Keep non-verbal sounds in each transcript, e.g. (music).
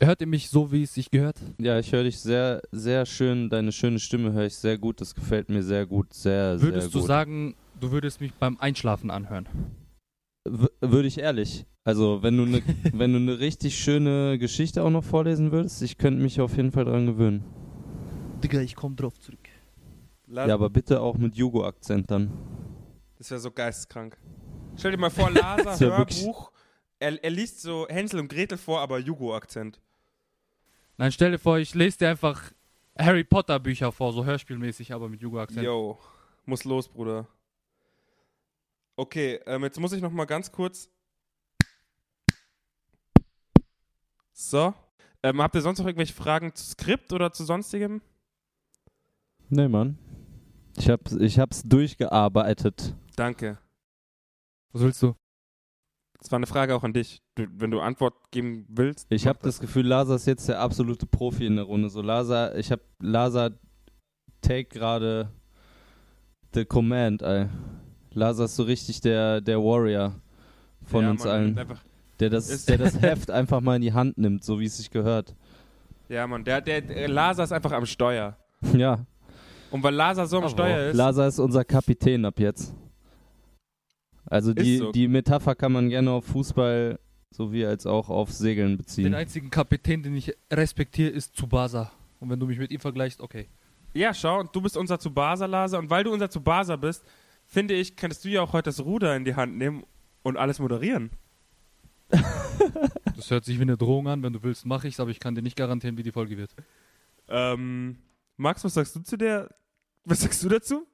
Hört ihr mich so, wie es sich gehört? Ja, ich höre dich sehr, sehr schön. Deine schöne Stimme höre ich sehr gut. Das gefällt mir sehr gut. Sehr, Würdest sehr du gut. sagen, du würdest mich beim Einschlafen anhören? W würde ich ehrlich. Also, wenn du eine (laughs) wenn du eine richtig schöne Geschichte auch noch vorlesen würdest, ich könnte mich auf jeden Fall dran gewöhnen. Digga, ich komm drauf zurück. La Ja, aber bitte auch mit Jugo-Akzent dann. Das wäre so geisteskrank. Stell dir mal vor, (laughs) Laser, Hörbuch. Er, er liest so Hänsel und Gretel vor, aber Jugo-Akzent. Nein, stell dir vor, ich lese dir einfach Harry Potter Bücher vor, so hörspielmäßig, aber mit Jugo-Akzent. Yo, muss los, Bruder. Okay, ähm, jetzt muss ich noch mal ganz kurz. So. Ähm, habt ihr sonst noch irgendwelche Fragen zu Skript oder zu sonstigem? Nee, Mann. Ich hab's, ich hab's durchgearbeitet. Danke. Was willst du? Das war eine Frage auch an dich. Du, wenn du Antwort geben willst. Ich habe das Gefühl, Lasa ist jetzt der absolute Profi in der Runde. So Lasa, ich habe Lasa take gerade the command, ey. Lasa ist so richtig der, der Warrior von Ja, uns Mann, allen. Der das, der das Heft einfach mal in die Hand nimmt, so wie es sich gehört. ja, Mann, der, der, der Laser ist einfach am Steuer. Ja, Und weil Laser so am Steuer ist. Lasa ist unser Kapitän ab jetzt. Also die, so. die Metapher kann man gerne auf Fußball sowie als auch auf Segeln Den beziehen. einzigen Kapitän, den ich respektiere, ist Tsubasa. Und wenn du mich mit ihm vergleichst, okay. Ja, schau, und du bist unser Tsubasa, Laser. Und weil du unser Tsubasa bist, finde ich, könntest du ja auch heute das Ruder in die Hand nehmen und alles moderieren. Das hört sich wie eine Drohung an. Wenn du willst, mache ich's, aber ich kann dir nicht garantieren, wie die Folge wird. Ähm, Max, was sagst du zu der? Was sagst du dazu?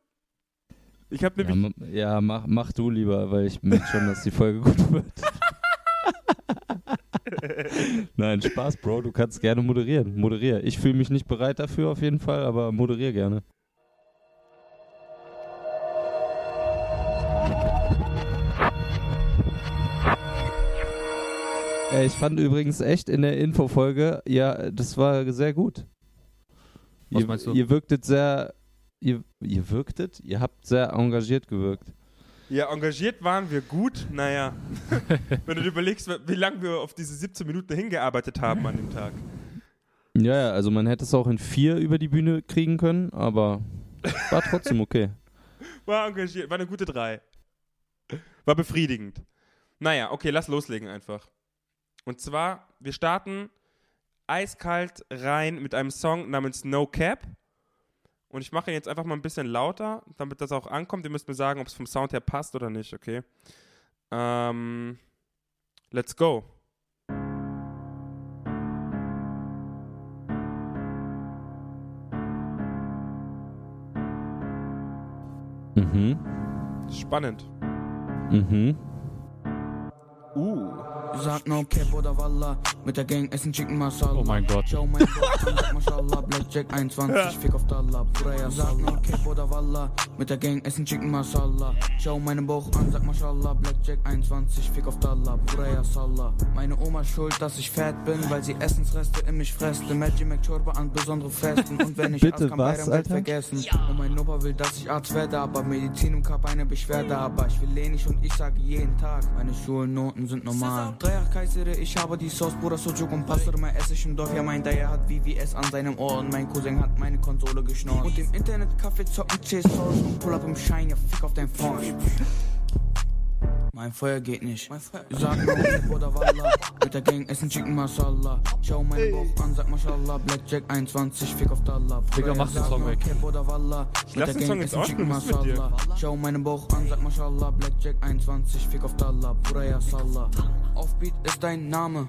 Ich habe Ja, nämlich. ma- ja mach, mach du lieber, weil ich merke schon, dass die Folge gut wird. (laughs) Nein, Spaß, Bro. Du kannst gerne moderieren. Moderier. Ich fühle mich nicht bereit dafür auf jeden Fall, aber moderier gerne. Ey, ich fand übrigens echt in der Infofolge, ja, das war sehr gut. Was ihr, meinst du? Ihr wirktet sehr, ihr, ihr wirktet? Ihr habt sehr engagiert gewirkt. Ja, engagiert waren wir gut. Naja, (laughs) wenn du dir überlegst, wie lange wir auf diese 17 Minuten hingearbeitet haben an dem Tag. Ja, ja, also man hätte es auch in vier über die Bühne kriegen können, aber war trotzdem okay. (laughs) War engagiert, war eine gute 3. War befriedigend. Naja, okay, lass loslegen einfach. Und zwar, wir starten eiskalt rein mit einem Song namens No Cap. Und ich mache ihn jetzt einfach mal ein bisschen lauter, damit das auch ankommt. Ihr müsst mir sagen, ob es vom Sound her passt oder nicht, okay? Ähm, let's go. Mhm. Spannend. Mhm. Uh. Sag no Cap oder Walla, mit der Gang essen Chicken Masala. Oh mein Gott. Schau mein Bock an, sag Mashallah, Blackjack 21, Fick auf Dollar, Bruder, ja Sag no Cap oder Walla, mit der Gang essen Chicken Masala. Schau meinen Bauch an, sag Mashallah, Blackjack 21, Fick auf Dollar, Bruder, ja Sallah. Meine Oma schuld, dass ich fett bin, weil sie Essensreste in mich fresste. Magic McChorba an besondere Festen und wenn ich (laughs) Bitte Arzt kann, was, Alter? vergessen. Und mein Opa will, dass ich Arzt werde, aber Medizin im Cup eine Beschwerde. Aber ich will eh nicht und ich sage jeden Tag, meine Schulnoten sind normal. Kaisere, ich habe die Sauce, Bruder, Sujuk und Pastrma esse ich im Dorf. Ja, mein Daya hat VVS an seinem Ohr und mein Cousin hat meine Konsole geschnorrt. Und im Internet Kaffee zocken, Chase Source und Pull up im Schein, ja, fick auf dein Phone. Mein Feuer geht nicht. Sag Cap oder Walla. Mit der Gang essen Chicken Masala. Schau meinen Bauch an, sag Mashallah. Blackjack 21, Fick auf Dollar. Digga, mach den Song weg. Oder Walla. lass Mit der den Song jetzt essen Chicken ausspielen, was mit dir? Schau meinen Bauch an, sag Mashallah. Blackjack 21, Fick auf Dollar. Bruder, ja Sallah. Offbeat ist dein Name.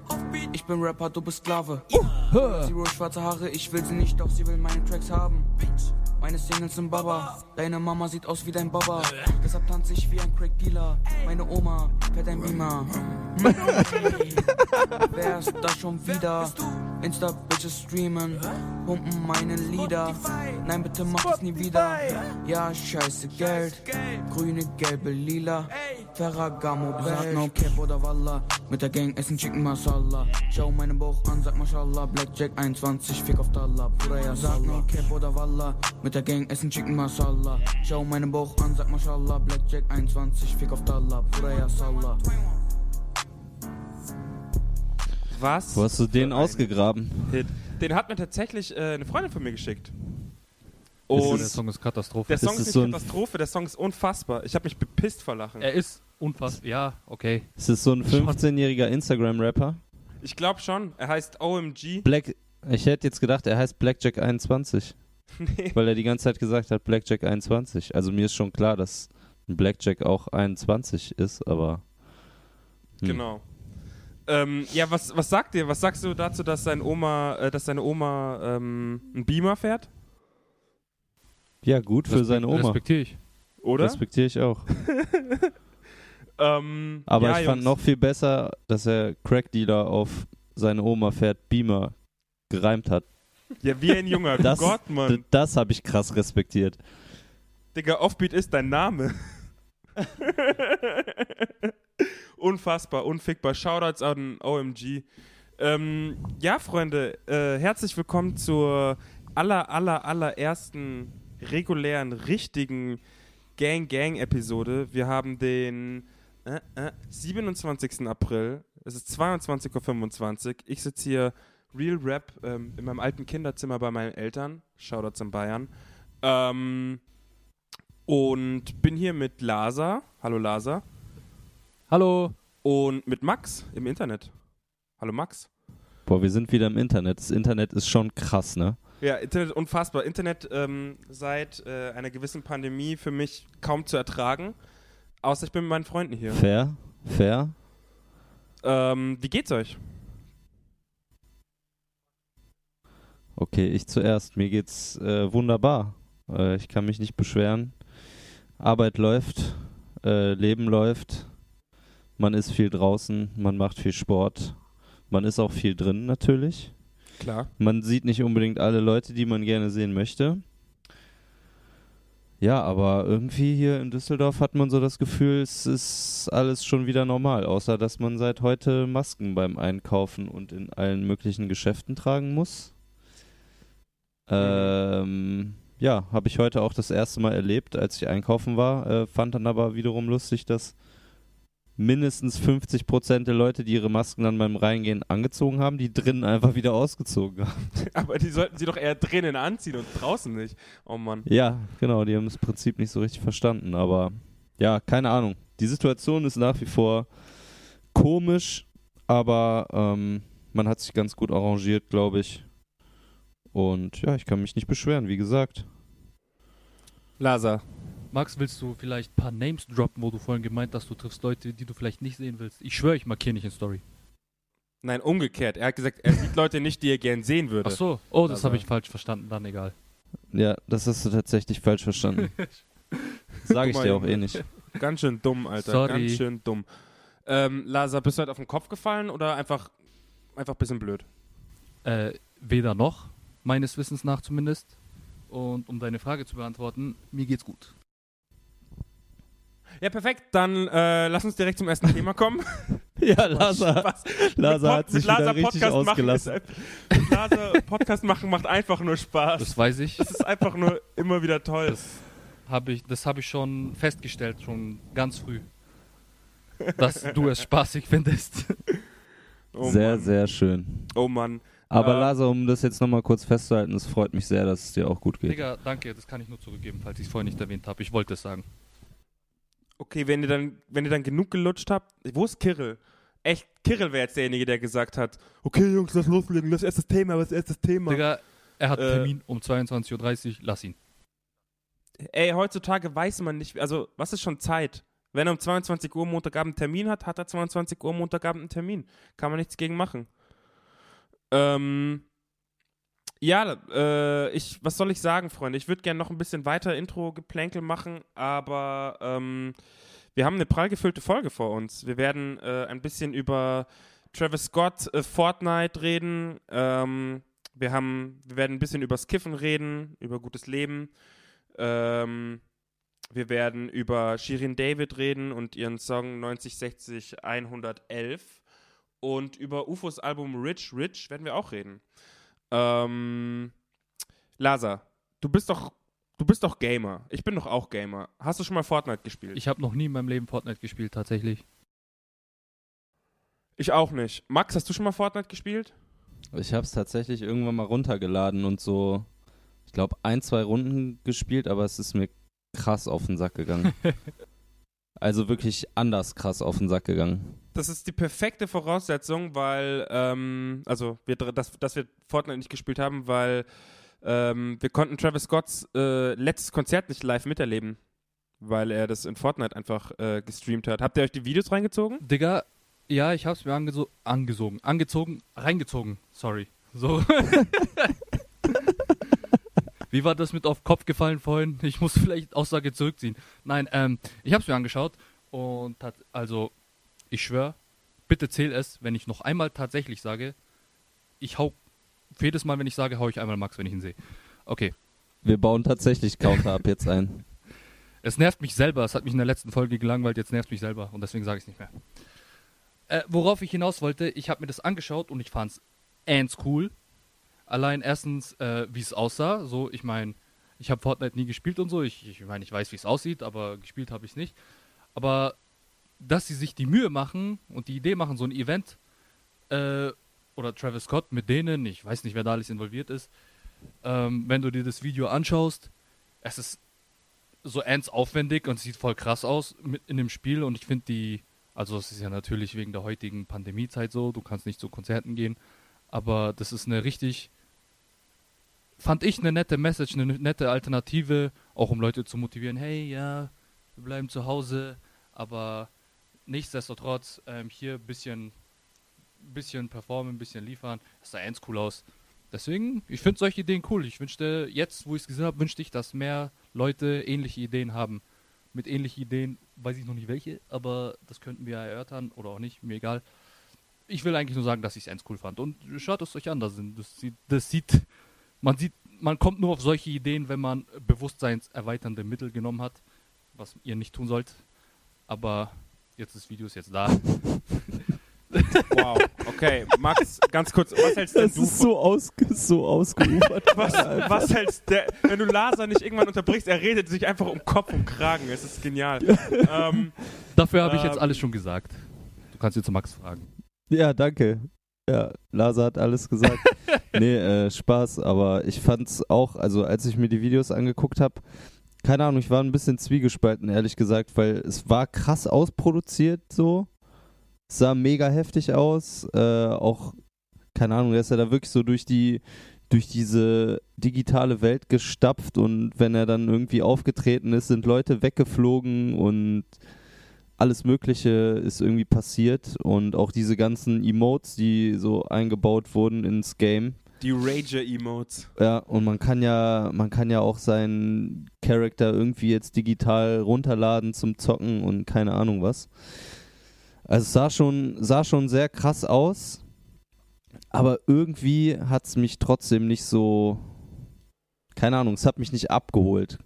Ich bin Rapper, du bist Sklave. Zero schwarze Haare, ich will sie nicht, doch sie will meine Tracks haben. Meine Singles sind Baba, deine Mama sieht aus wie dein Baba. Deshalb tanze ich wie ein Crack-Dealer. Meine Oma fährt ein Beamer. Wer ist da schon wieder? Insta-Bitches streamen, pumpen meine Lieder. Nein, bitte mach es nie wieder. Ja, scheiße Geld, grüne, gelbe, lila. Ferragamo, Sag no Cap oder Walla. Mit der Gang essen Chicken Masala. Schau meinen Bauch an, sag Mashallah. Blackjack 21, Fick auf Dollar. Sag no Cap oder Walla. Mit der Gang essen Chicken Masala. Schau meinen Bauch an, sag Mashallah. Blackjack 21, Fick auf Dollar. Bruder, ja Sallah. Was? Wo hast du den ausgegraben? Hit. Den hat mir tatsächlich äh, eine Freundin von mir geschickt. Und der Song ist Katastrophe. der Song Ist ist so Katastrophe, der Song ist unfassbar. Ich habe mich bepisst vor Lachen. er ist unfassbar. Ja, okay. Ist es so ein 15-jähriger Instagram-Rapper? Ich glaube schon. Er heißt OMG. Black. Ich hätte jetzt gedacht, er heißt Blackjack21, nee. weil er die ganze Zeit gesagt hat Blackjack21. Also mir ist schon klar, dass ein Blackjack auch 21 ist, aber. Hm. Genau. Ähm, ja, was, was sagt ihr? Was sagst du dazu, dass dein Oma, äh, dass deine Oma ähm, einen Beamer fährt? Ja, gut für Respe- seine Oma. Respektiere ich. Oder? Respektiere ich auch. (laughs) ähm, Aber ja, ich fand Jungs. noch viel besser, dass er Crack-Dealer auf seine Oma fährt Beamer gereimt hat. Ja, wie ein Junge. Das- Gott, Mann. das habe ich krass respektiert. Digga, Offbeat ist dein Name. (laughs) Unfassbar, unfickbar. Shoutouts an OMG. Ähm, ja, Freunde, äh, herzlich willkommen zur aller, aller, allerersten regulären, richtigen Gang-Gang-Episode. Wir haben den äh, äh, 27. April. Es ist 22.25 Uhr. Ich sitze hier Real Rap ähm, in meinem alten Kinderzimmer bei meinen Eltern. Shoutouts in Bayern. Ähm, und bin hier mit Lasa. Hallo Lasa. Hallo. Und mit Max im Internet. Hallo Max. Boah, wir sind wieder im Internet. Das Internet ist schon krass, ne? Ja, Internet unfassbar. Internet ähm, seit äh, einer gewissen Pandemie für mich kaum zu ertragen. Außer ich bin mit meinen Freunden hier. Fair, fair. Ähm, wie geht's euch? Okay, ich zuerst. Mir geht's äh, wunderbar. Äh, ich kann mich nicht beschweren. Arbeit läuft, äh, Leben läuft. Man ist viel draußen, man macht viel Sport. Man ist auch viel drin natürlich. Klar. Man sieht nicht unbedingt alle Leute, die man gerne sehen möchte. Ja, aber irgendwie hier in Düsseldorf hat man so das Gefühl, es ist alles schon wieder normal, außer dass man seit heute Masken beim Einkaufen und in allen möglichen Geschäften tragen muss. Ähm, ja, habe ich heute auch das erste Mal erlebt, als ich einkaufen war. Äh, fand dann aber wiederum lustig, dass mindestens 50 Prozent der Leute, die ihre Masken dann beim Reingehen angezogen haben, die drinnen einfach wieder ausgezogen haben. (laughs) Aber die sollten sie doch eher drinnen anziehen und draußen nicht. Oh Mann. Ja, genau, die haben das Prinzip nicht so richtig verstanden, aber ja, keine Ahnung. Die Situation ist nach wie vor komisch, aber ähm, man hat sich ganz gut arrangiert, glaube ich. Und ja, ich kann mich nicht beschweren, wie gesagt. Lasa. Max, willst du vielleicht ein paar Names droppen, wo du vorhin gemeint hast, du triffst Leute, die du vielleicht nicht sehen willst? Ich schwöre, ich markiere nicht in Story. Nein, umgekehrt. Er hat gesagt, er sieht Leute nicht, die er gern sehen würde. Ach so. Oh, das Also- habe ich falsch verstanden, dann egal. Ja, das hast du tatsächlich falsch verstanden. (laughs) Sage ich dir auch eh nicht. Ganz schön dumm, Alter. Sorry. Ganz schön dumm. Ähm, Lasa, bist du heute auf den Kopf gefallen oder einfach, einfach ein bisschen blöd? Äh, weder noch, meines Wissens nach zumindest. Und um deine Frage zu beantworten, mir geht's gut. Ja, perfekt. Dann äh, lass uns direkt zum ersten (laughs) Thema kommen. Ja, Lasa. (laughs) Lasa hat sich mit wieder richtig Podcast ausgelassen. Machen ist, mit Lasa (laughs) Podcast machen macht einfach nur Spaß. Das weiß ich. Das ist einfach nur immer wieder toll. Das habe ich, das hab ich schon festgestellt, schon ganz früh. Dass du es spaßig findest. Oh sehr, Mann. sehr schön. Oh Mann. Aber Äh, Lasa, um das jetzt nochmal kurz festzuhalten, es freut mich sehr, dass es dir auch gut geht. Digga, danke, das kann ich nur zurückgeben, falls ich es vorhin nicht erwähnt habe. Ich wollte es sagen. Okay, wenn ihr dann, wenn ihr dann genug gelutscht habt, wo ist Kirill? Echt, Kirill wäre jetzt derjenige, der gesagt hat, okay Jungs, lass loslegen, lass erst das Thema, was erst das Thema. Digga, er hat Äh, Termin um 22.30 Uhr, lass ihn. Ey, heutzutage weiß man nicht, also was ist schon Zeit? Wenn er um 22 Uhr Montagabend einen Termin hat, hat er 22 Uhr Montagabend einen Termin. Kann man nichts gegen machen. Ähm, ja, äh, ich, was soll ich sagen, Freunde? Ich würde gerne noch ein bisschen weiter Intro-Geplänkel machen, aber ähm, wir haben eine prall gefüllte Folge vor uns. Wir werden äh, ein bisschen über Travis Scott, äh, Fortnite reden. Ähm, wir, haben, wir werden ein bisschen über Skiffen reden, über gutes Leben. Ähm, wir werden über Shirin David reden und ihren Song 9060 111. Und über UFOs Album Rich Rich werden wir auch reden. Ähm, Lasa, du bist doch, du bist doch Gamer. Ich bin doch auch Gamer. Hast du schon mal Fortnite gespielt? Ich habe noch nie in meinem Leben Fortnite gespielt, tatsächlich. Ich auch nicht. Max, hast du schon mal Fortnite gespielt? Ich habe es tatsächlich irgendwann mal runtergeladen und so, ich glaube, ein, zwei Runden gespielt, aber es ist mir krass auf den Sack gegangen. (laughs) also wirklich anders krass auf den Sack gegangen. Das ist die perfekte Voraussetzung, weil, ähm, also, wir, dass, dass wir Fortnite nicht gespielt haben, weil ähm, wir konnten Travis Scotts äh, letztes Konzert nicht live miterleben, weil er das in Fortnite einfach äh, gestreamt hat. Habt ihr euch die Videos reingezogen? Digga, ja, ich hab's mir angeso angesogen. Angezogen, reingezogen, sorry. So. (laughs) Wie war das mit auf Kopf gefallen vorhin? Ich muss vielleicht Aussage zurückziehen. Nein, ähm, ich hab's mir angeschaut und hat, also, ich schwör, bitte zähl es, wenn ich noch einmal tatsächlich sage, ich hau, jedes Mal, wenn ich sage, hau ich einmal Max, wenn ich ihn sehe. Okay. Wir bauen tatsächlich Counter ab jetzt ein. (laughs) Es nervt mich selber, es hat mich in der letzten Folge gelangweilt, jetzt nervt mich selber und deswegen sage ich es nicht mehr. Äh, worauf ich hinaus wollte, ich habe mir das angeschaut und ich fand's ends cool. Allein erstens, äh, wie es aussah. So, ich meine, ich habe Fortnite nie gespielt und so. Ich meine, ich, mein, ich weiß, wie es aussieht, aber gespielt habe ich es nicht. Aber dass sie sich die Mühe machen und die Idee machen, so ein Event äh, oder Travis Scott mit denen, ich weiß nicht, wer da alles involviert ist, ähm, wenn du dir das Video anschaust, es ist so ends aufwendig und sieht voll krass aus mit in dem Spiel und ich finde die, also es ist ja natürlich wegen der heutigen Pandemiezeit so, du kannst nicht zu Konzerten gehen, aber das ist eine richtig fand ich eine nette Message, eine nette Alternative, auch um Leute zu motivieren, hey, ja, wir bleiben zu Hause, aber nichtsdestotrotz ähm, hier ein bisschen, bisschen performen, ein bisschen liefern. Das sah eins cool aus. Deswegen, ich finde solche Ideen cool. Ich wünschte, jetzt, wo ich es gesehen habe, wünschte ich, dass mehr Leute ähnliche Ideen haben. Mit ähnlichen Ideen, weiß ich noch nicht welche, aber das könnten wir erörtern oder auch nicht, mir egal. Ich will eigentlich nur sagen, dass ich es eins cool fand. Und schaut es euch an, das, sieht, das sieht man sieht, man kommt nur auf solche Ideen, wenn man bewusstseinserweiternde Mittel genommen hat, was ihr nicht tun sollt. Aber jetzt das Video ist jetzt da. (laughs) Wow, okay. Max, ganz kurz, was hältst denn das du ist so, ausge so ausgeufert. (laughs) was, was hältst der, wenn du Laser nicht irgendwann unterbrichst, er redet sich einfach um Kopf und Kragen. Es ist genial. ähm, Dafür habe ich jetzt Ähm. alles schon gesagt. Du kannst jetzt zu Max fragen. Ja, danke. Ja, Lasa hat alles gesagt. (laughs) nee, äh, Spaß, aber ich fand's auch, also als ich mir die Videos angeguckt habe, keine Ahnung, ich war ein bisschen zwiegespalten, ehrlich gesagt, weil es war krass ausproduziert so. Es sah mega heftig aus. Äh, auch, keine Ahnung, der ist ja da wirklich so durch die durch diese digitale Welt gestapft und wenn er dann irgendwie aufgetreten ist, sind Leute weggeflogen und alles Mögliche ist irgendwie passiert und auch diese ganzen Emotes, die so eingebaut wurden ins Game. Die Rager-Emotes. Ja, und man kann ja, man kann ja auch seinen Charakter irgendwie jetzt digital runterladen zum Zocken und keine Ahnung was. Also es sah schon, sah schon sehr krass aus, aber irgendwie hat es mich trotzdem nicht so, keine Ahnung, es hat mich nicht abgeholt.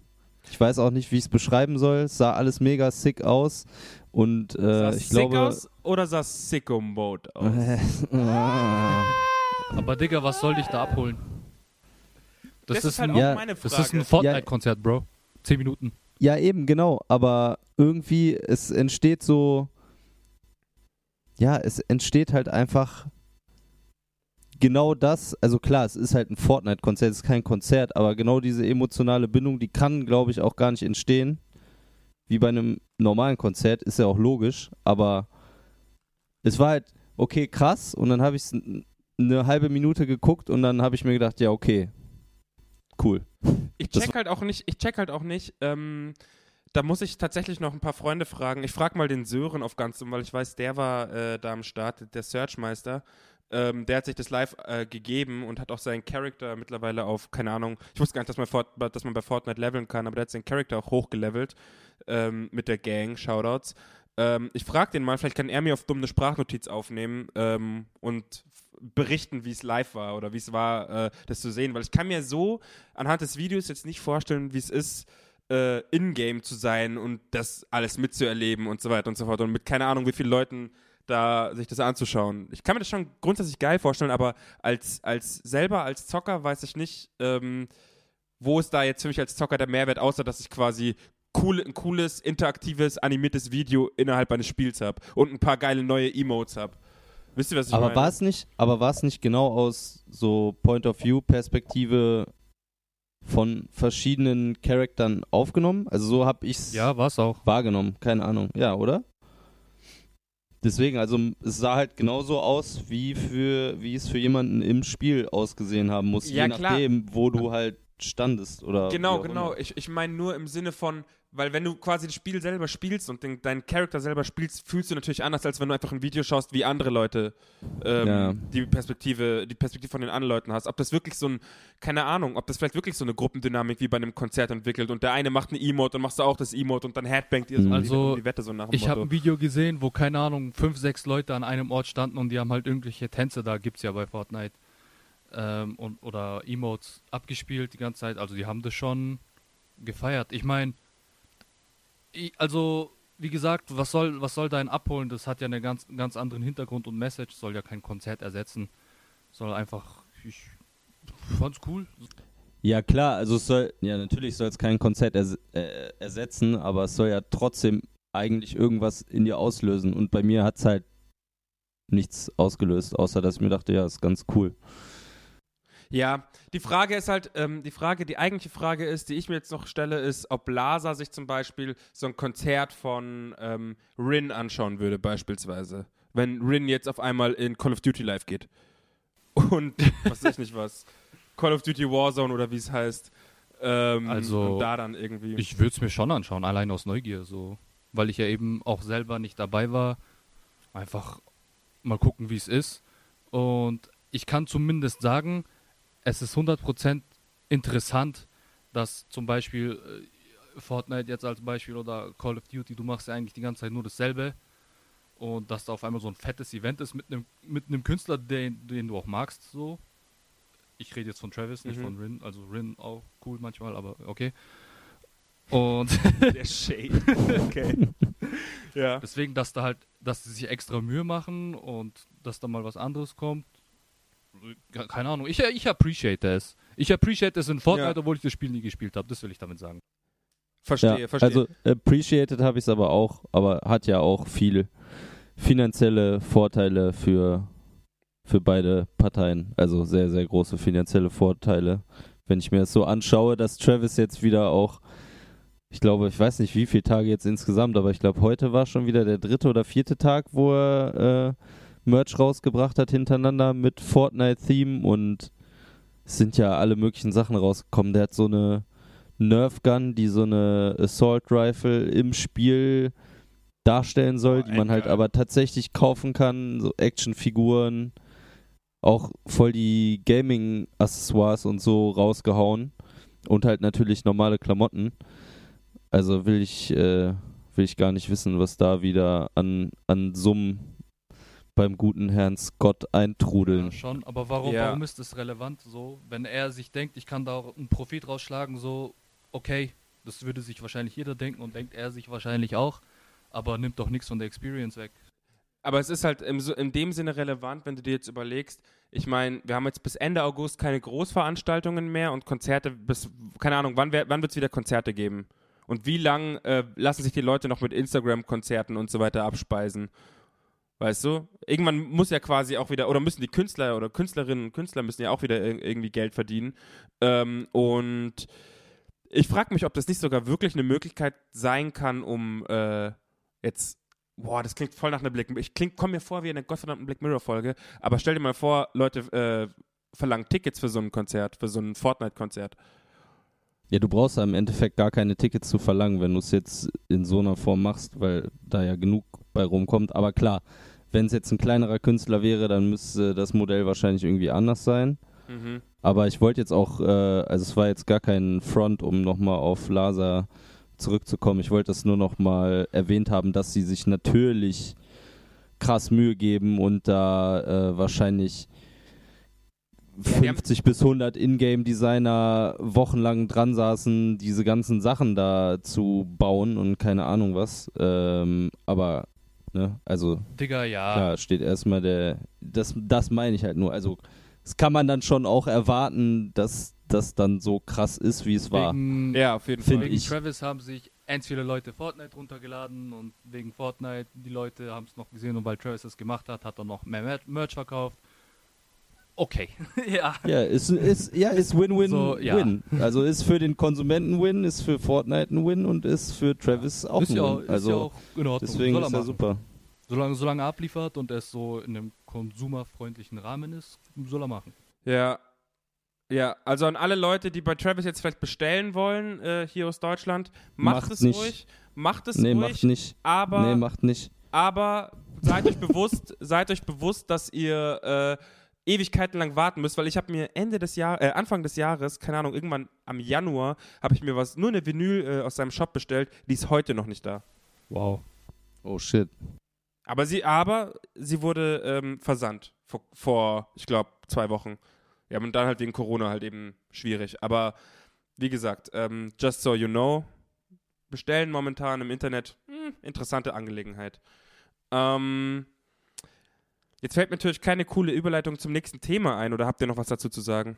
Ich weiß auch nicht, wie ich es beschreiben soll. Es sah alles mega sick aus und äh, sah ich sick glaube. aus oder sah Sicko-Mode aus? (laughs) (laughs) Aber Digga, was soll dich da abholen? Das, Das, ist, ist halt ein, auch Ja, meine Frage. das ist ein Fortnite-Konzert, Bro. Zehn Minuten. Ja, eben, genau. Aber irgendwie, es entsteht so. Ja, es entsteht halt einfach genau das. Also klar, es ist halt ein Fortnite-Konzert, es ist kein Konzert, aber genau diese emotionale Bindung, die kann, glaube ich, auch gar nicht entstehen. Wie bei einem normalen Konzert, ist ja auch logisch. Aber es war halt, okay, krass. Und dann habe ich es eine halbe Minute geguckt und dann habe ich mir gedacht, ja, okay. Cool. Ich Das check halt auch nicht, ich check halt auch nicht, ähm, da muss ich tatsächlich noch ein paar Freunde fragen. Ich frage mal den Sören auf Ganzem, weil ich weiß, der war äh, da am Start, der Searchmeister. Ähm, der hat sich das live äh, gegeben und hat auch seinen Charakter mittlerweile auf, keine Ahnung, ich wusste gar nicht, dass man, Fort, dass man bei Fortnite leveln kann, aber der hat seinen Charakter auch hochgelevelt ähm, mit der Gang, Shoutouts. Ähm, ich frage den mal, vielleicht kann er mir auf dumm eine Sprachnotiz aufnehmen ähm, und berichten, wie es live war oder wie es war, äh, das zu sehen, weil ich kann mir so anhand des Videos jetzt nicht vorstellen, wie es ist, äh, in-game zu sein und das alles mitzuerleben und so weiter und so fort und mit keine Ahnung, wie vielen Leuten da sich das anzuschauen. Ich kann mir das schon grundsätzlich geil vorstellen, aber als, als selber als Zocker weiß ich nicht, ähm, wo ist da jetzt für mich als Zocker der Mehrwert, außer dass ich quasi cool, ein cooles, interaktives, animiertes Video innerhalb eines Spiels habe und ein paar geile neue Emotes habe. Wisst ihr, was ich aber meine? war es nicht, aber war es nicht genau aus so Point of View Perspektive von verschiedenen Charaktern aufgenommen? Also so habe ich es Ja, war's auch. wahrgenommen, keine Ahnung. Ja, oder? Deswegen, also es sah halt genauso aus, wie für wie es für jemanden im Spiel ausgesehen haben muss, Ja, je klar. nachdem, wo du halt standest oder Genau, genau. immer. Ich, ich meine nur im Sinne von, weil wenn du quasi das Spiel selber spielst und den, deinen Charakter selber spielst, fühlst du natürlich anders, als wenn du einfach ein Video schaust, wie andere Leute ähm, Ja. die Perspektive, die Perspektive von den anderen Leuten hast. Ob das wirklich so ein, keine Ahnung, ob das vielleicht wirklich so eine Gruppendynamik wie bei einem Konzert entwickelt und der eine macht eine Emote, dann machst du auch das Emote und dann headbangt ihr so die- Also, die Wette so nach dem Ich habe ein Video gesehen, wo, keine Ahnung, fünf, sechs Leute an einem Ort standen und die haben halt irgendwelche Tänze, da gibt's ja bei Fortnite, ähm, und, oder Emotes abgespielt die ganze Zeit. Also die haben das schon gefeiert. Ich meine, also, wie gesagt, was soll, was soll dein Abholen? Das hat ja einen ganz, ganz anderen Hintergrund und Message, soll ja kein Konzert ersetzen. Soll einfach, ich fand's cool. Ja, klar, also es soll, ja, natürlich soll es kein Konzert ers äh, ersetzen, aber es soll ja trotzdem eigentlich irgendwas in dir auslösen. Und bei mir hat es halt nichts ausgelöst, außer dass ich mir dachte, ja, ist ganz cool. Ja, die Frage ist halt, ähm, die Frage, die eigentliche Frage ist, die ich mir jetzt noch stelle, ist, ob Lasa sich zum Beispiel so ein Konzert von ähm, Rin anschauen würde, beispielsweise. Wenn Rin jetzt auf einmal in Call of Duty Live geht. Und (laughs) was weiß ich nicht was. Call of Duty Warzone oder wie es heißt. Ähm, Also, und da dann irgendwie. Ich würde es mir schon anschauen, allein aus Neugier, so. Weil ich ja eben auch selber nicht dabei war. Einfach mal gucken, wie es ist. Und ich kann zumindest sagen, es ist 100% interessant, dass zum Beispiel äh, Fortnite jetzt als Beispiel oder Call of Duty, du machst ja eigentlich die ganze Zeit nur dasselbe. Und dass da auf einmal so ein fettes Event ist mit einem mit einem Künstler, den, den du auch magst, so. Ich rede jetzt von Travis, nicht Mhm. von Rin. Also Rin auch cool manchmal, aber okay. Und (laughs) der Shade. okay. (laughs) ja. deswegen, dass da halt, dass sie sich extra Mühe machen und dass da mal was anderes kommt. Ke- Keine Ahnung. Ich, ich appreciate es. Ich appreciate es in Fortnite, Ja. obwohl ich das Spiel nie gespielt habe. Das will ich damit sagen. Verstehe, ja, verstehe. Also appreciated habe ich es aber auch, aber hat ja auch viel finanzielle Vorteile für, für beide Parteien. Also sehr, sehr große finanzielle Vorteile. Wenn ich mir das so anschaue, dass Travis jetzt wieder auch, ich glaube, ich weiß nicht wie viele Tage jetzt insgesamt, aber ich glaube, heute war schon wieder der dritte oder vierte Tag, wo er äh, Merch rausgebracht hat hintereinander mit Fortnite-Theme und es sind ja alle möglichen Sachen rausgekommen. Der hat so eine Nerf Gun, die so eine Assault Rifle im Spiel darstellen soll, Boah, die man halt geil. aber tatsächlich kaufen kann, so Actionfiguren, auch voll die Gaming-Accessoires und so rausgehauen und halt natürlich normale Klamotten. Also will ich, äh, will ich gar nicht wissen, was da wieder an, an Summen beim guten Herrn Scott eintrudeln. Ja, schon, aber warum, Ja. warum ist das relevant so? Wenn er sich denkt, ich kann da auch einen Profit rausschlagen, so, okay, das würde sich wahrscheinlich jeder denken und denkt er sich wahrscheinlich auch, aber nimmt doch nichts von der Experience weg. Aber es ist halt im, so- in dem Sinne relevant, wenn du dir jetzt überlegst, ich meine, wir haben jetzt bis Ende August keine Großveranstaltungen mehr und Konzerte bis, keine Ahnung, wann, wann wird es wieder Konzerte geben? Und wie lang äh, lassen sich die Leute noch mit Instagram-Konzerten und so weiter abspeisen? Weißt du? Irgendwann muss ja quasi auch wieder, oder müssen die Künstler oder Künstlerinnen und Künstler müssen ja auch wieder ir- irgendwie Geld verdienen. Ähm, und ich frage mich, ob das nicht sogar wirklich eine Möglichkeit sein kann, um äh, jetzt Boah, das klingt voll nach einer Black Ich kling, komm mir vor wie in einer gottverdammten Black Mirror-Folge, aber stell dir mal vor, Leute äh, verlangen Tickets für so ein Konzert, für so ein Fortnite-Konzert. Ja, du brauchst ja im Endeffekt gar keine Tickets zu verlangen, wenn du es jetzt in so einer Form machst, weil da ja genug bei rumkommt. Aber klar, wenn es jetzt ein kleinerer Künstler wäre, dann müsste das Modell wahrscheinlich irgendwie anders sein. Mhm. Aber ich wollte jetzt auch, äh, also es war jetzt gar kein Front, um nochmal auf Lasa zurückzukommen. Ich wollte das nur nochmal erwähnt haben, dass sie sich natürlich krass Mühe geben und da äh, wahrscheinlich 50 bis 100 Ingame-Designer wochenlang dran saßen, diese ganzen Sachen da zu bauen und keine Ahnung was. Ähm, aber, ne, also Digga, ja. Klar, steht erstmal der. Das, das meine ich halt nur. Also, das kann man dann schon auch erwarten, dass das dann so krass ist, wie es war. Wegen, Ja, auf jeden Fall. wegen ich. Travis haben sich ganz viele Leute Fortnite runtergeladen und wegen Fortnite, die Leute haben es noch gesehen und weil Travis es gemacht hat, hat er noch mehr Mer- Merch verkauft. Okay. (laughs) ja. Ja, ist, ist, ja, ist Win-Win-Win. So, ja. Also ist für den Konsumenten Win, ist für Fortnite ein Win und ist für Travis auch ist ein ja, Win. ist also ja auch in Ordnung. deswegen Soll ist er machen. super. Solange, solange er abliefert und es so in einem konsumerfreundlichen Rahmen ist, soll er machen. Ja. Ja, also an alle Leute, die bei Travis jetzt vielleicht bestellen wollen, äh, hier aus Deutschland, macht Macht es nicht. ruhig. Macht es Nee, ruhig. macht nicht. Aber, Nee, macht nicht. aber seid euch bewusst, seid euch bewusst, dass ihr äh, Ewigkeiten lang warten müsst, weil ich habe mir Ende des Jahres, äh, Anfang des Jahres, keine Ahnung, irgendwann am Januar, habe ich mir was, nur eine Vinyl äh, aus seinem Shop bestellt, die ist heute noch nicht da. Wow. Oh shit. Aber sie, aber sie wurde ähm, versandt vor, vor ich glaube, zwei Wochen. Ja, und dann halt wegen Corona halt eben schwierig. Aber wie gesagt, ähm, just so you know, bestellen momentan im Internet, hm, interessante Angelegenheit. Ähm, jetzt fällt mir natürlich keine coole Überleitung zum nächsten Thema ein, oder habt ihr noch was dazu zu sagen?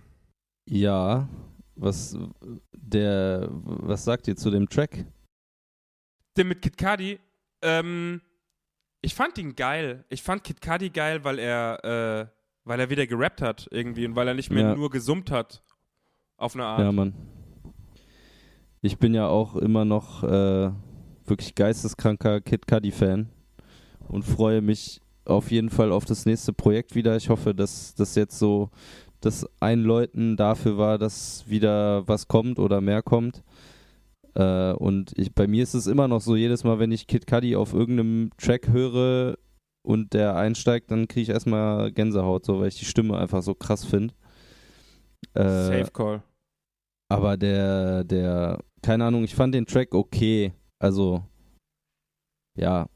Ja, was der was sagt ihr zu dem Track? Den mit Kid Cudi, ähm, ich fand ihn geil. Ich fand Kid Cudi geil, weil er, äh, weil er wieder gerappt hat irgendwie und weil er nicht mehr Ja. nur gesummt hat. Auf eine Art. Ja, Mann. Ich bin ja auch immer noch äh, wirklich geisteskranker Kid Cudi Fan und freue mich auf jeden Fall auf das nächste Projekt wieder. Ich hoffe, dass das jetzt so das Einläuten dafür war, dass wieder was kommt oder mehr kommt. Äh, und ich, bei mir ist es immer noch so, jedes Mal, wenn ich Kid Cudi auf irgendeinem Track höre und der einsteigt, dann kriege ich erstmal Gänsehaut, so weil ich die Stimme einfach so krass finde. Äh, Safe Call. aber der, der, keine Ahnung, ich fand den Track okay. Also, ja,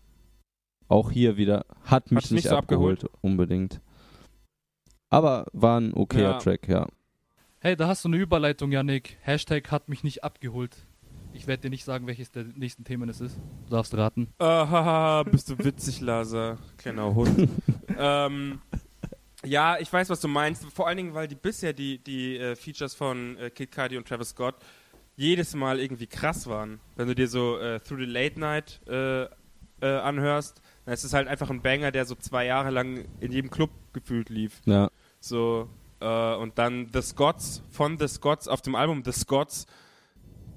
auch hier wieder, hat mich Hat's nicht, nicht so abgeholt, unbedingt. Aber war ein okayer Ja. Track, ja. Hey, da hast du eine Überleitung, Yannick. Hashtag hat mich nicht abgeholt. Ich werde dir nicht sagen, welches der nächsten Themen es ist. Du darfst raten. Ah, bist du witzig, Laser. Kleiner Hund. (laughs) ähm, ja, ich weiß, was du meinst. Vor allen Dingen, weil die bisher die, die äh, Features von äh, Kid Cudi und Travis Scott jedes Mal irgendwie krass waren. Wenn du dir so äh, Through the Late Night äh, dann ist es halt einfach ein Banger, der so zwei Jahre lang in jedem Club gefühlt lief. Ja, So, äh, und dann The Scots, von The Scots auf dem Album The Scots,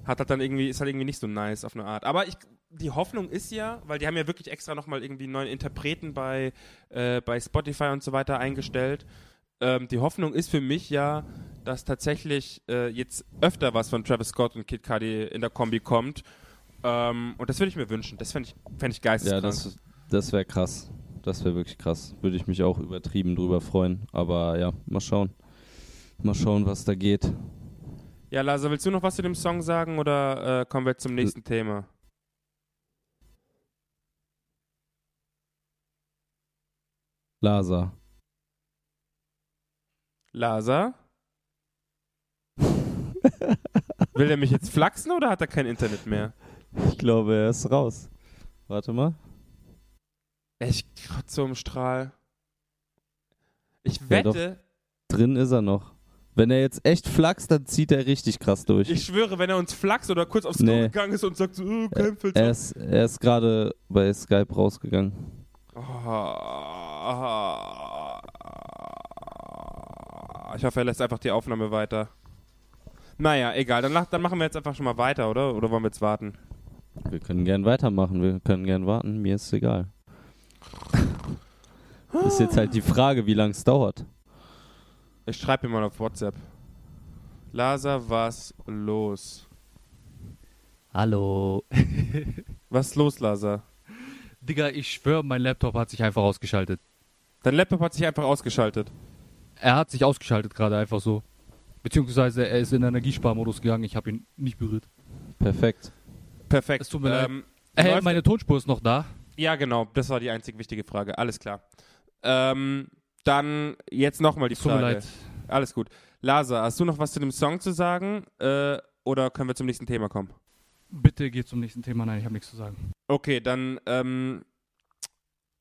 hat halt dann irgendwie, ist halt irgendwie nicht so nice auf eine Art. Aber ich, die Hoffnung ist ja, weil die haben ja wirklich extra nochmal irgendwie neuen Interpreten bei, äh, bei Spotify und so weiter eingestellt. Ähm, die Hoffnung ist für mich ja, dass tatsächlich äh, jetzt öfter was von Travis Scott und Kid Cudi in der Kombi kommt. Ähm, und das würde ich mir wünschen. Das fände ich, fänd ich ja geisteskrank. das, das wäre krass. Das wäre wirklich krass. Würde ich mich auch übertrieben drüber freuen. Aber ja, mal schauen. Mal schauen, was da geht. Ja, Lasa, willst du noch was zu dem Song sagen oder äh, kommen wir zum nächsten Thema? Lasa. Lasa? (laughs) Will er mich jetzt flachsen oder hat er kein Internet mehr? Ich glaube, er ist raus. Warte mal. Ich kotze um Strahl. Ich Ja, wette, Drin ist er noch. Wenn er jetzt echt flaxt, dann zieht er richtig krass durch. ich schwöre, wenn er uns flachst oder kurz aufs Klo Nee. gegangen ist und sagt so, oh, kein Filter. Er ist, er ist gerade bei Skype rausgegangen. Ich hoffe, er lässt einfach die Aufnahme weiter. Naja, egal. Dann, dann machen wir jetzt einfach schon mal weiter, oder? Oder wollen wir jetzt warten? Wir können gern weitermachen, wir können gern warten, mir ist egal. Ist jetzt halt die Frage, wie lange es dauert. Ich schreibe ihm mal auf WhatsApp. Lasa, was los? Hallo. (laughs) Was ist los, Lasa? Digga, ich schwöre, mein Laptop hat sich einfach ausgeschaltet. Dein Laptop hat sich einfach ausgeschaltet. Er hat sich ausgeschaltet gerade einfach so. Beziehungsweise er ist in Energiesparmodus gegangen. Ich habe ihn nicht berührt. Perfekt. Perfekt. Es tut mir leid. ähm, Hey, läuft- meine Tonspur ist noch da. Ja, genau. Das war die einzig wichtige Frage. Alles klar. Ähm, dann jetzt nochmal die Es tut mir Frage. leid. Alles gut. Lasa, hast du noch was zu dem Song zu sagen? Äh, oder können wir zum nächsten Thema kommen? Bitte geh zum nächsten Thema. Nein, ich habe nichts zu sagen. Okay, dann ähm,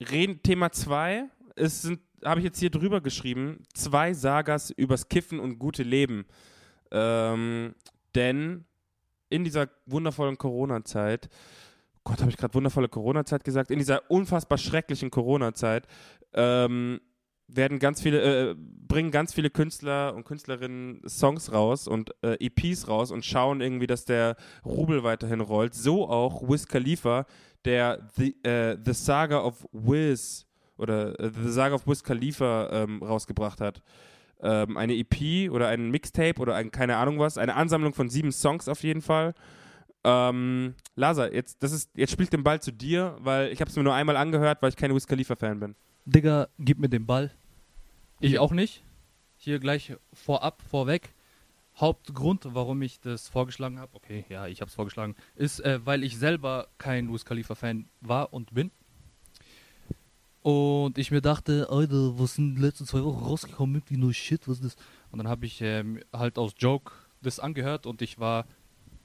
reden Thema 2. Es sind, habe ich jetzt hier drüber geschrieben, zwei Sagas übers Kiffen und gute Leben. Ähm, denn in dieser wundervollen Corona-Zeit, Gott, habe ich gerade wundervolle Corona-Zeit gesagt, in dieser unfassbar schrecklichen Corona-Zeit, ähm, werden ganz viele, äh, bringen ganz viele Künstler und Künstlerinnen Songs raus und äh, EPs raus und schauen irgendwie, dass der Rubel weiterhin rollt. So auch Wiz Khalifa, der The, äh, The Saga of Wiz oder äh, The Saga of Wiz Khalifa ähm, rausgebracht hat. Ähm, eine EP oder ein Mixtape oder ein, keine Ahnung was, eine Ansammlung von sieben Songs auf jeden Fall. Ähm, Lasa, jetzt, das ist, jetzt spielt den Ball zu dir, weil ich habe es mir nur einmal angehört, weil ich kein Wiz Khalifa-Fan bin. Digga, gib mir den Ball. Ich auch nicht. Hier gleich vorab, vorweg. Hauptgrund, warum ich das vorgeschlagen habe, okay, ja, ich habe es vorgeschlagen, ist, äh, weil ich selber kein Wiz Khalifa-Fan war und bin. Und ich mir dachte, Alter, was sind die letzten zwei Wochen rausgekommen? Irgendwie nur Shit, was ist das? Und dann habe ich ähm, halt aus Joke das angehört und ich war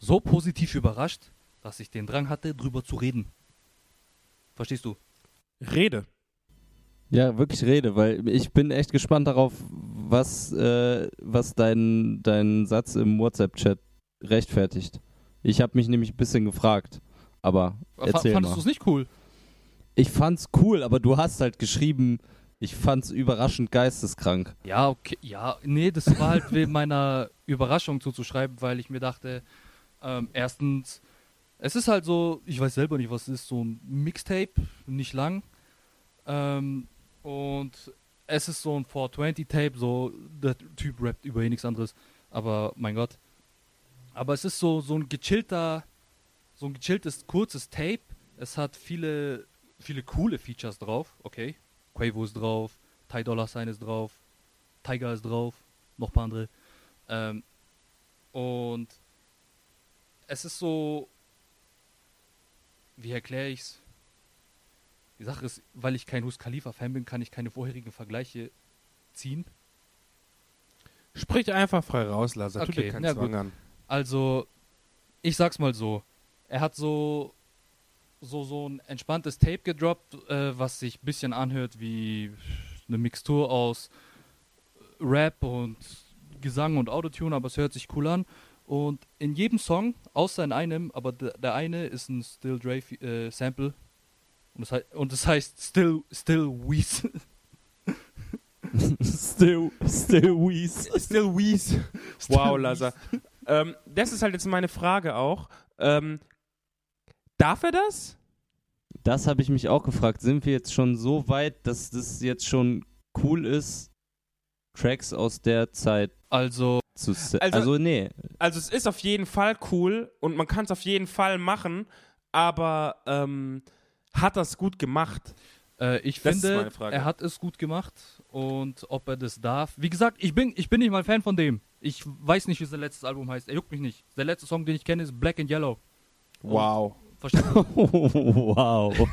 so positiv überrascht, dass ich den Drang hatte, drüber zu reden. Verstehst du? Rede. Ja, wirklich rede, weil ich bin echt gespannt darauf, was, äh, was dein, dein Satz im WhatsApp-Chat rechtfertigt. Ich habe mich nämlich ein bisschen gefragt, aber erzähl Fandest mal. du es nicht cool? Ich fand's cool, aber du hast halt geschrieben, ich fand's überraschend geisteskrank. Ja, okay, ja, nee, das war halt wegen meiner Überraschung zuzuschreiben, weil ich mir dachte, ähm, erstens, es ist halt so, ich weiß selber nicht, was es ist, so ein Mixtape, nicht lang. Ähm, und es ist so ein 420-Tape, so der Typ rappt über eh nichts anderes, aber mein Gott. Aber es ist so, so ein gechillter, so ein gechilltes, kurzes Tape. Es hat viele, viele coole Features drauf, okay. Quavo ist drauf, Ty Dollar Sign ist drauf, Tiger ist drauf, noch ein paar andere. Ähm, und es ist so, wie erkläre ich's? Die Sache ist, weil ich kein Hus Khalifa Fan bin, kann ich keine vorherigen Vergleiche ziehen. Sprich einfach frei raus, Lasa. Tu Okay, dir keinen na Zwang gut. an. Also, ich sag's mal so. Er hat so so, so ein entspanntes Tape gedroppt, äh, was sich ein bisschen anhört wie eine Mixtur aus Rap und Gesang und Autotune, aber es hört sich cool an. Und in jedem Song, außer in einem, aber der, der eine ist ein Still Dre äh, Sample. Und es, hei- und es heißt Still, Still Weez. (laughs) still, still Weez. Still Weez. Wow, Lasa. ähm, das ist halt jetzt meine Frage auch. Ähm, darf er das? Das habe ich mich auch gefragt. Sind wir jetzt schon so weit, dass das jetzt schon cool ist, Tracks aus der Zeit Also, zu. Also- Also, nee. Also es ist auf jeden Fall cool und man kann es auf jeden Fall machen, aber ähm, hat das gut gemacht? Äh, ich Das ist finde, meine Frage. er hat es gut gemacht und ob er das darf. Wie gesagt, ich bin, ich bin nicht mal Fan von dem. Ich weiß nicht, wie sein letztes Album heißt. Er juckt mich nicht. Der letzte Song, den ich kenne, ist Black and Yellow. Wow. Verstehst du? (laughs) wow. (laughs)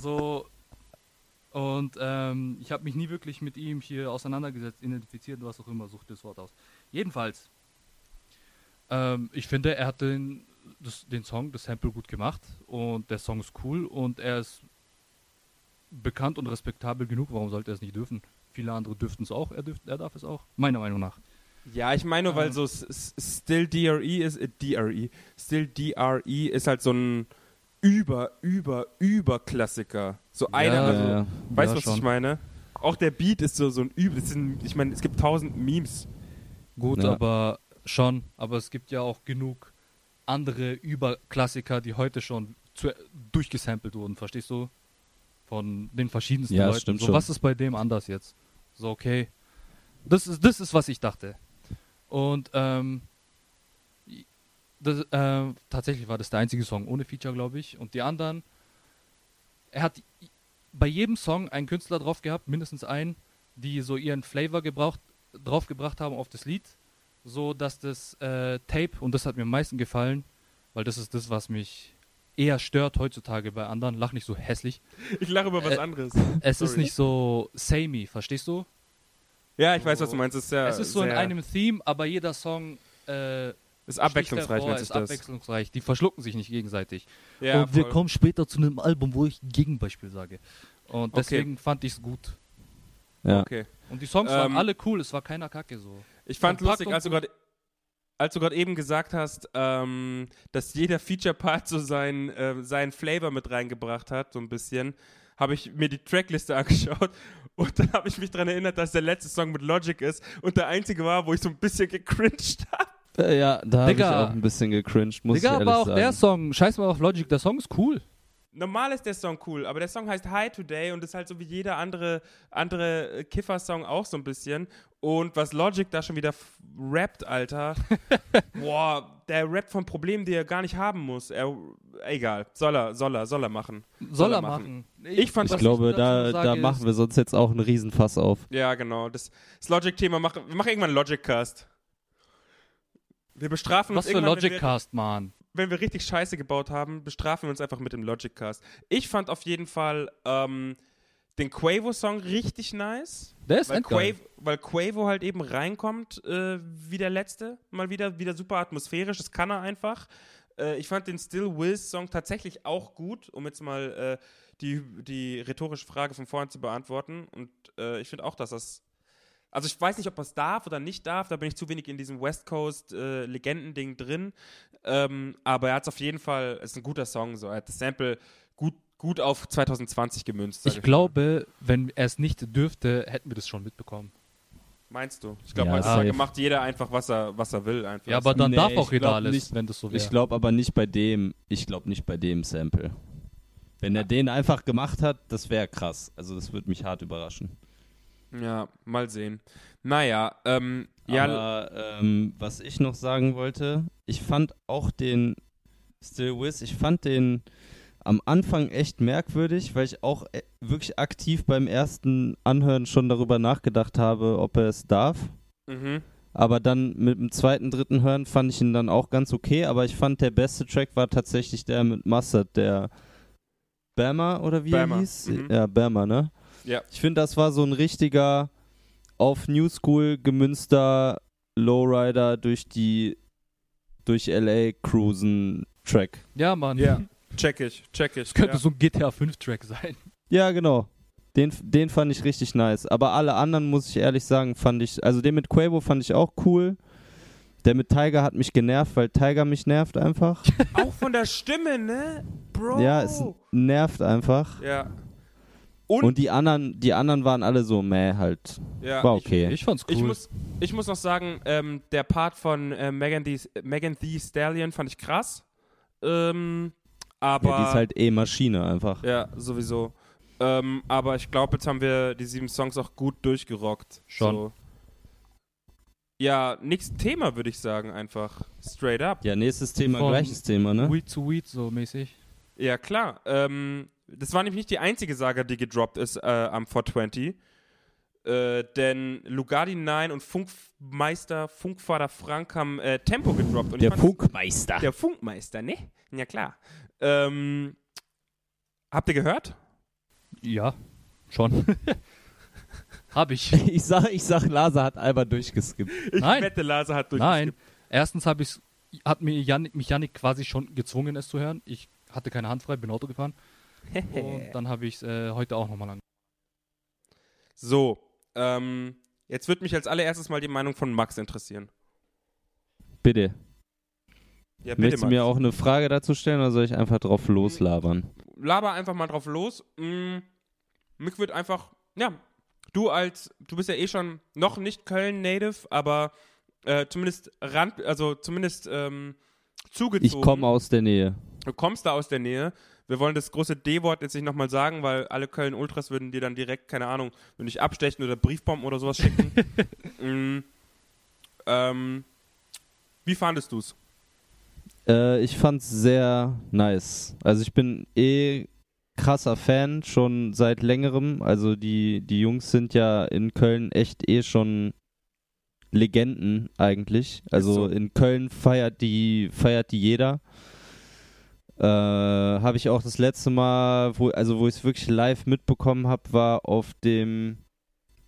so. Und ähm, ich habe mich nie wirklich mit ihm hier auseinandergesetzt, identifiziert, was auch immer, sucht das Wort aus. Jedenfalls, ähm, ich finde, er hat den, das, den Song, das Sample gut gemacht und der Song ist cool und er ist bekannt und respektabel genug. Warum sollte er es nicht dürfen? Viele andere dürften es auch, er, dürft, er darf es auch, meiner Meinung nach. Ja, ich meine nur, weil Ähm. so Still DRE ist, äh, DRE, Still DRE ist halt so ein über, über, über Klassiker. So einer, Ja, also, ja. weißt du, ja, was schon. ich meine? Auch der Beat ist so, so ein Übel. Ich meine, es gibt tausend Memes. Gut, Ja. aber schon. Aber es gibt ja auch genug andere Überklassiker, die heute schon zu, durchgesampelt wurden, verstehst du? Von den verschiedensten Ja, Leuten. stimmt so, schon. was ist bei dem anders jetzt? So, okay. Das ist, das ist, was ich dachte. Und ähm, das, ähm, tatsächlich war das der einzige Song ohne Feature, glaube ich. Und die anderen, er hat bei jedem Song einen Künstler drauf gehabt, mindestens einen, die so ihren Flavor gebraucht, draufgebracht haben auf das Lied, so dass das äh, Tape, und das hat mir am meisten gefallen, weil das ist das, was mich eher stört heutzutage bei anderen, lach nicht so hässlich. Ich lache über was Äh, anderes. Es ist Sorry. nicht so samey, verstehst du? Ja, ich weiß, was du meinst. Es ist, sehr, es ist so in einem Theme, aber jeder Song äh, ist abwechslungsreich, nennt sich ist das. abwechslungsreich. Die verschlucken sich nicht gegenseitig. Ja, und wir voll. kommen später zu einem Album, wo ich ein Gegenbeispiel sage. Und Okay. deswegen fand ich es gut. Ja. Okay. Und die Songs Ähm, waren alle cool, es war keiner Kacke so. Ich fand Kompakt lustig, und als du gerade als du gerade eben gesagt hast, ähm, dass jeder Feature-Part so seinen, äh, seinen Flavor mit reingebracht hat, so ein bisschen, habe ich mir die Trackliste (laughs) angeschaut und dann habe ich mich daran erinnert, dass der letzte Song mit Logic ist und der einzige war, wo ich so ein bisschen gecringed (laughs) habe. Äh, ja, da habe ich auch ein bisschen gecringed, muss Digga, ich ehrlich aber auch sagen. der Song, scheiß mal auf Logic, der Song ist cool. Normal ist der Song cool, aber der Song heißt Hi Today und ist halt so wie jeder andere, andere äh, Kiffer-Song auch so ein bisschen. Und was Logic da schon wieder rappt, Alter. (laughs) boah, der rappt von Problemen, die er gar nicht haben muss. Er, egal, soll er, soll er, soll er machen. Soll, er er machen. Ich fand- ich glaube, dazu da, da machen wir sonst jetzt auch einen Riesenfass auf. Ja, genau. Das, das Logic-Thema machen wir machen irgendwann einen Logic-Cast. Wir bestrafen Was uns für wir- Logic-Cast, Mann. wenn wir richtig Scheiße gebaut haben, bestrafen wir uns einfach mit dem Logic Cast. Ich fand auf jeden Fall ähm, den Quavo-Song richtig nice. Der ist Weil. Quavo, weil Quavo halt eben reinkommt äh, wie der letzte. Mal wieder, wieder super atmosphärisch. Das kann er einfach. Äh, ich fand den Still Wills-Song tatsächlich auch gut, um jetzt mal äh, die, die rhetorische Frage von vorhin zu beantworten. Und äh, ich finde auch, dass das. Also ich weiß nicht, ob er es darf oder nicht darf, da bin ich zu wenig in diesem West Coast äh, Legenden-Ding drin. Ähm, aber er hat es auf jeden Fall, es ist ein guter Song, so. Er hat das Sample gut, gut auf 2020 gemünzt. Ich mal. glaube, wenn er es nicht dürfte, hätten wir das schon mitbekommen. Meinst du? Ich glaube, Ja, heutzutage macht jeder einfach, was er, was er will. Einfach. Ja, aber dann Nee, darf ich auch jeder alles, nicht. wenn das so wäre. Ich glaube aber nicht bei dem, ich glaube nicht bei dem Sample. Wenn er den einfach gemacht hat, das wäre krass. Also das würde mich hart überraschen. Ja, mal sehen. Naja, ähm, ja, Aber ähm, was ich noch sagen wollte, ich fand auch den Still Wiz, ich fand den am Anfang echt merkwürdig, weil ich auch äh, wirklich aktiv beim ersten Anhören schon darüber nachgedacht habe, ob er es darf. mhm. Aber dann mit dem zweiten, dritten Hören fand ich ihn dann auch ganz okay. Aber ich fand, der beste Track war tatsächlich der mit Mustard, der Bama oder wie Bama, er hieß? mhm. Ja, Bama, ne? Ja. Ich finde, das war so ein richtiger auf New School gemünzter Lowrider durch die durch LA cruisen Track. ja, Mann. Ja. check ich, check ich. Das könnte ja. so ein GTA 5-Track sein. Ja, genau. Den, den fand ich richtig nice. Aber alle anderen, muss ich ehrlich sagen, fand ich. Also den mit Quavo fand ich auch cool. Der mit Tiger hat mich genervt, weil Tiger mich nervt einfach. Auch von der Stimme, ne? Bro. Ja, es nervt einfach. Ja. Und, Und die anderen, die anderen waren alle so, meh, halt. ja, War ich- okay. Ich fand's cool. Ich muss, ich muss noch sagen, ähm, der Part von äh, Megan, Thee, Megan Thee Stallion fand ich krass. Ähm, aber. ja, die ist halt eh Maschine einfach. Ja, sowieso. Ähm, aber ich glaube, jetzt haben wir die sieben Songs auch gut durchgerockt. Schon. So. Ja, nächstes Thema würde ich sagen, einfach. Straight up. Ja, nächstes Thema, Von gleiches Thema, ne? Weed to Weed so mäßig. Ja, klar. Ähm, das war nämlich nicht die einzige Saga, die gedroppt ist äh, am 420. Äh, denn Lugardi 9 und Funkmeister, Funkvater Frank haben äh, Tempo gedroppt. Und Der Funkmeister. Der Funkmeister, ne? Ja, klar. Ähm, habt ihr gehört? Ja, schon. (laughs) Hab ich. (laughs) Ich sag, ich sag, Lasa hat Albert durchgeskippt. Ich Nein. wette, Lase hat Nein. durchgeskippt. Erstens habe ich hat mir Janik, mich Janik quasi schon gezwungen, es zu hören. Ich hatte keine Hand frei, bin Auto gefahren. Und (laughs) dann habe ich es äh, heute auch nochmal an. So, ähm, jetzt würde mich als allererstes mal die Meinung von Max interessieren. Bitte. Ja, Möchtest du mir auch eine Frage dazu stellen oder soll ich einfach drauf loslabern? Laber einfach mal drauf los. Mm, mich wird einfach, ja, du als, du bist ja eh schon noch nicht Köln-Native, aber äh, zumindest Rand, also zumindest ähm, zugezogen. Ich komme aus der Nähe. Du kommst da aus der Nähe. Wir wollen das große D-Wort jetzt nicht nochmal sagen, weil alle Köln-Ultras würden dir dann direkt, keine Ahnung, würden dich abstechen oder Briefbomben oder sowas schicken. (laughs) mm, ähm, wie fandest du's? Äh, ich fand's sehr nice. Also ich bin eh krasser Fan, schon seit längerem. Also die, die Jungs sind ja in Köln echt eh schon Legenden eigentlich. Also so. in Köln feiert die, feiert die jeder. Äh, habe ich auch das letzte Mal, wo, also wo ich es wirklich live mitbekommen habe, war auf dem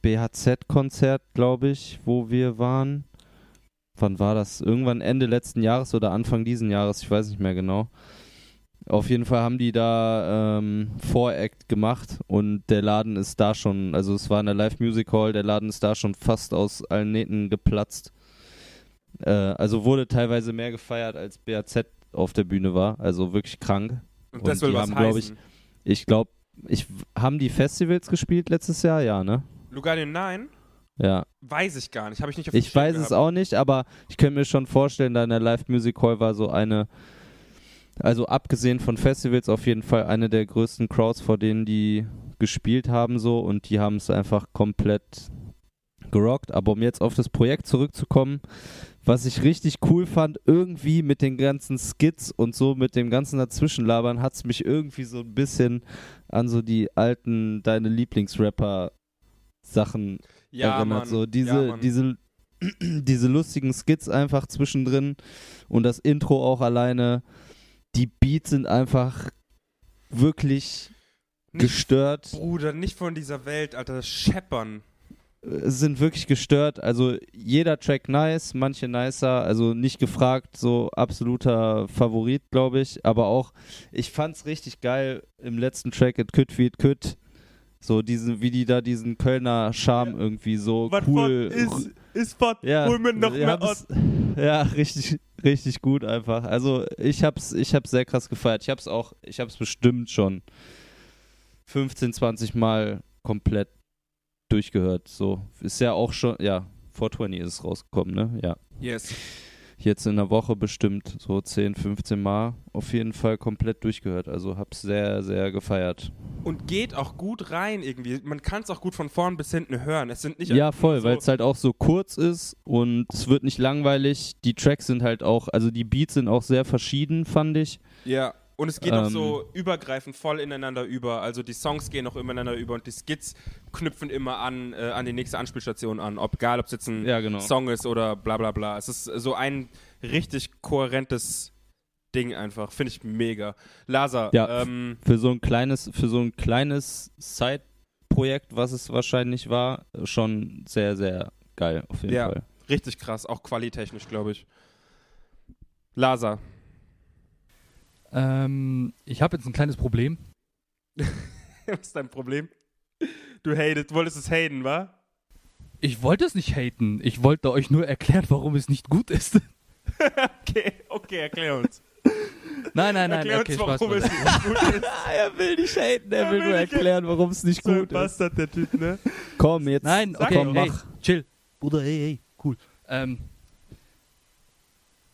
BHZ-Konzert, glaube ich, wo wir waren. Wann war das? Irgendwann Ende letzten Jahres oder Anfang diesen Jahres, ich weiß nicht mehr genau. Auf jeden Fall haben die da ähm, Voract gemacht und der Laden ist da schon, also es war in der Live Music Hall, der Laden ist da schon fast aus allen Nähten geplatzt. Äh, also wurde teilweise mehr gefeiert, als BAZ auf der Bühne war. Also wirklich krank. Und, Und das will die was haben, glaub heißen. Ich glaube, ich, haben die Festivals gespielt letztes Jahr? Ja, ne? Lugardio, nein, Ja. weiß ich gar nicht. Habe ich nicht auf Ich Schirm weiß es gehabt. auch nicht, aber ich könnte mir schon vorstellen, da in der Live Music Hall war so eine, also abgesehen von Festivals auf jeden Fall eine der größten Crowds, vor denen die gespielt haben so und die haben es einfach komplett gerockt. Aber um jetzt auf das Projekt zurückzukommen, was ich richtig cool fand, irgendwie mit den ganzen Skits und so, mit dem ganzen Dazwischenlabern, hat es mich irgendwie so ein bisschen an so die alten, deine Lieblingsrapper Sachen Ja, erinnert. Mann. So diese, ja, diese, (clears throat) diese lustigen Skits einfach zwischendrin und das Intro auch alleine. Die Beats sind einfach wirklich Nicht- gestört. Bruder, nicht von dieser Welt, Alter. Das Scheppern. Sind wirklich gestört. Also jeder Track nice, manche nicer, also nicht gefragt, so absoluter Favorit, glaube ich. Aber auch, ich fand's richtig geil im letzten Track, It Could Wie It Could. So diesen, wie die da diesen Kölner Charme irgendwie so cool. ist fort. ja, Hol mir noch ja, mehr hab's- (laughs) ja, richtig, richtig gut einfach. Also ich hab's, ich hab's sehr krass gefeiert. Ich hab's auch, ich hab's bestimmt schon 15, 20 Mal komplett durchgehört. So ist ja auch schon, ja, 420 ist es rausgekommen, ne? Ja. Yes. Jetzt in der Woche bestimmt so 10, 15 Mal auf jeden Fall komplett durchgehört. Also hab's sehr, sehr gefeiert. Und geht auch gut rein irgendwie. Man kann es auch gut von vorn bis hinten hören. Es sind nicht Ja, voll, so, weil es halt auch so kurz ist und es wird nicht langweilig. Die Tracks sind halt auch, also die Beats sind auch sehr verschieden, fand ich. Ja, und es geht auch Ähm. so übergreifend voll ineinander über. Also die Songs gehen auch ineinander über und die Skits knüpfen immer an, äh, an die nächste Anspielstation an. Ob, egal, ob es jetzt ein Ja, genau. Song ist oder bla bla bla. Es ist so ein richtig kohärentes Ding einfach. Finde ich mega. Lasa, Ja. ähm, Für so ein kleines, für so ein kleines Side-Projekt, was es wahrscheinlich war, schon sehr, sehr geil, auf jeden Ja. Fall. richtig krass. Auch qualitechnisch, glaube ich. Lasa. Ähm, ich habe jetzt ein kleines Problem. (laughs) Was ist dein Problem? Du hatet, wolltest es haten, wa? Ich wollte es nicht haten. Ich wollte euch nur erklären, warum es nicht gut ist. (laughs) Okay, okay, erklär uns. nein, nein, nein. erklär Okay, uns, Spaß. warum es nicht gut ist. (laughs) er will nicht haten, Er will nicht warum es nicht So ein Bastard, der Typ, ne? Komm, jetzt Nein, okay, hey, mach. chill. Bruder, hey, hey, cool. Ähm,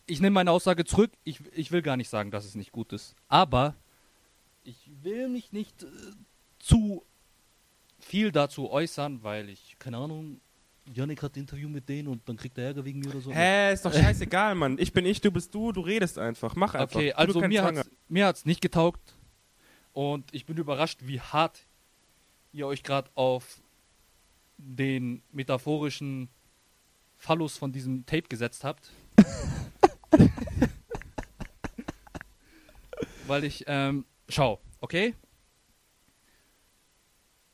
ich nehme meine Aussage zurück. Ich, ich will gar nicht sagen, dass es nicht gut ist. Aber ich will mich nicht äh, zu viel dazu äußern, weil ich, keine Ahnung, Janik hat ein Interview mit denen und dann kriegt er Ärger wegen mir oder so. Hä, ist doch scheißegal, Mann. Ich bin ich, du bist du, du redest einfach. Mach einfach. Okay, also mir hat's, mir hat's nicht getaugt und ich bin überrascht, wie hart ihr euch gerade auf den metaphorischen Phallus von diesem Tape gesetzt habt. (laughs) (laughs) Weil ich, ähm, schau, okay?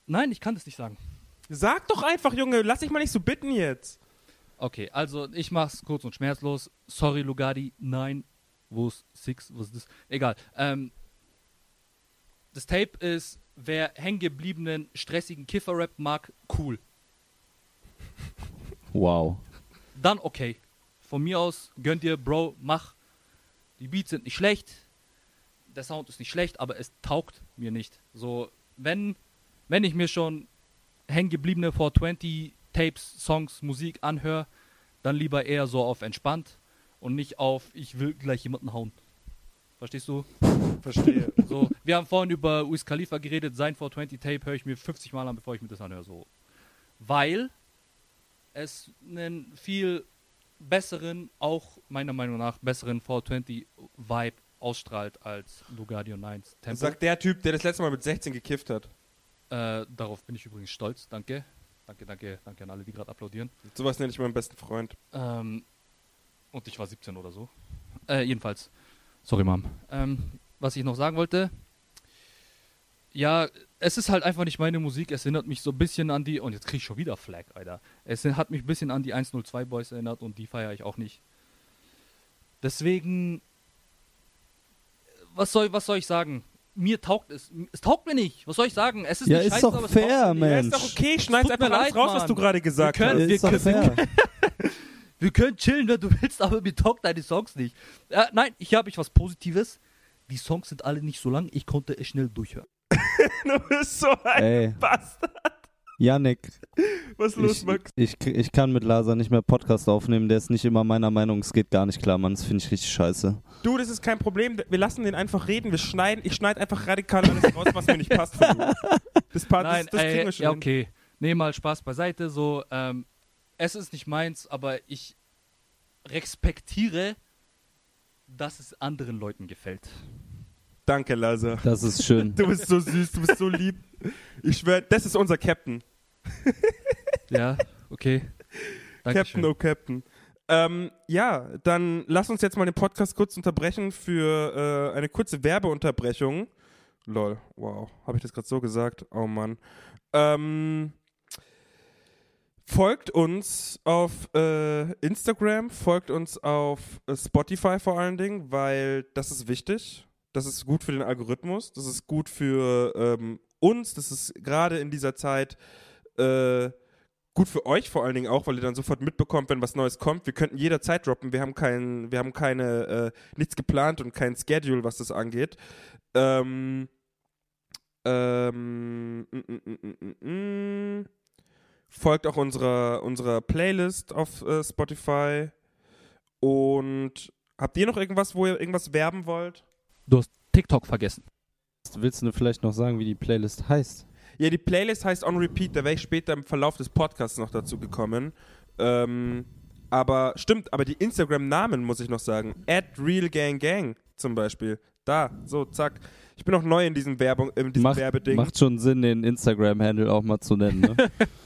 Nein, ich kann das nicht sagen. Sag doch einfach, Junge, lass dich mal nicht so bitten jetzt. Okay, also ich mach's kurz und schmerzlos. Sorry, Lugardi, nein. Wo ist Six? Was ist das? Egal. Ähm, das Tape ist, wer hängengebliebenen, stressigen Kiffer-Rap mag, cool. Wow. Dann okay. Von mir aus gönnt ihr, Bro, mach. Die Beats sind nicht schlecht. Der Sound ist nicht schlecht, aber es taugt mir nicht. So, wenn, wenn ich mir schon hängengebliebene 420 Tapes, Songs, Musik anhöre, dann lieber eher so auf entspannt und nicht auf, ich will gleich jemanden hauen. Verstehst du? Verstehe. (laughs) So, wir haben vorhin über Wiz Khalifa geredet, sein 420 Tape höre ich mir 50 Mal an, bevor ich mir das anhöre. So. Weil es einen viel besseren, auch meiner Meinung nach besseren 420-Vibe ausstrahlt als Lugardio 9's Tempo. Sagt der Typ, der das letzte Mal mit 16 gekifft hat. Äh, darauf bin ich übrigens stolz. Danke. Danke, danke, danke an alle, die gerade applaudieren. Sowas nenne ich meinen besten Freund. Ähm, und ich war 17 oder so. Äh, jedenfalls. Sorry, Mom. Ähm, was ich noch sagen wollte. Ja, es ist halt einfach nicht meine Musik. Es erinnert mich so ein bisschen an die. Und jetzt krieg ich schon wieder Flag, Alter. Es hat mich ein bisschen an die 102 Boys erinnert und die feiere ich auch nicht. Deswegen. Was soll, was soll ich sagen? Mir taugt es. Es taugt mir nicht. Was soll ich sagen? Es ist Ja, nicht ist scheiße, doch aber es fair, taugt mir nicht. Ja, Mensch. ist doch okay, mir einfach alles leid, raus, was Mann. du gerade gesagt Wir können- hast. wir ist doch können- fair. (laughs) wir können chillen, wenn du willst, aber mir taugt deine Songs nicht. Äh, nein, hier habe ich was Positives. Die Songs sind alle nicht so lang, ich konnte es schnell durchhören. (laughs) Du bist so ein Ey, Bastard. Yannick, Was ist los, ich, Max? ich, ich kann mit Lasa nicht mehr Podcast aufnehmen, der ist nicht immer meiner Meinung, es geht gar nicht klar, Mann, das finde ich richtig scheiße. Du, das ist kein Problem. Wir lassen den einfach reden. Wir schneiden, ich schneide einfach radikal alles raus, was mir nicht passt. Das Part, Nein, das, das kriegen ey, wir schon. ja, hin. okay. Nee, mal Spaß beiseite. So, ähm, es ist nicht meins, aber ich respektiere, dass es anderen Leuten gefällt. Danke, Lazar. Das ist schön. (laughs) Du bist so süß, du bist so lieb. Ich schwör, das ist unser Captain. (laughs) Ja, okay. Captain, Dankeschön. oh Captain. Ähm, ja, dann lass uns jetzt mal den Podcast kurz unterbrechen für äh, eine kurze Werbeunterbrechung. Lol, wow, habe ich das gerade so gesagt? Oh Mann. Ähm, folgt uns auf äh, Instagram, folgt uns auf äh, Spotify vor allen Dingen, weil das ist wichtig. Das ist gut für den Algorithmus, das ist gut für ähm, uns, das ist gerade in dieser Zeit äh, gut für euch vor allen Dingen auch, weil ihr dann sofort mitbekommt, wenn was Neues kommt. Wir könnten jederzeit droppen. Wir haben kein, wir haben keine, äh, nichts geplant und kein Schedule, was das angeht. Ähm, ähm, mm, mm, mm, mm, mm. folgt auch unserer, unserer Playlist auf äh, Spotify. Und habt ihr noch irgendwas, wo ihr irgendwas werben wollt? Du hast TikTok vergessen. Willst du vielleicht noch sagen, wie die Playlist heißt? Ja, die Playlist heißt On Repeat, da wäre ich später im Verlauf des Podcasts noch dazu gekommen. Ähm, aber stimmt, aber die Instagram-Namen muss ich noch sagen. At RealGangGang zum Beispiel. Da, so, zack. Ich bin auch neu in diesem, Werbung, in diesem Macht, Werbeding. macht schon Sinn, den Instagram-Handle auch mal zu nennen, ne?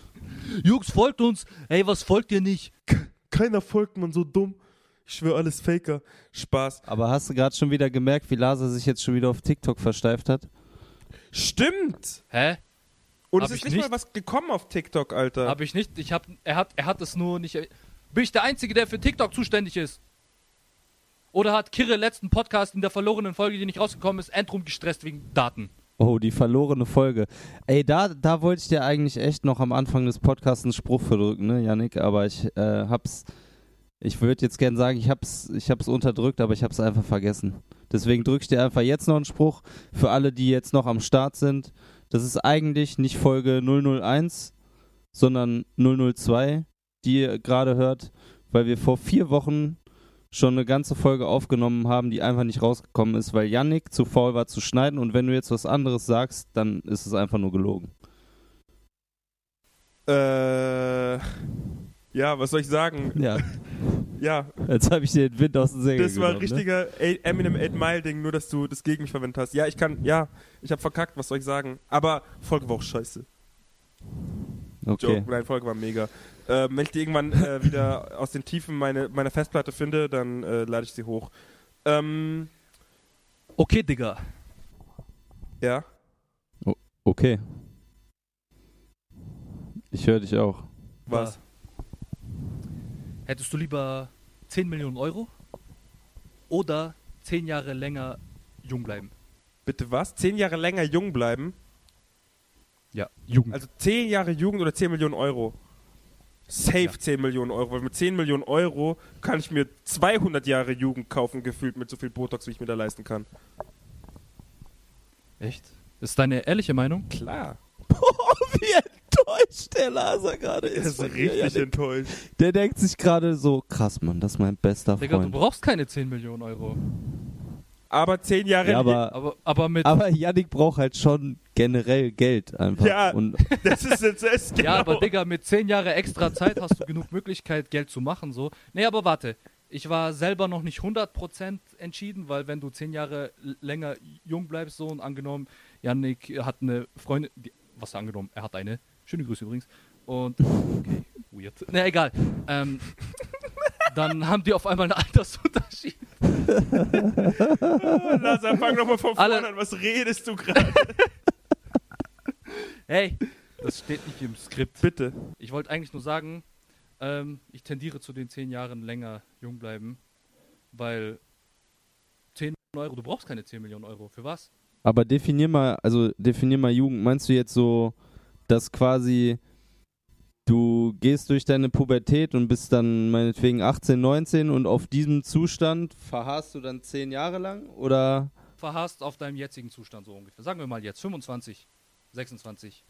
(laughs) Jungs, folgt uns. Ey, was folgt ihr nicht? Keiner folgt man so dumm. Ich schwöre, alles Faker. Spaß. Aber hast du gerade schon wieder gemerkt, wie Lasa sich jetzt schon wieder auf TikTok versteift hat? Stimmt! Hä? Und Hab es ist ich nicht, nicht. mal was gekommen auf TikTok, Alter. Habe ich nicht. Ich hab, er, hat, er hat es nur nicht. Bin ich der Einzige, der für TikTok zuständig ist? Oder hat Kirre letzten Podcast in der verlorenen Folge, die nicht rausgekommen ist, Endrum gestresst wegen Daten? Oh, die verlorene Folge. Ey, da, da wollte ich dir eigentlich echt noch am Anfang des Podcasts einen Spruch verdrücken, ne, Yannick? Aber ich äh, hab's. Ich würde jetzt gern sagen, ich hab's, ich hab's unterdrückt, aber ich hab's einfach vergessen. Deswegen drücke ich dir einfach jetzt noch einen Spruch für alle, die jetzt noch am Start sind. Das ist eigentlich nicht Folge 001, sondern 002, die ihr gerade hört, weil wir vor vier Wochen schon eine ganze Folge aufgenommen haben, die einfach nicht rausgekommen ist, weil Yannick zu faul war zu schneiden und wenn du jetzt was anderes sagst, dann ist es einfach nur gelogen. Äh. Ja, was soll ich sagen? Ja, (laughs) Ja, jetzt habe ich dir den Wind aus dem Segel Das war ein ne? richtiger A- Eminem 8 Mile Ding, nur dass du das gegen mich verwendet hast. Ja, ich kann, ja, ich habe verkackt, was soll ich sagen? Aber Folge war auch scheiße. Okay. Joke, nein, Folge war mega. Äh, wenn ich die irgendwann äh, (laughs) wieder aus den Tiefen meine, meiner Festplatte finde, dann äh, lade ich sie hoch. Ähm, Okay, Digga. ja. Okay. Ich höre dich auch. Was? Hättest du lieber 10 Millionen Euro oder 10 Jahre länger jung bleiben? Bitte was? Zehn Jahre länger jung bleiben? Ja, Jugend. Also zehn Jahre Jugend oder 10 Millionen Euro? Safe Ja. 10 Millionen Euro, weil mit 10 Millionen Euro kann ich mir 200 Jahre Jugend kaufen, gefühlt mit so viel Botox, wie ich mir da leisten kann. Echt? Ist deine ehrliche Meinung? Klar. (laughs) Wie enttäuscht der Laser gerade Er ist richtig enttäuscht. Der denkt sich gerade so, krass, Mann, das ist mein bester Digga, du Freund. brauchst keine 10 Millionen Euro. Aber 10 Jahre Ja, aber, Aber, aber mit. aber Yannick braucht halt schon generell Geld einfach. Ja. Und (laughs) Das ist jetzt das genau. Ja, aber Digga, mit 10 Jahre extra Zeit hast du genug Möglichkeit, Geld zu machen. So. Nee, aber warte. Ich war selber noch nicht 100% entschieden, weil wenn du 10 Jahre länger jung bleibst, so und angenommen, Yannick hat eine Freundin, die, was angenommen, er hat eine, schöne Grüße übrigens, und, okay, weird, ne, egal, ähm, dann haben die auf einmal einen Altersunterschied. (laughs) Lazar, fang nochmal von vorne an. Was redest du gerade? (laughs) Hey, das steht nicht im Skript. Bitte. Ich wollte eigentlich nur sagen, ähm, ich tendiere zu den 10 Jahren länger jung bleiben, weil 10 Millionen Euro, du brauchst keine 10 Millionen Euro. Für was? Aber definier mal, also definier mal Jugend. Meinst du jetzt so, dass quasi du gehst durch deine Pubertät und bist dann meinetwegen 18, 19 und auf diesem Zustand verharrst du dann zehn Jahre lang oder Verhasst auf deinem jetzigen Zustand so ungefähr. Sagen wir mal jetzt 25, 26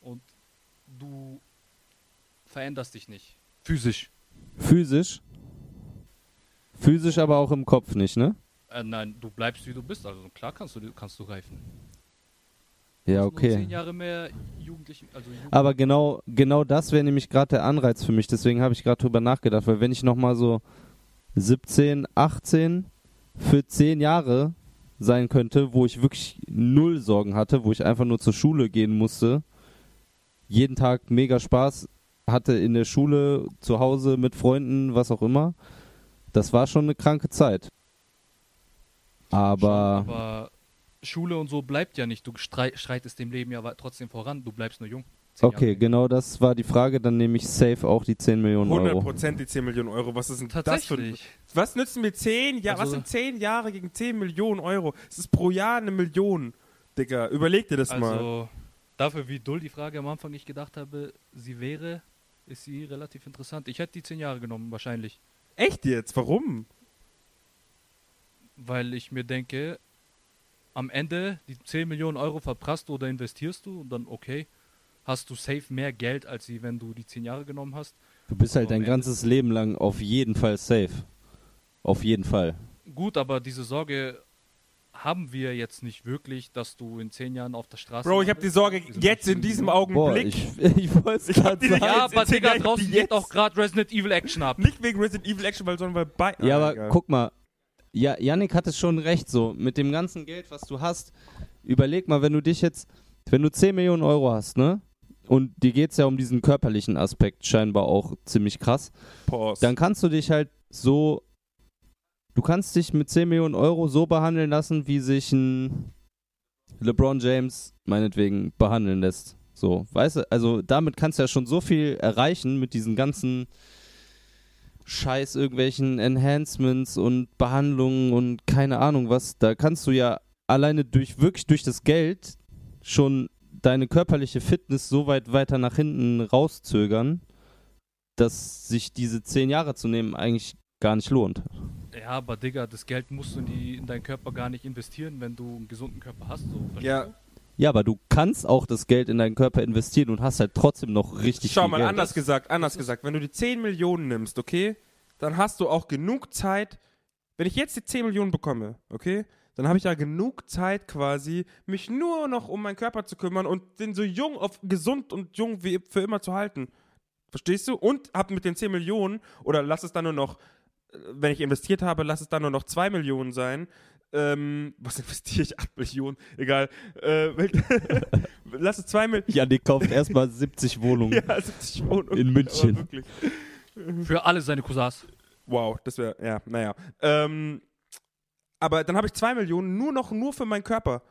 und du veränderst dich nicht. Physisch. physisch? Physisch aber auch im Kopf nicht, ne? Äh, nein, du bleibst wie du bist. Also klar kannst du kannst du reifen. Ja, Zehn okay. Also Aber genau, genau das wäre nämlich gerade der Anreiz für mich. Deswegen habe ich gerade drüber nachgedacht, weil wenn ich nochmal so 17, 18 für 10 Jahre sein könnte, wo ich wirklich null Sorgen hatte, wo ich einfach nur zur Schule gehen musste, jeden Tag mega Spaß hatte in der Schule, zu Hause mit Freunden, was auch immer. Das war schon eine kranke Zeit. Aber, aber Schule und so bleibt ja nicht. Du schreitest dem Leben ja trotzdem voran. Du bleibst nur jung. Okay, Jahre. genau das war die Frage. Dann nehme ich safe auch die 10 Millionen Euro. 100% die 10 Millionen Euro. Was ist denn das für Tatsächlich. Was nützen mir 10 Jahre? was Also- sind 10 Jahre gegen 10 Millionen Euro? Es ist pro Jahr eine Million, Digga. Überleg dir das mal. Also, dafür, wie dull die Frage am Anfang ich gedacht habe, sie wäre, ist sie relativ interessant. Ich hätte die zehn Jahre genommen, wahrscheinlich. Echt jetzt? Warum? Weil ich mir denke, am Ende die 10 Millionen Euro verprasst oder investierst du und dann okay, hast du safe mehr Geld, als sie, wenn du die 10 Jahre genommen hast. Du bist halt dein Ende- ganzes Leben lang auf jeden Fall safe. Auf jeden Fall. Gut, aber diese Sorge haben wir jetzt nicht wirklich, dass du in 10 Jahren auf der Straße. Bro, ich habe die Sorge jetzt in 15 diesem Millionen. Boah, Augenblick. ich, (laughs) ich wollte es gerade sagen. Ja, aber Digga, draußen geht auch gerade Resident Evil Action ab. Nicht wegen Resident Evil Action, weil sondern weil bei. Ja, aber egal. guck mal, ja, Yannick hatte schon recht, so mit dem ganzen Geld, was du hast. Überleg mal, wenn du dich jetzt, wenn du 10 Millionen Euro hast, ne? Und dir geht es ja um diesen körperlichen Aspekt scheinbar auch ziemlich krass. Pause. Dann kannst du dich halt so, du kannst dich mit 10 Millionen Euro so behandeln lassen, wie sich ein LeBron James meinetwegen behandeln lässt. So, weißt du, also damit kannst du ja schon so viel erreichen mit diesen ganzen Scheiß, irgendwelchen Enhancements und Behandlungen und keine Ahnung was. Da kannst du ja alleine durch, wirklich durch das Geld schon deine körperliche Fitness so weit weiter nach hinten rauszögern, dass sich diese 10 Jahre zu nehmen eigentlich gar nicht lohnt. Ja, aber Digga, das Geld musst du in, die, in deinen Körper gar nicht investieren, wenn du einen gesunden Körper hast. So, Ja. Ja, aber du kannst auch das Geld in deinen Körper investieren und hast halt trotzdem noch richtig Schau viel mal, Geld. anders gesagt, anders gesagt. Wenn du die 10 Millionen nimmst, okay, dann hast du auch genug Zeit. Wenn ich jetzt die 10 Millionen bekomme, okay, dann habe ich ja genug Zeit quasi, mich nur noch um meinen Körper zu kümmern und den so jung, auf gesund und jung wie für immer zu halten. Verstehst du? Und hab mit den 10 Millionen, oder lass es dann nur noch, äh, wenn ich investiert habe, lass es dann nur noch 2 Millionen sein. Ähm, was investiere ich? 8 Millionen? Egal. Äh, (laughs) lass es 2 Millionen. Janik kauft erstmal 70 Wohnungen. (laughs) Ja, 70 Wohnungen. In München. Für alle seine Cousins. Wow, das wäre, ja, naja. Ähm, aber dann habe ich zwei Millionen nur noch nur für meinen Körper.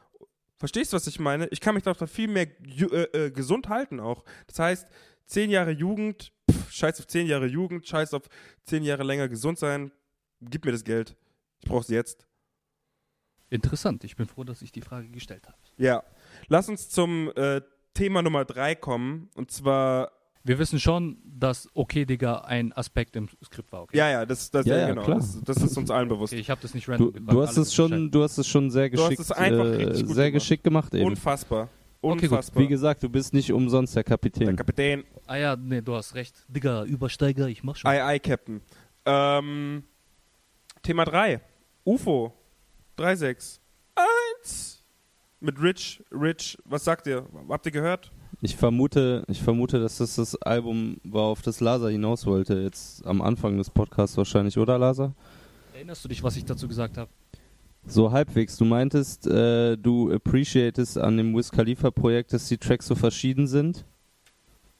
Verstehst du, was ich meine? Ich kann mich doch viel mehr äh, äh, gesund halten auch. Das heißt, zehn Jahre Jugend, pff, scheiß auf zehn Jahre Jugend, scheiß auf zehn Jahre länger gesund sein. Gib mir das Geld. Ich brauch's jetzt. Interessant. Ich bin froh, dass ich die Frage gestellt habe. Ja. Lass uns zum äh, Thema Nummer drei kommen. Und zwar, Wir wissen schon, dass okay, Digga, ein Aspekt im Skript war. Okay, ja, ja, das, das, Ja, ja, genau. klar. Das, das ist uns allen bewusst. okay ich habe das nicht Du, random gefragt. du hast es schon, du hast es schon sehr Du hast geschickt, es einfach äh, richtig gut sehr gemacht. geschickt gemacht eben. Unfassbar. Okay, gut. Unfassbar. Wie gesagt, du bist nicht umsonst der Der Kapitän. Kapitän. Ah ja, nee, du hast recht. Digga, Übersteiger, ich mach schon. Ei, ei, Captain. Ähm, Thema 3. UFO. 361. Mit Rich. Rich, was sagt ihr? Habt ihr gehört? Ich vermute, ich vermute, dass das das Album war, auf das Lasa hinaus wollte. Jetzt am Anfang des Podcasts wahrscheinlich, oder Lasa? Erinnerst du dich, was ich dazu gesagt habe? So halbwegs. Du meintest, äh, du appreciatest an dem Wiz Khalifa Projekt, dass die Tracks so verschieden sind.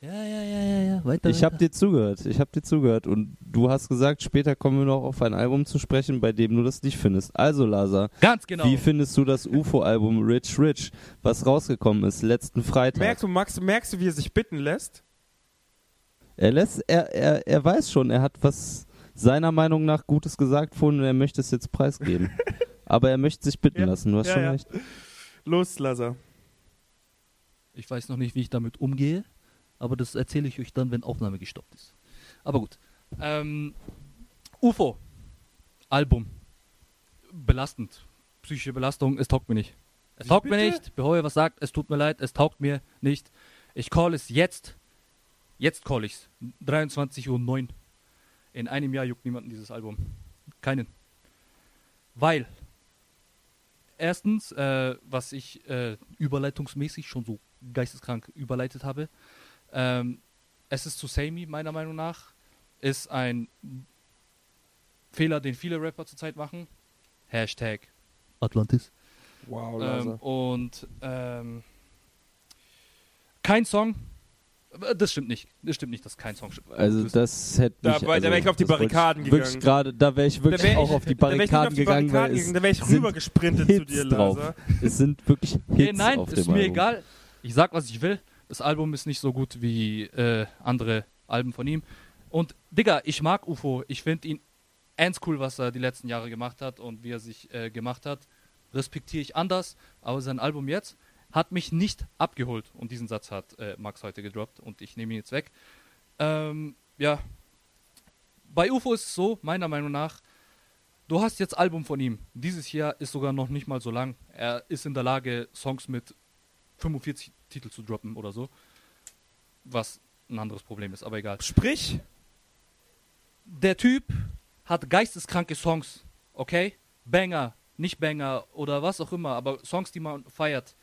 Ja, ja, ja, ja, ja. Weiter. Ich habe dir zugehört. Ich habe dir zugehört und du hast gesagt, später kommen wir noch auf ein Album zu sprechen, bei dem du das nicht findest. Also Lasa, Ganz genau. wie findest du das UFO-Album Rich Rich, was rausgekommen ist letzten Freitag? Merkst du, Max, merkst du, wie er sich bitten lässt? Er lässt, er, er, er weiß schon, er hat was seiner Meinung nach Gutes gesagt vorhin und er möchte es jetzt preisgeben. (laughs) Aber er möchte sich bitten Ja, lassen. Du hast ja, schon ja. recht. Los, Lazar. Ich weiß noch nicht, wie ich damit umgehe. Aber das erzähle ich euch dann, wenn Aufnahme gestoppt ist. Aber gut. Ähm, UFO. Album. Belastend. Psychische Belastung, es taugt mir nicht. Es taugt mir bitte? nicht. Bevor ihr was sagt, es tut mir leid, es taugt mir nicht. Ich call es jetzt. Jetzt call ich's. 23.09 Uhr. In einem Jahr juckt niemanden dieses Album. Keinen. Weil. Erstens, äh, was ich äh, überleitungsmäßig schon so geisteskrank überleitet habe. Ähm, es ist zu samey, meiner Meinung nach. Ist ein Fehler, den viele Rapper zurzeit machen. Hashtag Atlantis. Wow, Ähm, und ähm, kein Song. äh, Das stimmt nicht. Das stimmt nicht, dass kein Song stimmt. Also das hätte Da- mich, da also, wär ich auf die ich Barrikaden Wirklich gegangen. gerade, da wäre ich wirklich wär auch ich- wär ich Barrikaden auf die gegangen, Barrikaden gegangen, da wäre ich sind rübergesprintet zu dir, drauf. Laser. Es sind wirklich Hits Nee, nein, auf ist dem mir Album. egal. Ich sag, was ich will. Das Album ist nicht so gut wie äh, andere Alben von ihm. Und Digga, ich mag UFO. Ich finde ihn ernst cool, was er die letzten Jahre gemacht hat und wie er sich äh, gemacht hat. Respektiere ich anders. Aber sein Album jetzt hat mich nicht abgeholt. Und diesen Satz hat äh, Max heute gedroppt und ich nehme ihn jetzt weg. Ähm, ja. Bei UFO ist es so, meiner Meinung nach, du hast jetzt Album von ihm. Dieses Jahr ist sogar noch nicht mal so lang. Er ist in der Lage, Songs mit 45 Titel zu droppen oder so. Was ein anderes Problem ist, aber egal. Sprich, Der Typ hat geisteskranke Songs, okay? Banger, nicht Banger oder was auch immer, aber Songs, die man feiert.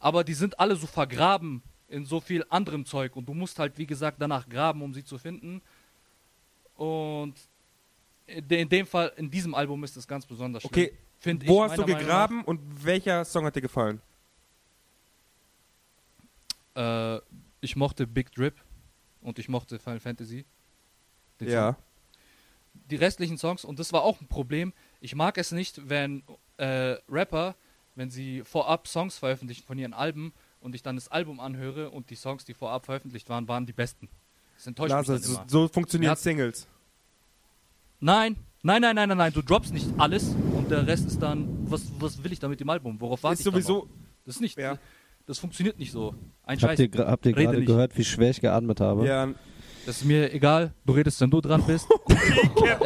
Aber die sind alle so vergraben in so viel anderem Zeug und du musst halt, wie gesagt, danach graben, um sie zu finden. Und in de- in dem Fall, in diesem Album ist es ganz besonders schlimm. okay, Find wo ich hast du gegraben und welcher Song hat dir gefallen? Äh, ich mochte Big Drip und ich mochte Final Fantasy. Den Song. Ja. die restlichen Songs, und das war auch ein Problem, ich mag es nicht, wenn äh, Rapper, wenn sie vorab Songs veröffentlichen von ihren Alben und ich dann das Album anhöre und die Songs, die vorab veröffentlicht waren, waren die besten. Das enttäuscht Laser, mich dann so, immer. so funktionieren Ja. Singles. Nein, nein, nein, nein, nein, nein, du droppst nicht alles und der Rest ist dann, was, was will ich da mit dem Album? Worauf warte Ist ich sowieso. Das ist nicht, Ja. Das funktioniert nicht so. Ein Habt Scheiß. ihr, habt ihr gerade gehört, wie schwer ich geatmet habe? Ja, Das ist mir egal, du redest, wenn du dran bist. (laughs)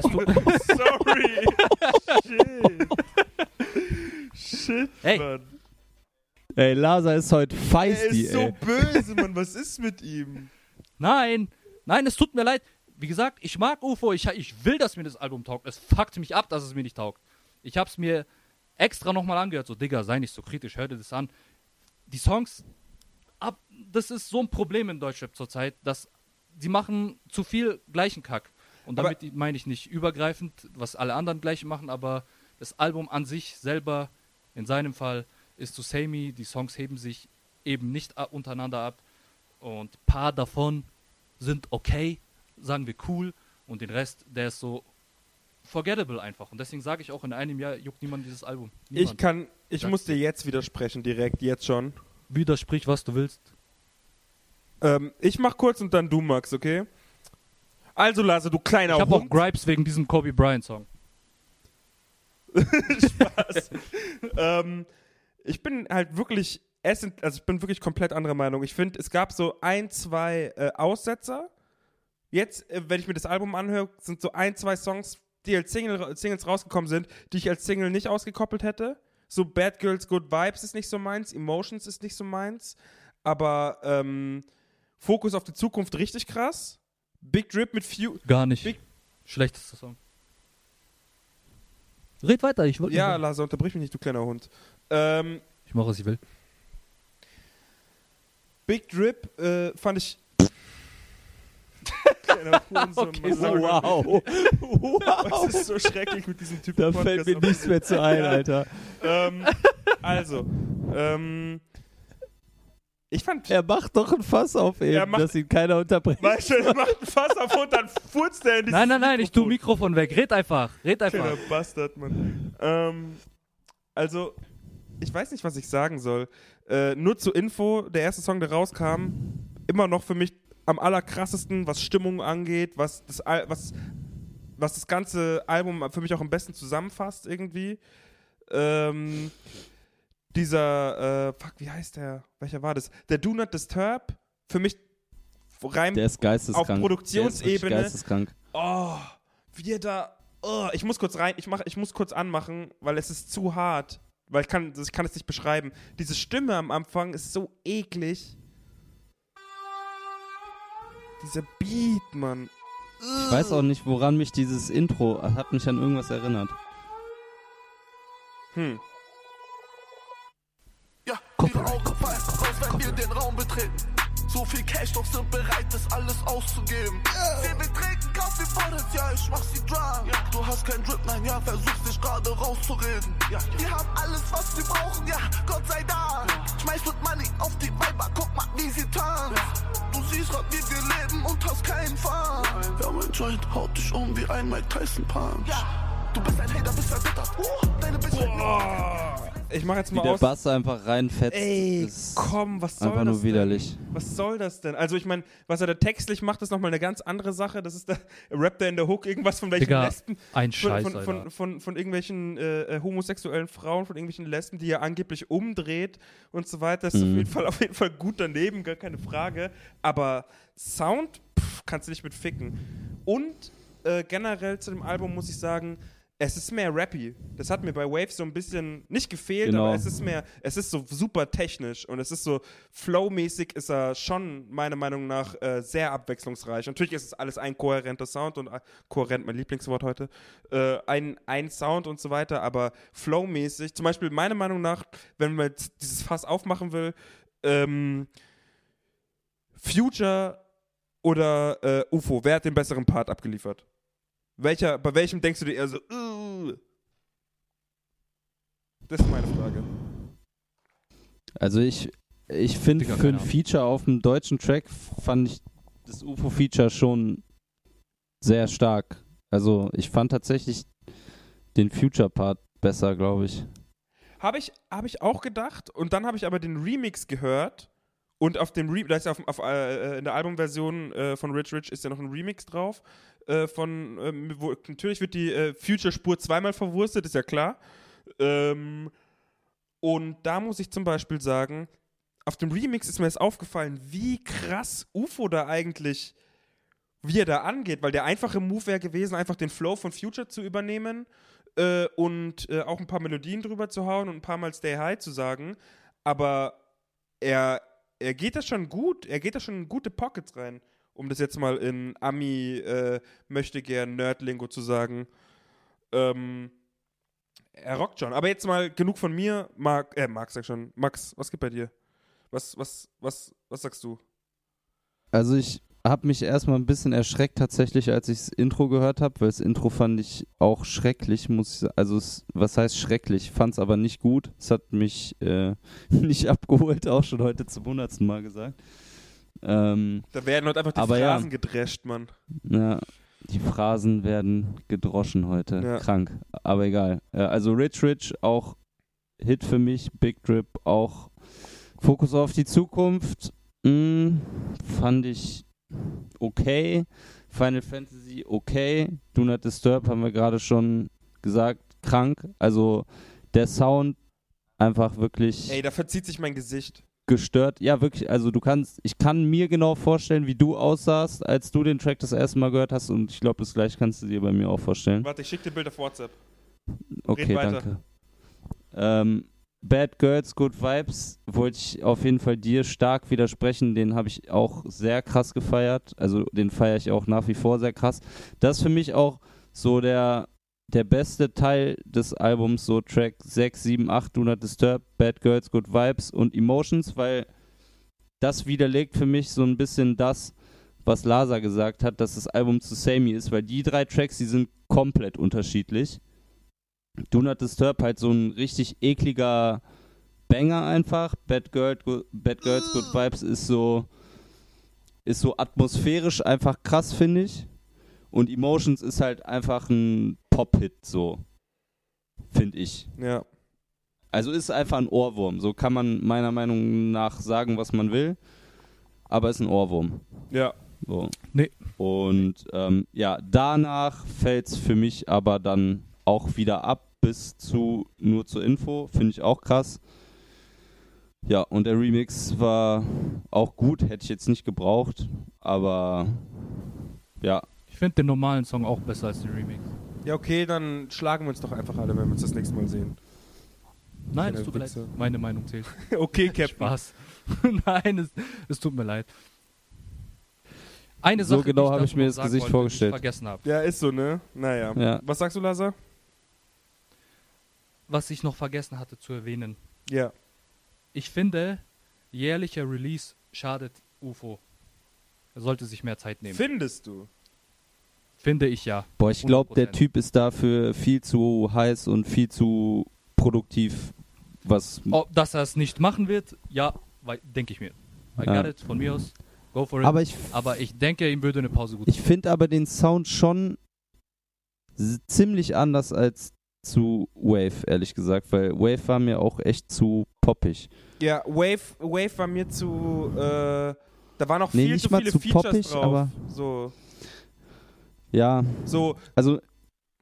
sorry. Shit. (laughs) Shit, Hey. Mann. Ey, Lasa ist heute Er feisty, ist so ey. böse, Mann. (laughs) Was ist mit ihm? Nein, nein, es tut mir leid. Wie gesagt, ich mag UFO, ich, ich will, dass mir das Album taugt. Es fuckt mich ab, dass es mir nicht taugt. Ich hab's mir extra nochmal angehört. So, Digga, sei nicht so kritisch, hör dir das an. Die Songs, ab, das ist so ein Problem in Deutschrap zurzeit, dass sie machen zu viel gleichen Kack. Und Aber- damit meine ich nicht übergreifend, was alle anderen gleich machen, aber das Album an sich selber, in seinem Fall, ist zu samey. Die Songs heben sich eben nicht untereinander ab. Und ein paar davon sind okay, sagen wir cool. Und den Rest, der ist so forgettable einfach. Und deswegen sage ich auch, in einem Jahr juckt niemand dieses Album. Ich Niemand. kann, ich Sag's muss dir jetzt widersprechen, direkt, jetzt schon. Widersprich, was du willst. Ähm, ich mach kurz und dann du, Max, okay? Also, Lasse, du kleiner Ich habe auch. Gripes wegen diesem Kobe Bryant Song. (laughs) Spaß. ähm, ich bin halt wirklich, also ich bin wirklich komplett anderer Meinung. Ich finde, es gab so ein, zwei äh, Aussetzer. Jetzt, äh, wenn ich mir das Album anhöre, sind so ein, zwei Songs, die als Single, Singles rausgekommen sind, die ich als Single nicht ausgekoppelt hätte. So Bad Girls Good Vibes ist nicht so meins, Emotions ist nicht so meins, aber ähm, Fokus auf die Zukunft richtig krass. Big Drip mit Few. Gar nicht. Big- Schlechtester Song. Red weiter, ich wollte. Ja, Lasse, unterbrich mich nicht, du kleiner Hund. Ähm, Ich mache, was ich will. Big Drip äh, fand ich. Mann. sorry. Wow. (laughs) wow. Das ist so schrecklich mit diesem Typen. Da fällt mir nichts mehr zu ein, (laughs) Alter. Ähm, also, ähm, ich fand. Er macht doch ein Fass auf eben, Er macht- dass ihn keiner unterbricht. Weißt du, er macht ein Fass auf und dann furzt er in dieses Nein, nein, nein, ich tu Mikrofon. Mikrofon weg. Red einfach. Red einfach. Kleiner Bastard, Mann. Ähm, also, ich weiß nicht, was ich sagen soll. Äh, nur zur Info, der erste Song, der rauskam, immer noch für mich am allerkrassesten, was Stimmung angeht, was das, Al was, was das ganze Album für mich auch am besten zusammenfasst irgendwie. Ähm, dieser, äh, fuck, wie heißt der? Welcher war das? Der Do Not Disturb, für mich rein Der ist geisteskrank. auf Produktionsebene. Der ist geisteskrank. Oh, wie er da. Oh, ich muss kurz rein, ich, mach, ich muss kurz anmachen, weil es ist zu hart. Weil ich kann, ich kann es nicht beschreiben. Diese Stimme am Anfang ist so eklig. Dieser Beat, Mann. Ich weiß auch nicht, woran mich dieses Intro hat mich an irgendwas erinnert. Hm. Ja, ihre Augen fallen raus, wenn wir den Raum betreten. So viel Cash, doch sind bereit, das alles auszugeben. Sie will trinken, Kaffee vor das, ja, ich mach sie drunk. Du hast kein Drip, nein, ja, versuchst dich gerade rauszureden. Wir haben alles, was wir brauchen, ja, Gott sei Dank. Schmeiß mit Money auf die Weiber, guck mal, wie sie tanzt. Du siehst wie wir leben und hast keinen Fun. Ja, mein Joint haut dich um wie ein Mike Tyson Punch. Du bist ein Hater, bist verbittert. Uh, deine Bitch Oh. Ich mach jetzt Wie mal der aus. Bass einfach reinfetzt. Ey, komm, was soll einfach das nur widerlich. Denn? Was soll das denn? Also ich meine, was er da textlich macht, ist nochmal eine ganz andere Sache. Das ist da, rappt er in der Hook irgendwas von welchen Digga, Lesben, ein von, Scheiß, von, Alter. von, von, von irgendwelchen äh, äh, homosexuellen Frauen, von irgendwelchen Lesben, die er angeblich umdreht und so weiter. Das ist auf Mhm. jeden Fall auf jeden Fall gut daneben, gar keine Frage. Aber Sound, pff, kannst du nicht mit ficken. Und äh, generell zu dem Album muss ich sagen, es ist mehr rappy. Das hat mir bei Wave so ein bisschen nicht gefehlt, Genau. aber es ist mehr, es ist so super technisch und es ist so flowmäßig ist er schon meiner Meinung nach äh, sehr abwechslungsreich. Natürlich ist es alles ein kohärenter Sound und äh, kohärent mein Lieblingswort heute, äh, ein, ein Sound und so weiter, aber flowmäßig, zum Beispiel meiner Meinung nach, wenn man jetzt dieses Fass aufmachen will, ähm, Future oder äh, UFO, wer hat den besseren Part abgeliefert? Welcher, bei welchem denkst du dir eher so, "Uh"? Das ist meine Frage. Also ich, ich finde für ein. Feature auf dem deutschen Track fand ich das UFO-Feature schon sehr stark. Also ich fand tatsächlich den Future-Part besser, glaube ich. Habe ich, hab ich auch gedacht und dann habe ich aber den Remix gehört und auf dem Re da ist auf, auf, äh, in der Albumversion äh, von Rich Rich ist ja noch ein Remix drauf. Äh, von, ähm, wo, natürlich wird die äh, Future-Spur zweimal verwurstet, ist ja klar. Ähm, und da muss ich zum Beispiel sagen, auf dem Remix ist mir jetzt aufgefallen, wie krass UFO da eigentlich, wie er da angeht, weil der einfache Move wäre gewesen, einfach den Flow von Future zu übernehmen äh, und äh, auch ein paar Melodien drüber zu hauen und ein paar Mal Stay High zu sagen. Aber er, er geht da schon gut, er geht da schon in gute Pockets rein, um das jetzt mal in Ami äh, möchte gern Nerdlingo zu sagen. Ähm, er rockt schon. Aber jetzt mal genug von mir. Marc, äh, Marc sag schon. Max, was geht bei dir? Was, was, was, was sagst du? Also ich habe mich erstmal ein bisschen erschreckt tatsächlich, als ich das Intro gehört habe, weil das Intro fand ich auch schrecklich, muss ich sagen. Also es, was heißt schrecklich? Fand es aber nicht gut. Es hat mich äh, (laughs) nicht abgeholt, auch schon heute zum hundertsten Mal gesagt. Ähm, Da werden heute einfach die Aber ja. Phrasen gedrescht, Mann. Ja, die Phrasen werden gedroschen heute. Ja. Krank. Aber egal. Also Rich Rich auch Hit für mich. Big Drip auch Fokus auf die Zukunft. Mh, fand ich okay. Final Fantasy okay. Do Not Disturb haben wir gerade schon gesagt. Krank. Also der Sound einfach wirklich Ey, da verzieht sich mein Gesicht. Gestört. Ja, wirklich. Also du kannst, ich kann mir genau vorstellen, wie du aussahst, als du den Track das erste Mal gehört hast und ich glaube, das gleiche kannst du dir bei mir auch vorstellen. Warte, ich schick dir Bild auf WhatsApp. Okay, danke. Ähm, Bad Girls, Good Vibes wollte ich auf jeden Fall dir stark widersprechen. Den habe ich auch sehr krass gefeiert. Also den feiere ich auch nach wie vor sehr krass. Das ist für mich auch so der, der beste Teil des Albums, so Track 6, 7, 8, Do Not Disturb, Bad Girls, Good Vibes und Emotions, weil das widerlegt für mich so ein bisschen das, was Lasa gesagt hat, dass das Album zu Samey ist, weil die drei Tracks, die sind komplett unterschiedlich. Do Not Disturb halt so ein richtig ekliger Banger einfach. Bad, Girl, Go- Bad Girls Good Vibes ist so ist so atmosphärisch einfach krass, finde ich. Und Emotions ist halt einfach ein Pop-Hit, so. Finde ich. Ja. Also ist einfach ein Ohrwurm. So kann man meiner Meinung nach sagen, was man will. Aber ist ein Ohrwurm. Ja. So. Nee. Und ähm, ja, danach fällt es für mich aber dann auch wieder ab bis zu nur zur Info. Finde ich auch krass. Ja, und der Remix war auch gut, hätte ich jetzt nicht gebraucht, aber ja, Ich finde den normalen Song auch besser als den Remix. Ja, okay, dann schlagen wir uns doch einfach alle, wenn wir uns das nächste Mal sehen. Nein, es tut mir leid. Meine Meinung zählt. (laughs) okay, Captain. Spaß. (laughs) Nein, es, es tut mir leid. Eine So Sache, genau die ich habe ich mir noch das Gesicht wollte, vorgestellt. Vergessen habe. Ja, ist so, ne? Naja. Ja. Was sagst du, Lasa? Was ich noch vergessen hatte zu erwähnen. Ja. Ich finde, jährlicher Release schadet UFO. Er sollte sich mehr Zeit nehmen. Findest du? Finde ich ja. boah, ich glaube, der 100%. Typ ist dafür viel zu heiß und viel zu produktiv, was Oh, dass er es nicht machen wird, ja, denke ich mir. I Ja. got it, von mir aus. Go for it. aber ich Aber ich denke, ihm würde eine Pause gut Ich finde aber den Sound schon ziemlich anders als zu Wave, ehrlich gesagt, weil Wave war mir auch echt zu poppig. Ja, Wave, Wave war mir zu. Äh, da waren noch Nee, viel nicht zu mal viele zu Features poppig, drauf. aber- So, Ja, so, also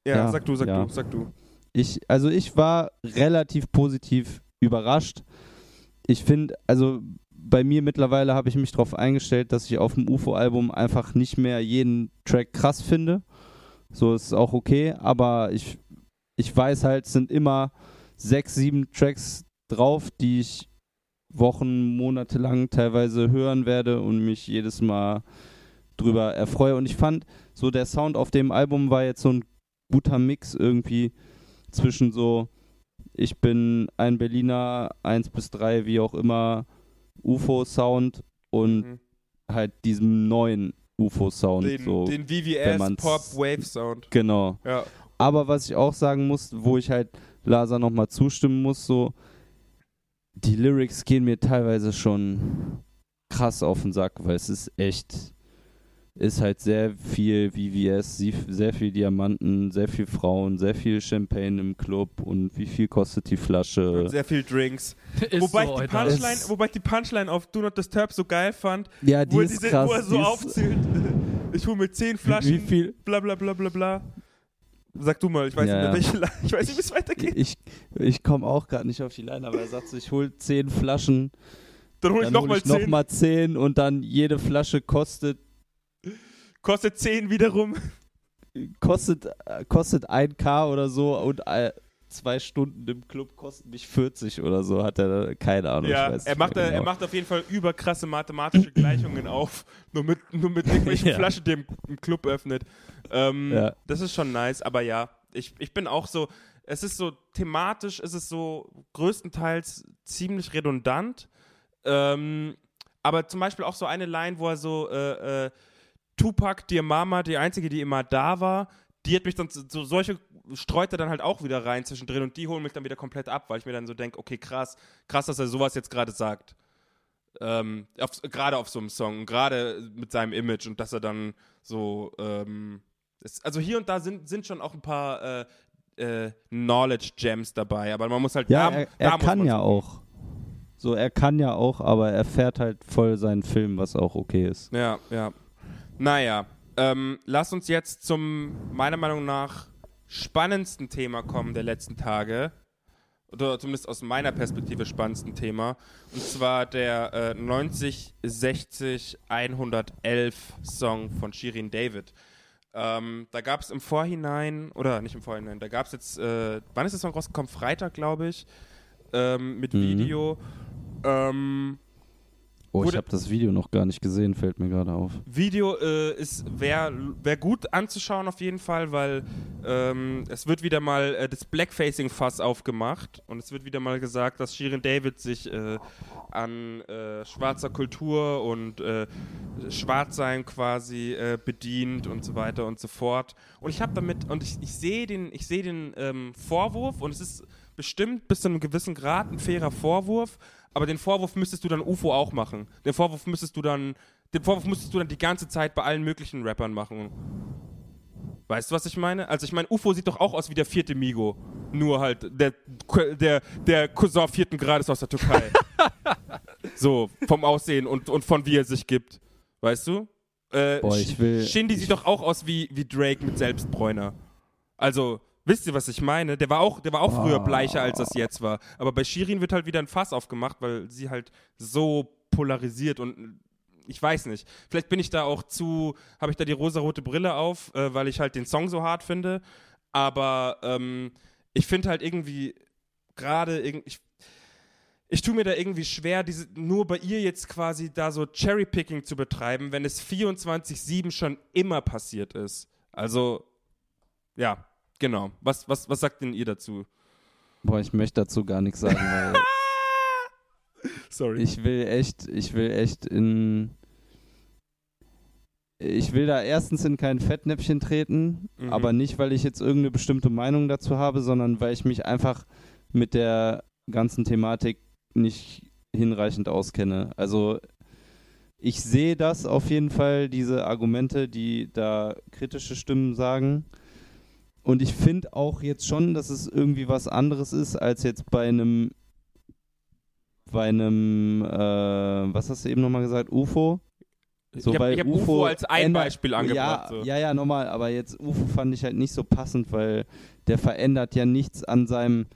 ja, Ja, sag du, sag ja. du, sag du. ich, also ich war relativ positiv überrascht. Ich finde, also bei mir mittlerweile habe ich mich darauf eingestellt, dass ich auf dem UFO-Album einfach nicht mehr jeden Track krass finde. So ist auch okay, aber ich, ich weiß halt, es sind immer sechs, sieben Tracks drauf, die ich Wochen, Monate lang teilweise hören werde und mich jedes Mal drüber erfreue. Und ich fand, so der Sound auf dem Album war jetzt so ein guter Mix irgendwie zwischen so, ich bin ein Berliner 1 bis 3, wie auch immer, UFO-Sound und Mhm. halt diesem neuen UFO-Sound. Den, so. den wenn VVS man's- Pop Wave Sound. Genau. Ja. Aber was ich auch sagen muss, wo ich halt Lasa nochmal zustimmen muss, so, die Lyrics gehen mir teilweise schon krass auf den Sack, weil es ist echt, ist halt sehr viel VVS, sehr viel Diamanten, sehr viel Frauen, sehr viel Champagne im Club und wie viel kostet die Flasche? Und sehr viel Drinks. (laughs) Wobei, so, ich die. Punchline, wobei ich die Punchline auf Do Not Disturb so geil fand, Ja, die wo, er ist diese, krass. wo er so aufzählt. (laughs) Ich hole mir zehn Flaschen, wie viel? bla bla bla bla bla. Sag du mal, ich weiß Ja, nicht, ja. (laughs) ich weiß nicht, wie es weitergeht. Ich, ich komme auch gerade nicht auf die Line, aber er sagt so, ich hole zehn Flaschen, Dann hole ich dann hol nochmal ich noch zehn. mal zehn und dann jede Flasche kostet Kostet zehn wiederum. kostet, äh, kostet 1K oder so und äh, zwei Stunden im Club kosten mich 40 oder so, hat er keine Ahnung. Ja, er macht, da, er genau. macht auf jeden Fall überkrasse mathematische Gleichungen (clears throat) auf, nur mit, nur mit irgendwelchen (laughs) Ja. Flaschen, die im Club öffnet. Ähm, Ja. Das ist schon nice, aber ja, ich, ich bin auch so, es ist so, thematisch ist es so größtenteils ziemlich redundant, ähm, aber zum Beispiel auch so eine Line, wo er so, äh, äh, Tupac, Dear Mama, die einzige, die immer da war, die hat mich dann, so, so solche streut er dann halt auch wieder rein zwischendrin und die holen mich dann wieder komplett ab, weil ich mir dann so denke, okay, krass, krass, dass er sowas jetzt gerade sagt. Ähm, gerade auf so einem Song, gerade mit seinem Image und dass er dann so, ähm, es, also hier und da sind, sind schon auch ein paar äh, äh, Knowledge Gems dabei, aber man muss halt, Ja, da, er, da er muss kann ja suchen. auch. So, er kann ja auch, aber er fährt halt voll seinen Film, was auch okay ist. Ja, ja. Naja, ähm, lass uns jetzt zum, meiner Meinung nach, spannendsten Thema kommen der letzten Tage. Oder zumindest aus meiner Perspektive spannendsten Thema. Und zwar der äh, 90, 60, 111 Song von Shirin David. Ähm, da gab es im Vorhinein, oder nicht im Vorhinein, da gab es jetzt, äh, wann ist der Song rausgekommen? Freitag, glaube ich, ähm, mit Mhm. Video. Ähm, Oh, ich habe das Video noch gar nicht gesehen, fällt mir gerade auf. Video äh, ist wäre wär gut anzuschauen auf jeden Fall, weil ähm, es wird wieder mal äh, das Blackfacing-Fass aufgemacht und es wird wieder mal gesagt, dass Shirin David sich äh, an äh, schwarzer Kultur und äh, Schwarzsein quasi äh, bedient und so weiter und so fort. Und ich habe damit und ich, ich sehe den ich sehe den ähm, Vorwurf und es ist bestimmt bis zu einem gewissen Grad ein fairer Vorwurf, aber den Vorwurf müsstest du dann UFO auch machen. Den Vorwurf müsstest du dann, den Vorwurf müsstest du dann die ganze Zeit bei allen möglichen Rappern machen. Weißt du, was ich meine? Also ich meine, UFO sieht doch auch aus wie der vierte Migo. Nur halt der, der, der Cousin vierten Grades aus der Türkei. (laughs) so, vom Aussehen und, und von wie er sich gibt. Weißt du? Äh, Boah, ich will- Shindy ich- sieht doch auch aus wie, wie Drake mit Selbstbräuner. Also, wisst ihr, was ich meine? Der war auch, der war auch früher Oh. bleicher, als das jetzt war. Aber bei Shirin wird halt wieder ein Fass aufgemacht, weil sie halt so polarisiert und ich weiß nicht. Vielleicht bin ich da auch zu, habe ich da die rosarote Brille auf, äh, weil ich halt den Song so hart finde. Aber ähm, ich finde halt irgendwie gerade irgendwie. Ich, ich tue mir da irgendwie schwer, diese, nur bei ihr jetzt quasi da so Cherrypicking zu betreiben, wenn es 24-7 schon immer passiert ist. Also, ja, genau. Was, was, was sagt denn ihr dazu? Boah, ich möchte dazu gar nichts sagen, weil (laughs) Sorry. ich will echt, ich will echt in. Ich will da erstens in kein Fettnäpfchen treten, Mhm. aber nicht, weil ich jetzt irgendeine bestimmte Meinung dazu habe, sondern weil ich mich einfach mit der ganzen Thematik nicht hinreichend auskenne. Also ich sehe das auf jeden Fall, diese Argumente, die da kritische Stimmen sagen. Und ich finde auch jetzt schon, dass es irgendwie was anderes ist, als jetzt bei einem bei einem, äh, was hast du eben nochmal gesagt, UFO? So, ich habe hab UFO, als ein Beispiel angebracht. Ja, so. ja, ja, normal, aber jetzt UFO fand ich halt nicht so passend, weil der verändert ja nichts an seinem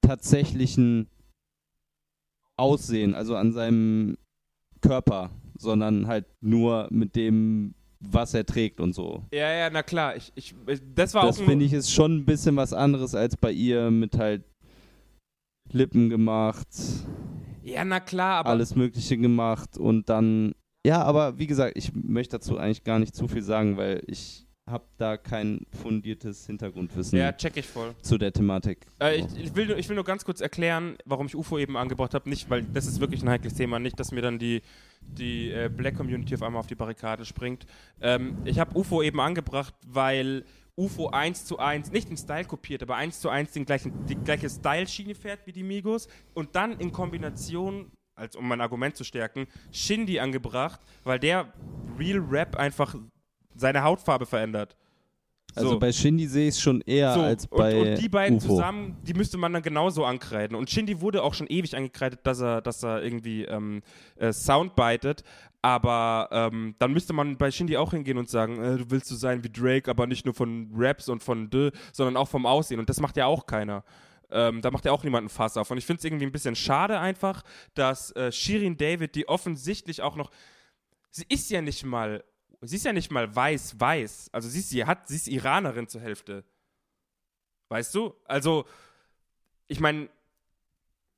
tatsächlichen Aussehen, also an seinem Körper, sondern halt nur mit dem, was er trägt und so. ja, ja, na klar. Ich, ich, das war Das finde ich ist schon ein bisschen was anderes als bei ihr mit halt Lippen gemacht, Ja, na klar, aber alles Mögliche gemacht und dann, ja, aber wie gesagt, ich möchte dazu eigentlich gar nicht zu viel sagen, weil ich habe da kein fundiertes Hintergrundwissen ja, check ich voll. zu der Thematik. Äh, ich, ich, will, nur- ich will nur ganz kurz erklären, warum ich UFO eben angebracht habe. Nicht, weil das ist wirklich ein heikles Thema. Nicht, dass mir dann die, die äh, Black Community auf einmal auf die Barrikade springt. Ähm, ich habe UFO eben angebracht, weil UFO 1 zu 1, nicht den Style kopiert, aber 1 zu 1 den gleichen, die gleiche Style-Schiene fährt wie die Migos und dann in Kombination, als um mein Argument zu stärken, Shindy angebracht, weil der Real Rap einfach seine Hautfarbe verändert. Also So. bei Shindy sehe ich es schon eher So, als bei und, und die beiden UFO. zusammen, die müsste man dann genauso ankreiden. Und Shindy wurde auch schon ewig angekreidet, dass er, dass er irgendwie ähm, äh, Soundbitet. Aber ähm, dann müsste man bei Shindy auch hingehen und sagen, äh, du willst so sein wie Drake, aber nicht nur von Raps und von Dö, sondern auch vom Aussehen. Und das macht ja auch keiner. Ähm, da macht ja auch niemand einen Fass auf. Und ich finde es irgendwie ein bisschen schade einfach, dass äh, Shirin David, die offensichtlich auch noch, sie ist ja nicht mal, sie ist ja nicht mal weiß-weiß. Also sie ist, sie hat, sie ist Iranerin zur Hälfte. Weißt du? Also, ich meine,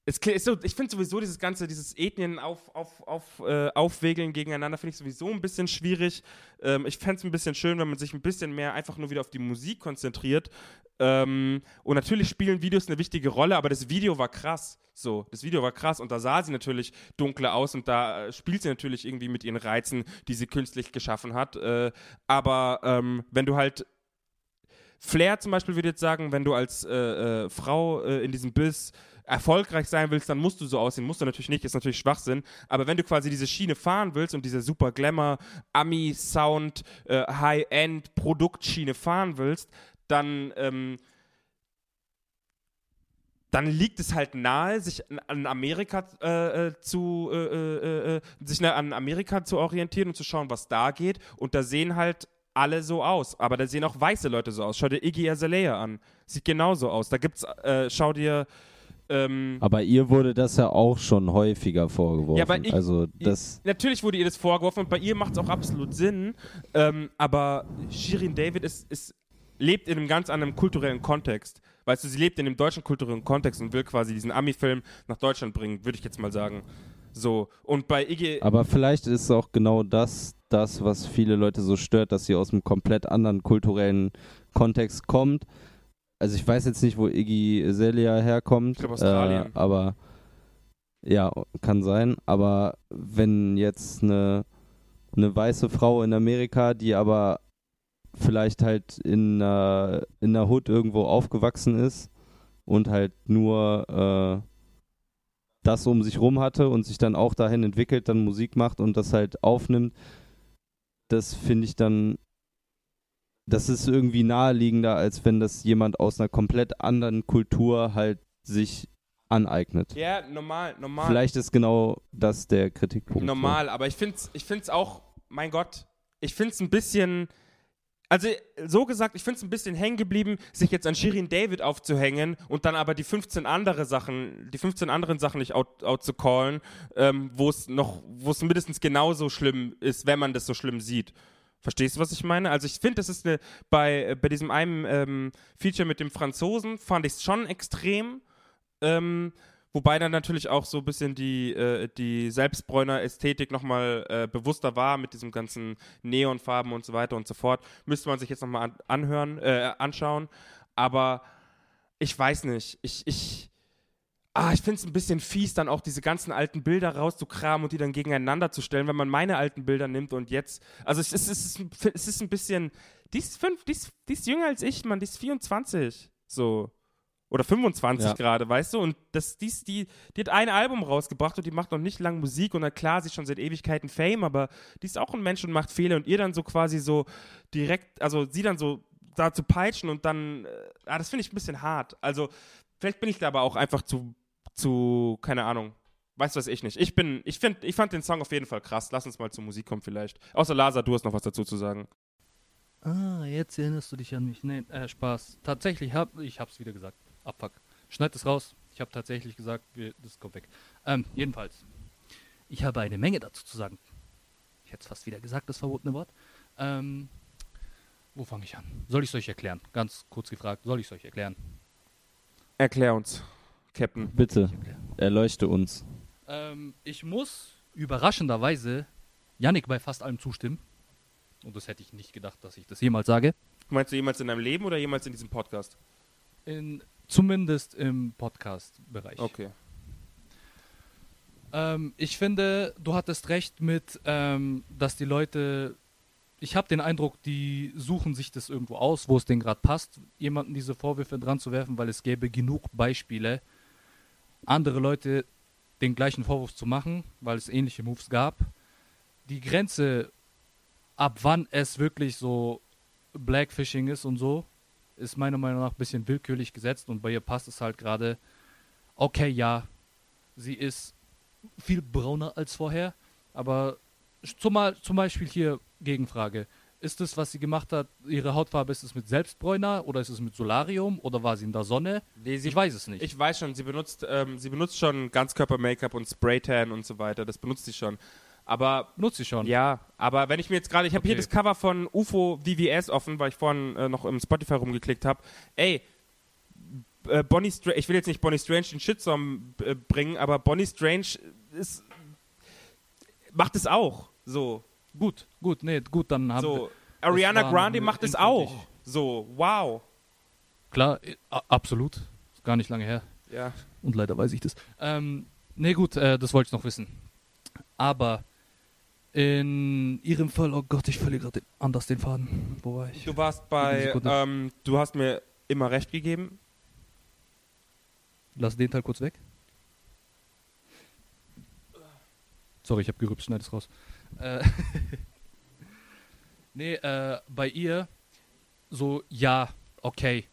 es so, ich finde sowieso dieses ganze, dieses Ethnien auf, auf, auf, äh, aufwegeln gegeneinander, finde ich sowieso ein bisschen schwierig. Ähm, ich fände es ein bisschen schön, wenn man sich ein bisschen mehr einfach nur wieder auf die Musik konzentriert. Ähm, und natürlich spielen Videos eine wichtige Rolle, aber das Video war krass. So, das Video war krass und da sah sie natürlich dunkler aus und da äh, spielt sie natürlich irgendwie mit ihren Reizen, die sie künstlich geschaffen hat. Äh, aber ähm, wenn du halt Flair zum Beispiel würde jetzt sagen, wenn du als äh, äh, Frau äh, in diesem Biss erfolgreich sein willst, dann musst du so aussehen. Musst du natürlich nicht, ist natürlich Schwachsinn. Aber wenn du quasi diese Schiene fahren willst und diese super Glamour, Ami-Sound, äh, High-End Produktschiene fahren willst, dann ähm, dann liegt es halt nahe, sich an- Amerika äh, äh, zu äh, äh, äh, sich na- an Amerika zu orientieren und zu schauen, was da geht. Und da sehen halt alle so aus. Aber da sehen auch weiße Leute so aus. Schau dir Iggy Azalea an. Sieht genauso aus. Da gibt's, äh, schau dir ähm, Aber ihr wurde das ja auch schon häufiger vorgeworfen. Ja, aber ich- also das Natürlich wurde ihr das vorgeworfen und bei ihr macht es auch absolut Sinn. Ähm, aber Shirin David ist, ist, lebt in einem ganz anderen kulturellen Kontext. Weißt du, sie lebt in einem deutschen kulturellen Kontext und will quasi diesen Ami-Film nach Deutschland bringen, würde ich jetzt mal sagen. So. Und bei Iggy. Aber vielleicht ist auch genau das, das, was viele Leute so stört, dass sie aus einem komplett anderen kulturellen Kontext kommt. Also ich weiß jetzt nicht, wo Iggy Azalea herkommt. Ich glaub, Australien. Äh, aber ja, kann sein. Aber wenn jetzt eine, eine weiße Frau in Amerika, die aber vielleicht halt in einer, in einer Hood irgendwo aufgewachsen ist und halt nur äh, das um sich rum hatte und sich dann auch dahin entwickelt, dann Musik macht und das halt aufnimmt, das finde ich dann, das ist irgendwie naheliegender, als wenn das jemand aus einer komplett anderen Kultur halt sich aneignet. ja, normal, normal. Vielleicht ist genau das der Kritikpunkt. Normal, aber ich finde es ich find's auch, mein Gott, ich finde es ein bisschen also so gesagt, ich finde es ein bisschen hängen geblieben, sich jetzt an Shirin David aufzuhängen und dann aber die 15 andere Sachen, die 15 anderen Sachen nicht out, out zu callen, ähm, wo es noch, wo es mindestens genauso schlimm ist, wenn man das so schlimm sieht. Verstehst du, was ich meine? Also ich finde, das ist eine, bei, bei diesem einen ähm, Feature mit dem Franzosen fand ich es schon extrem. Ähm, Wobei dann natürlich auch so ein bisschen die, äh, die Selbstbräuner Ästhetik nochmal äh, bewusster war mit diesem ganzen Neonfarben und so weiter und so fort. Müsste man sich jetzt nochmal an, anhören, äh, anschauen. Aber ich weiß nicht. Ich, ich, ah, ich finde es ein bisschen fies, dann auch diese ganzen alten Bilder rauszukramen und die dann gegeneinander zu stellen, wenn man meine alten Bilder nimmt und jetzt. Also es, es, ist, es ist ein bisschen. Die ist fünf, die ist, die ist jünger als ich, Mann, die ist 24. So. Oder 25 Ja. gerade, weißt du? Und das, die, ist- die, die hat ein Album rausgebracht und die macht noch nicht lang Musik und na klar, sie ist schon seit Ewigkeiten Fame, aber die ist auch ein Mensch und macht Fehler und ihr dann so quasi so direkt, also sie dann so da zu peitschen und dann, äh, ah, das finde ich ein bisschen hart. Also, vielleicht bin ich da aber auch einfach zu, zu, keine Ahnung. Weißt du was ich nicht. Ich bin, ich finde, ich fand den Song auf jeden Fall krass. Lass uns mal zur Musik kommen vielleicht. Außer Lasa, du hast noch was dazu zu sagen. Ah, jetzt erinnerst du dich an mich. Nee, äh, Spaß. Tatsächlich hab ich hab's wieder gesagt. Abfuck. Schneid es raus. Ich habe tatsächlich gesagt, wir, das kommt weg. Ähm, jedenfalls. Ich habe eine Menge dazu zu sagen. Ich hätte es fast wieder gesagt, das verbotene Wort. Ähm, wo fange ich an? Soll ich es euch erklären? Ganz kurz gefragt, soll ich es euch erklären? Erklär uns, Captain. Bitte, erleuchte uns. Ähm, ich muss überraschenderweise Yannick bei fast allem zustimmen. Und das hätte ich nicht gedacht, dass ich das jemals sage. Meinst du jemals in deinem Leben oder jemals in diesem Podcast? In, zumindest im Podcast-Bereich. Okay. Ähm, ich finde, du hattest recht mit, ähm, dass die Leute. Ich habe den Eindruck, die suchen sich das irgendwo aus, wo es denen gerade passt, jemanden diese Vorwürfe dran zu werfen, weil es gäbe genug Beispiele, andere Leute den gleichen Vorwurf zu machen, weil es ähnliche Moves gab. Die Grenze, ab wann es wirklich so Blackfishing ist und so, ist meiner Meinung nach ein bisschen willkürlich gesetzt und bei ihr passt es halt gerade. Okay, ja, sie ist viel brauner als vorher, aber zumal, zum Beispiel hier Gegenfrage. Ist es, was sie gemacht hat, ihre Hautfarbe, ist es mit Selbstbräuner oder ist es mit Solarium oder war sie in der Sonne? Nee, sie, Ich weiß es nicht. ich weiß schon, sie benutzt, ähm, sie benutzt schon Ganzkörper-Make-up und Spraytan und so weiter. Das benutzt sie schon. Aber nutze ich schon. ja, aber wenn ich mir jetzt gerade, ich habe hier Okay. das Cover von UFO VVS offen, weil ich vorhin äh, noch im Spotify rumgeklickt habe. Ey, äh, Bonnie Strange, ich will jetzt nicht Bonnie Strange den Shitstorm äh, bringen, aber Bonnie Strange ist, macht es auch. So, Gut, gut, nee, gut, dann haben wir. so. Ariana Grande macht es auch. So, wow. Klar, absolut. Ist gar nicht lange her. Ja. Und leider weiß ich das. Ähm, nee, gut, äh, das wollte ich noch wissen. Aber in ihrem Fall, oh Gott, ich verliere gerade anders den Faden. Wo war ich? Du warst bei, ähm, du hast mir immer recht gegeben. Lass den Teil kurz weg. Sorry, ich habe gerübst, schneid es raus. Äh, (laughs) nee, äh, bei ihr so, ja, okay.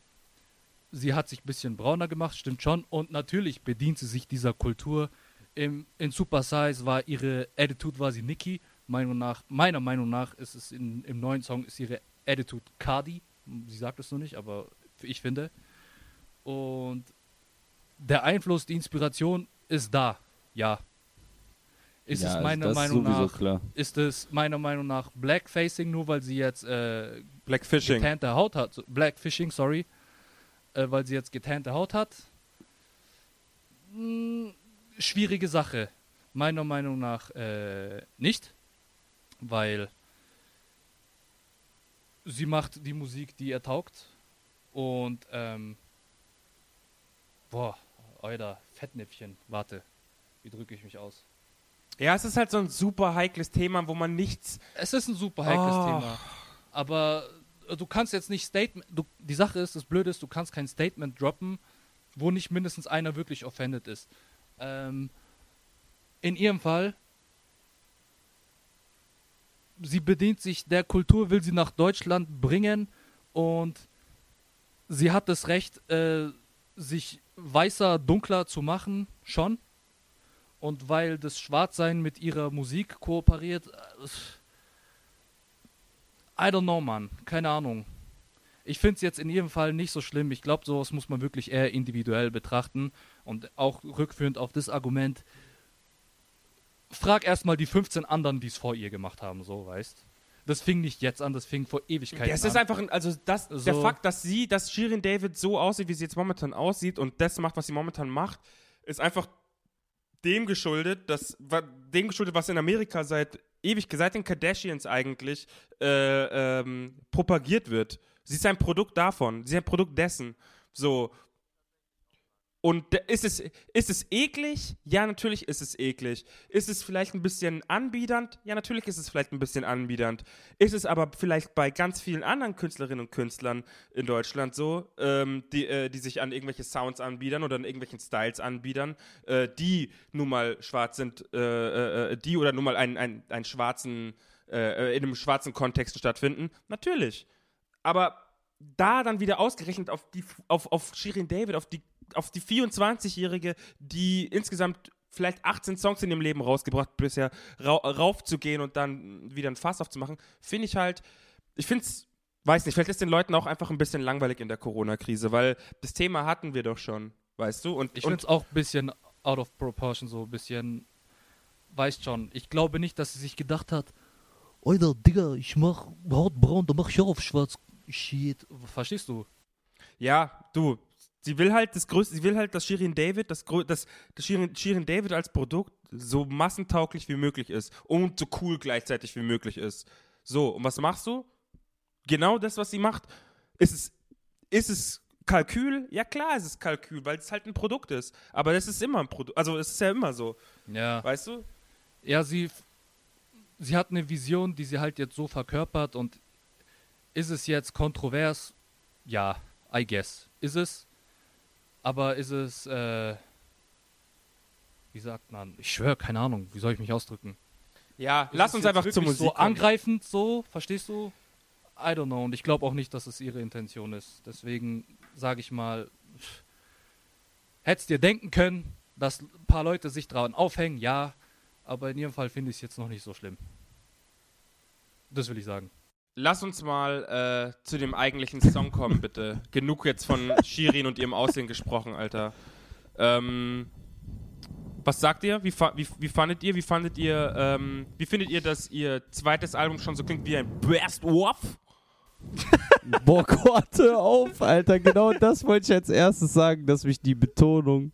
Sie hat sich ein bisschen brauner gemacht, stimmt schon. Und natürlich bedient sie sich dieser Kultur. Im, in Super Size war ihre Attitude war sie Nikki. Meinung nach, meiner Meinung nach ist es in, im neuen Song ist ihre Attitude Cardi. Sie sagt es noch nicht, aber ich finde. Und der Einfluss, die Inspiration ist da, ja. Ist ja, es meiner das Meinung nach, klar. ist es meiner Meinung nach Blackfacing, nur weil sie jetzt äh, Blackfishing. getannte Haut hat. Blackfishing, sorry. Äh, weil sie jetzt getannte Haut hat. Hm, schwierige Sache. Meiner Meinung nach äh, nicht. Weil sie macht die Musik, die er taugt. Und, ähm, boah, Alter, Fettnäpfchen. Warte, wie drücke ich mich aus? Ja, es ist halt so ein super heikles Thema, wo man nichts. Es ist ein super heikles Oh. Thema. Aber äh, du kannst jetzt nicht Statement. Du, die Sache ist, das Blöde ist, du kannst kein Statement droppen, wo nicht mindestens einer wirklich offended ist. Ähm, in ihrem Fall, sie bedient sich der Kultur, will sie nach Deutschland bringen und sie hat das Recht, äh, sich weißer, dunkler zu machen, schon. Und weil das Schwarzsein mit ihrer Musik kooperiert, äh, I don't know, Mann. Keine Ahnung. Ich finde es jetzt in jedem Fall nicht so schlimm. Ich glaube, sowas muss man wirklich eher individuell betrachten. Und auch rückführend auf das Argument, frag erstmal die 15 anderen, die es vor ihr gemacht haben, so, weißt Das fing nicht jetzt an, das fing vor Ewigkeiten Ja, es an. ist einfach, ein, also das, der So. Fakt, dass sie, dass Shirin David so aussieht, wie sie jetzt momentan aussieht und das macht, was sie momentan macht, ist einfach dem geschuldet, dass, dem geschuldet, was in Amerika seit ewig, seit den Kardashians eigentlich äh, ähm, propagiert wird. Sie ist ein Produkt davon, sie ist ein Produkt dessen. So. Und ist es, ist es eklig? Ja, natürlich ist es eklig. Ist es vielleicht ein bisschen anbiedernd? Ja, natürlich ist es vielleicht ein bisschen anbiedernd. Ist es aber vielleicht bei ganz vielen anderen Künstlerinnen und Künstlern in Deutschland so, ähm, die, äh, die sich an irgendwelche Sounds anbiedern oder an irgendwelchen Styles anbiedern, äh, die nun mal schwarz sind, äh, äh, die oder nun mal einen, einen, einen schwarzen, äh, äh, in einem schwarzen Kontext stattfinden? Natürlich. Aber da dann wieder ausgerechnet auf die auf, auf Shirin David, auf die auf die 24-Jährige, die insgesamt vielleicht 18 Songs in ihrem Leben rausgebracht bisher ra raufzugehen und dann wieder ein Fass aufzumachen, finde ich halt, ich finde es, weiß nicht, vielleicht ist den Leuten auch einfach ein bisschen langweilig in der Corona-Krise, weil das Thema hatten wir doch schon, weißt du? Und, Ich finde es auch ein bisschen out of proportion, so ein bisschen, weißt schon. Ich glaube nicht, dass sie sich gedacht hat, Alter, Digga, ich mach Hautbraun, da mach ich auch auf schwarz. Shit. Verstehst du? Ja, du, sie will halt das größte, sie will halt, dass Shirin David, das, das, das Shirin, Shirin David als Produkt so massentauglich wie möglich ist und so cool gleichzeitig wie möglich ist. So, und was machst du? Genau das, was sie macht. Ist es, ist es Kalkül? Ja klar, ist es Kalkül, weil es halt ein Produkt ist. Aber das ist immer ein Produkt, also es ist ja immer so, Ja. weißt du? Ja, sie, sie hat eine Vision, die sie halt jetzt so verkörpert und ist es jetzt kontrovers? Ja, I guess. Ist es. Aber ist es, äh, wie sagt man? Ich schwöre, keine Ahnung, wie soll ich mich ausdrücken? Ja, Ist lass uns einfach zur Musik so kommen. angreifend so, verstehst du? I don't know. Und ich glaube auch nicht, dass es ihre Intention ist. Deswegen sage ich mal, hättest dir denken können, dass ein paar Leute sich dran aufhängen, ja. Aber in ihrem Fall finde ich es jetzt noch nicht so schlimm. Das will ich sagen. Lass uns mal äh, zu dem eigentlichen Song kommen, bitte. Genug jetzt von Shirin und ihrem Aussehen gesprochen, Alter. Ähm, was sagt ihr? Wie, wie, wie fandet ihr? Wie fandet ihr? Ähm, wie findet ihr, dass ihr zweites Album schon so klingt wie ein Best of? (laughs) Boah, Gott, hör auf, Alter. Genau das wollte ich als erstes sagen, dass mich die Betonung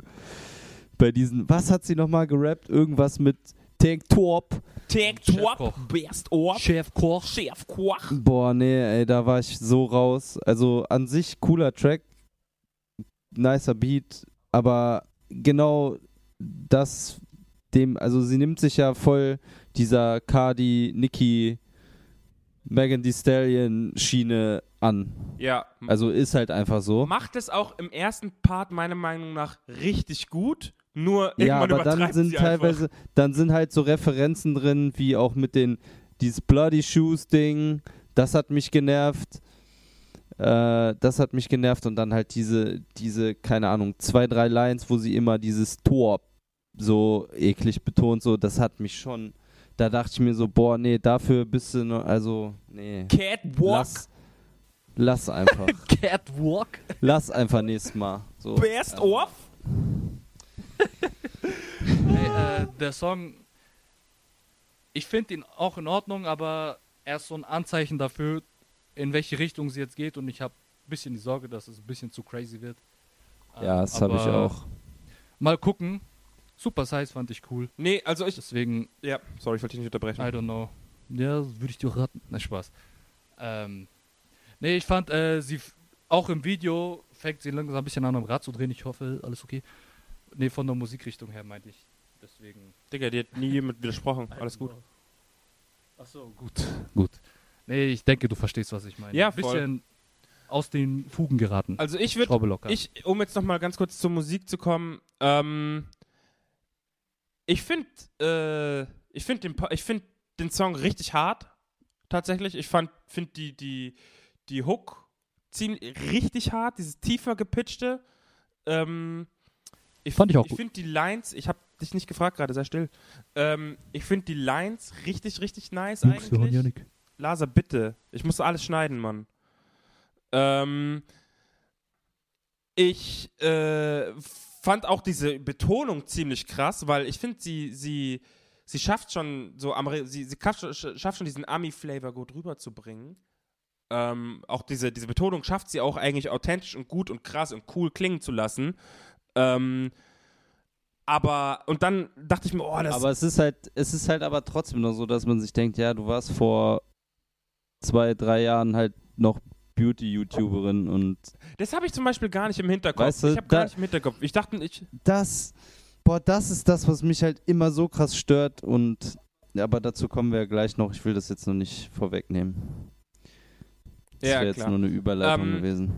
bei diesen. Was hat sie nochmal gerappt? Irgendwas mit Tank Top. Chefkoch. Top, Best of, Chefkoch. Chefkoch. Boah, nee, ey, da war ich so raus. Also an sich cooler Track, nicer Beat, aber genau das dem, also sie nimmt sich ja voll dieser Cardi, Nicki, Megan Thee Stallion Schiene an. Ja. Also ist halt einfach so. Macht es auch im ersten Part meiner Meinung nach richtig gut. Nur Ja, aber dann sind teilweise, dann sind halt so Referenzen drin, wie auch mit den, dieses Bloody Shoes Ding, das hat mich genervt. Äh, das hat mich genervt und dann halt diese, diese, keine Ahnung, zwei, drei Lines, wo sie immer dieses Tor so eklig betont, so, das hat mich schon, da dachte ich mir so, boah, nee, dafür bist du noch, also, nee. einfach. Catwalk, Lass, lass einfach. (laughs) Catwalk. lass einfach nächstes Mal. So. Best Ja. of. Hey, äh, der Song, ich finde ihn auch in Ordnung, aber er ist so ein Anzeichen dafür, in welche Richtung sie jetzt geht und ich habe ein bisschen die Sorge, dass es ein bisschen zu crazy wird. Ja, Ähm, das habe ich auch. Mal gucken. Super Size fand ich cool. Nee, also ich. Deswegen, Ja, sorry, ich wollte dich nicht unterbrechen. I don't know. Ja, würde ich dir auch raten. Na, Spaß. Ähm, nee, ich fand, äh, sie, auch im Video fängt sie langsam ein bisschen an, am Rad zu drehen. Ich hoffe, alles okay. Nee, von der Musikrichtung her meinte ich. Deswegen. Digga, dir hat nie jemand widersprochen. Alles gut. Achso, gut. Gut. Nee, ich denke, du verstehst, was ich meine. Ja, Ein bisschen aus den Fugen geraten. Also ich würde, ich, um jetzt nochmal ganz kurz zur Musik zu kommen, ähm, ich finde, äh, ich finde den, Pa- ich finde den Song richtig hart, tatsächlich. Ich fand, finde die, die, die Hook ziemlich, richtig hart, dieses tiefer gepitchte. Ähm, ich Fand ich auch Ich gut. finde die Lines, ich habe dich nicht gefragt gerade, sei still. Ähm, ich finde die Lines richtig, richtig nice eigentlich. Lasa, bitte. Ich muss alles schneiden, Mann. Ähm, ich äh, fand auch diese Betonung ziemlich krass, weil ich finde, sie, sie, sie schafft schon so, sie, sie schafft, schafft schon diesen Ami-Flavor gut rüberzubringen. Ähm, auch diese, diese Betonung schafft sie auch eigentlich authentisch und gut und krass und cool klingen zu lassen. Ähm, aber, und dann dachte ich mir, oh, das Aber es ist halt, es ist halt aber trotzdem noch so, dass man sich denkt, ja, du warst vor zwei, drei Jahren halt noch Beauty-YouTuberin und Das habe ich zum Beispiel gar nicht im Hinterkopf. Weißt du, ich habe gar nicht im Hinterkopf. Ich dachte, ich. das, boah, das ist das, was mich halt immer so krass stört und aber dazu kommen wir ja gleich noch. Ich will das jetzt noch nicht vorwegnehmen. Das Ja, wäre jetzt nur eine Überleitung Ähm, gewesen.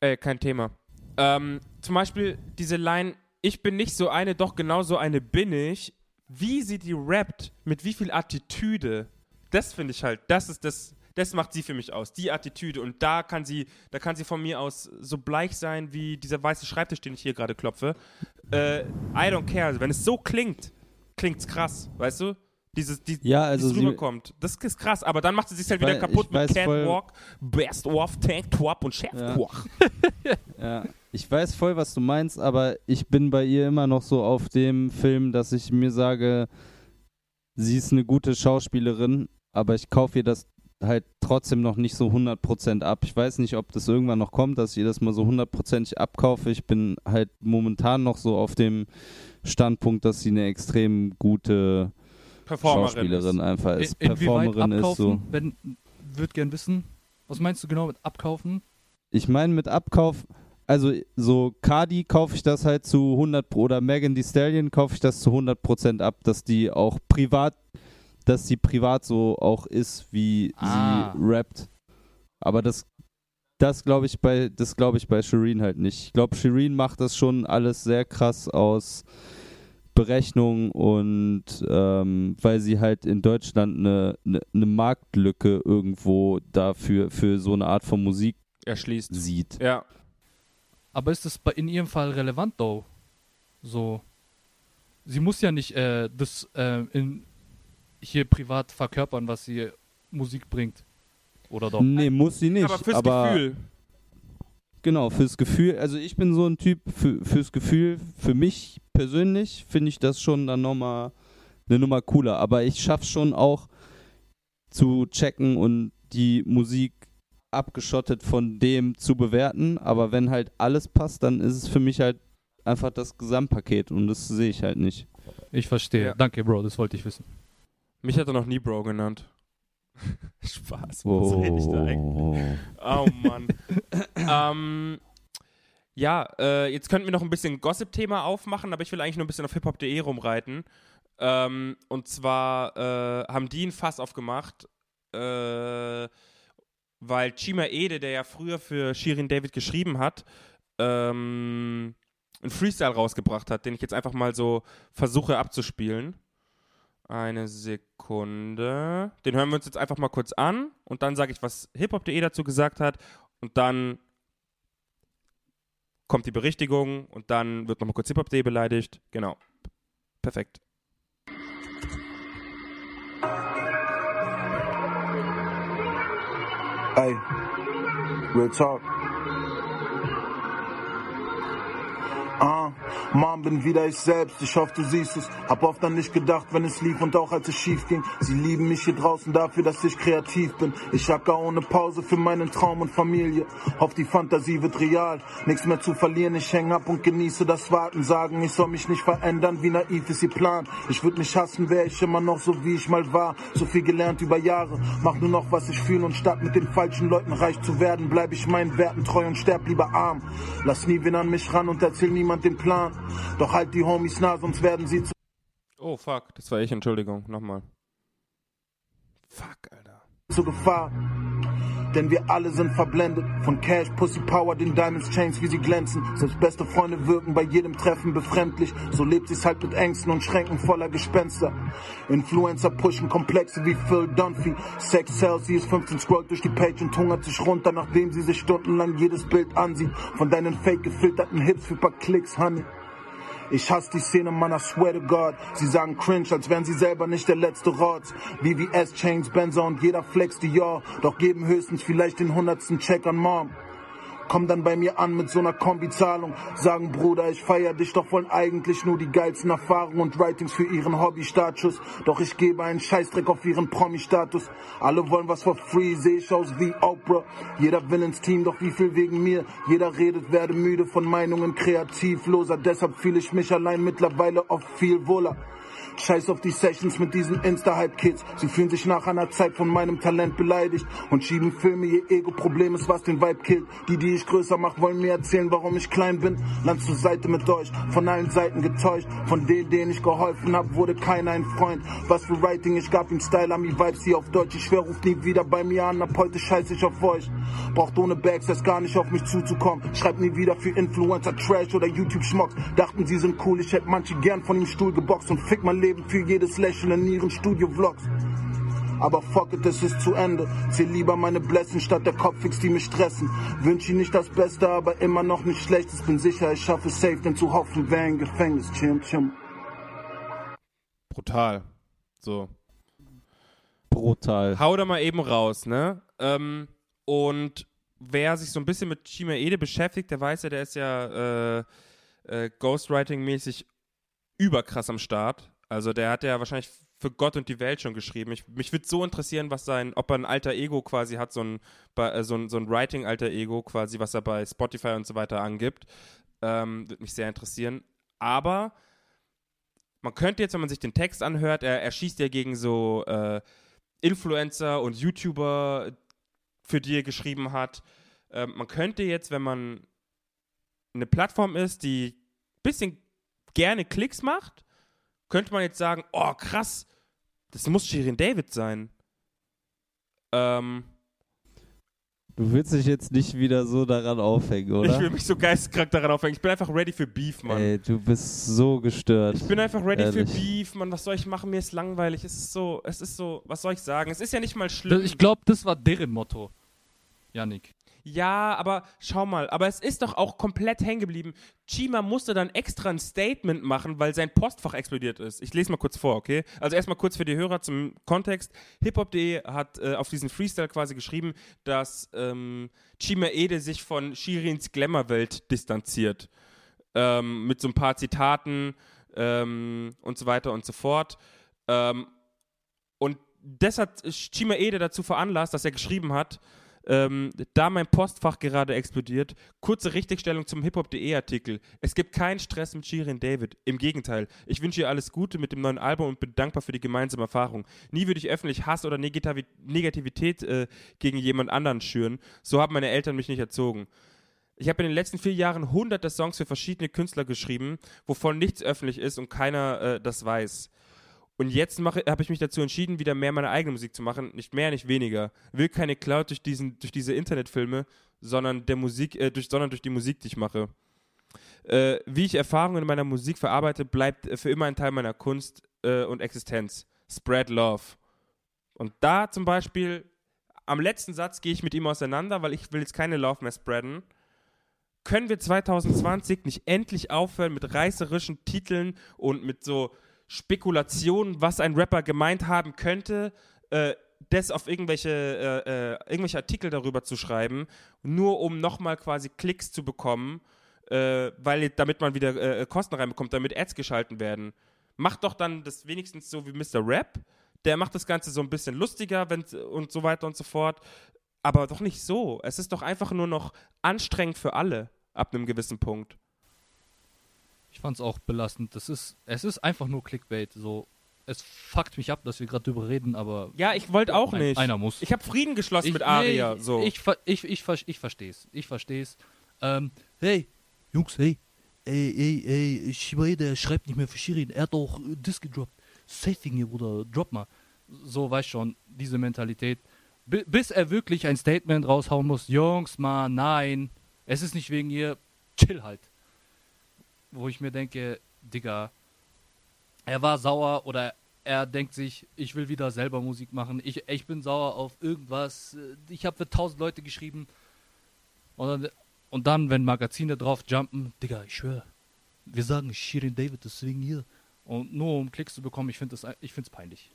Äh, kein Thema. Ähm, zum Beispiel diese Line, ich bin nicht so eine, doch genau so eine bin ich. Wie sie die rappt, mit wie viel Attitüde, das finde ich halt, das ist das, das macht sie für mich aus, die Attitüde. Und da kann sie, da kann sie von mir aus so bleich sein wie dieser weiße Schreibtisch, den ich hier gerade klopfe. Äh, I don't care. Also, wenn es so klingt, klingt's krass, weißt du? Dieses, die, Ja, also sie- rüberkommt. Das ist krass, aber dann macht sie sich halt wieder kaputt mit Catwalk, Best of, Tank Top und Chefkoch. Ja, (laughs) ich weiß voll, was du meinst, aber ich bin bei ihr immer noch so auf dem Film, dass ich mir sage, sie ist eine gute Schauspielerin, aber ich kaufe ihr das halt trotzdem noch nicht so 100% ab. Ich weiß nicht, ob das irgendwann noch kommt, dass ich ihr das mal so 100%ig abkaufe. Ich bin halt momentan noch so auf dem Standpunkt, dass sie eine extrem gute Performerin Schauspielerin ist. einfach ist, In- Performerin ist so. abkaufen? Wenn, würd gern wissen, was meinst du genau mit abkaufen? Ich meine mit Abkauf, also so Cardi kaufe ich das halt zu 100 Pro- oder Megan Thee Stallion kaufe ich das zu 100% ab, dass die auch privat, dass sie privat so auch ist, wie Ah. sie rappt. Aber das das glaube ich bei das glaube ich bei Shireen halt nicht. Ich glaube Shireen macht das schon alles sehr krass aus Berechnung und ähm, weil sie halt in Deutschland eine, eine, eine Marktlücke irgendwo dafür für so eine Art von Musik erschließt. sieht. Ja. Aber ist das in ihrem Fall relevant, though? So. Sie muss ja nicht äh, das äh, in, hier privat verkörpern, was sie Musik bringt. Oder doch? Nee, muss sie nicht. aber fürs aber Gefühl. Genau, fürs Gefühl. Also ich bin so ein Typ, für, fürs Gefühl, für mich persönlich finde ich das schon dann nochmal eine Nummer cooler. Aber ich schaff's schon auch zu checken und die Musik abgeschottet von dem zu bewerten. Aber wenn halt alles passt, dann ist es für mich halt einfach das Gesamtpaket und das sehe ich halt nicht. Ich verstehe. Ja. Danke, Bro, das wollte ich wissen. Mich hat er noch nie Bro genannt. (laughs) Spaß. Was rede ich da eigentlich? Oh Mann. (laughs) ähm, ja, äh, jetzt könnten wir noch ein bisschen Gossip-Thema aufmachen, aber ich will eigentlich nur ein bisschen auf hiphop.de rumreiten. Ähm, und zwar äh, haben die ein Fass aufgemacht, äh, weil Chima Ede, der ja früher für Shirin David geschrieben hat, ähm, einen Freestyle rausgebracht hat, den ich jetzt einfach mal so versuche abzuspielen. Eine Sekunde. Den hören wir uns jetzt einfach mal kurz an und dann sage ich, was hiphop.de dazu gesagt hat und dann kommt die Berichtigung und dann wird nochmal kurz hiphop.de beleidigt. Genau. Perfekt. Ey, Real Talk. Ah, Mom, bin wieder ich selbst, ich hoffe, du siehst es. Hab oft an dich gedacht, wenn es lief und auch als es schief ging. Sie lieben mich hier draußen dafür, dass ich kreativ bin. Ich hacker ohne Pause für meinen Traum und Familie. Hoff, die Fantasie wird real. Nichts mehr zu verlieren, ich häng ab und genieße das Warten. Sagen, ich soll mich nicht verändern, wie naiv ist ihr Plan. Ich würd mich hassen, wär ich immer noch so, wie ich mal war. So viel gelernt über Jahre. Mach nur noch, was ich fühle und statt mit den falschen Leuten reich zu werden, bleib ich meinen Werten treu und sterb lieber arm. Lass nie wen an mich ran und erzähl niemand den Plan. Doch halt die Homies nah, sonst werden sie zu Oh, fuck. Das war ich. Entschuldigung. Nochmal. Fuck, Alter. zur Gefahr. Denn wir alle sind verblendet von Cash, Pussy Power, den Diamonds Chains, wie sie glänzen. Selbst beste Freunde wirken bei jedem Treffen befremdlich. So lebt sie's halt mit Ängsten und Schränken voller Gespenster. Influencer pushen Komplexe wie Phil Dunphy. Sex sells, sie ist 15, scrollt durch die Page und hungert sich runter, nachdem sie sich stundenlang jedes Bild ansieht. Von deinen fake gefilterten Hips für paar Klicks, Honey. Ich hasse die Szene, man, I swear to God. Sie sagen cringe, als wären sie selber nicht der letzte Rotz. VVS, Chains, Benzer und jeder flex die Jahr. Doch geben höchstens vielleicht den hundertsten Check an Mom. Komm dann bei mir an mit so einer Kombizahlung. Sagen, Bruder, ich feier dich, doch wollen eigentlich nur die geilsten Erfahrungen und Writings für ihren Hobbystatus. Doch ich gebe einen Scheißdreck auf ihren Promi-Status. Alle wollen was for free, seh ich aus wie Oprah. Jeder will ins Team, doch wie viel wegen mir? Jeder redet, werde müde von Meinungen kreativloser. Deshalb fühle ich mich allein mittlerweile oft viel wohler. Scheiß auf die Sessions mit diesen Insta-Hype-Kids. Sie fühlen sich nach einer Zeit von meinem Talent beleidigt und schieben Filme, ihr Ego-Problem ist, was den Vibe killt. Die, die ich größer mach, wollen mir erzählen, warum ich klein bin. Land zur Seite mit euch, von allen Seiten getäuscht. Von denen, denen ich geholfen hab, wurde keiner ein Freund. Was für Writing, ich gab ihm Style, Ami Vibes hier auf Deutsch. Ich schwör, ruft nie wieder bei mir an, ab heute scheiß ich auf euch. Braucht ohne Bags erst gar nicht auf mich zuzukommen. Schreibt nie wieder für Influencer, Trash oder YouTube-Schmocks. Dachten, sie sind cool, ich hätte manche gern von ihm Stuhl geboxt und fick mein Leben für jedes Lächeln in ihren Studio-Vlogs. Aber fuck it, es ist zu Ende. Zähl lieber meine Blessings statt der Kopfix, die mich stressen. Wünsch ihnen nicht das Beste, aber immer noch nicht Schlechtes. Bin sicher, ich schaffe es safe, denn zu hoffen wäre ein Gefängnis. Chim, chim. Brutal. So. Brutal. Hau da mal eben raus, ne? Ähm, und wer sich so ein bisschen mit Chima Ede beschäftigt, der weiß ja, der ist ja äh, äh, Ghostwriting-mäßig überkrass am Start. Also der hat ja wahrscheinlich für Gott und die Welt schon geschrieben. Ich, mich würde so interessieren, was sein, ob er ein alter Ego quasi hat, so ein, äh, so ein, so ein Writing-alter Ego quasi, was er bei Spotify und so weiter angibt. Ähm, würde mich sehr interessieren. Aber man könnte jetzt, wenn man sich den Text anhört, er, er schießt ja gegen so äh, Influencer und YouTuber, für die er geschrieben hat. Ähm, man könnte jetzt, wenn man eine Plattform ist, die ein bisschen gerne Klicks macht, könnte man jetzt sagen, oh krass, das muss Shirin David sein. Ähm, Du willst dich jetzt nicht wieder so daran aufhängen, oder? ich will mich so geisteskrank daran aufhängen. Ich bin einfach ready für Beef, Mann. Ey, du bist so gestört. Ich bin einfach ready Ehrlich. für Beef, Mann. Was soll ich machen? Mir ist langweilig. Es ist so, es ist so, was soll ich sagen? Es ist ja nicht mal schlimm. Ich glaube, das war deren Motto. Yannick. Ja, aber schau mal, aber es ist doch auch komplett hängen geblieben. Chima musste dann extra ein Statement machen, weil sein Postfach explodiert ist. Ich lese mal kurz vor, okay? Also erstmal kurz für die Hörer zum Kontext. hiphop.de hat äh, auf diesen Freestyle quasi geschrieben, dass ähm, Chima Ede sich von Shirins Glamour-Welt distanziert. Ähm, mit so ein paar Zitaten ähm, und so weiter und so fort. Ähm, und das hat Chima Ede dazu veranlasst, dass er geschrieben hat, ähm, da mein Postfach gerade explodiert, kurze Richtigstellung zum hiphop.de Artikel. Es gibt keinen Stress mit Shirin David. Im Gegenteil. Ich wünsche ihr alles Gute mit dem neuen Album und bin dankbar für die gemeinsame Erfahrung. Nie würde ich öffentlich Hass oder Negativi Negativität äh, gegen jemand anderen schüren. So haben meine Eltern mich nicht erzogen. Ich habe in den letzten vier Jahren hunderte Songs für verschiedene Künstler geschrieben, wovon nichts öffentlich ist und keiner äh, das weiß. Und jetzt habe ich mich dazu entschieden, wieder mehr meine eigene Musik zu machen. Nicht mehr, nicht weniger. Will keine Cloud durch, diesen, durch diese Internetfilme, sondern, der Musik, äh, durch, sondern durch die Musik, die ich mache. Äh, wie ich Erfahrungen in meiner Musik verarbeite, bleibt äh, für immer ein Teil meiner Kunst äh, und Existenz. Spread Love. Und da zum Beispiel, am letzten Satz gehe ich mit ihm auseinander, weil ich will jetzt keine Love mehr spreaden. Können wir 2020 nicht endlich aufhören mit reißerischen Titeln und mit so Spekulationen, was ein Rapper gemeint haben könnte, äh, das auf irgendwelche, äh, äh, irgendwelche Artikel darüber zu schreiben, nur um nochmal quasi Klicks zu bekommen, äh, weil damit man wieder äh, Kosten reinbekommt, damit Ads geschalten werden. Macht doch dann das wenigstens so wie Mr. Rap. Der macht das Ganze so ein bisschen lustiger und so weiter und so fort. Aber doch nicht so. Es ist doch einfach nur noch anstrengend für alle ab einem gewissen Punkt. Ich fand's auch belastend. Das ist, es ist einfach nur Clickbait. So, es fuckt mich ab, dass wir gerade drüber reden, aber Ja, ich wollte auch ein, nicht. einer muss. Ich habe Frieden geschlossen Ich- mit Aria. nee, so. Ich, ich, ich, ver- ich versteh's. Ich versteh's. Ähm, hey, Jungs, hey. Ey, ey, ey, Shibai, der schreibt nicht mehr für Shirin. Er hat doch äh, Disc gedroppt. Safe hier, Bruder. Drop mal. So, weißt schon, diese Mentalität. Bi- bis er wirklich ein Statement raushauen muss. Jungs, mal, nein. Es ist nicht wegen ihr. Chill halt. Wo ich mir denke, Digga, er war sauer oder er denkt sich, ich will wieder selber Musik machen. Ich, ich bin sauer auf irgendwas. Ich habe für tausend Leute geschrieben. Und dann, und dann, wenn Magazine drauf jumpen, Digga, ich schwöre, wir sagen Shirin David, deswegen hier. Und nur um Klicks zu bekommen, ich finde es ich find's peinlich.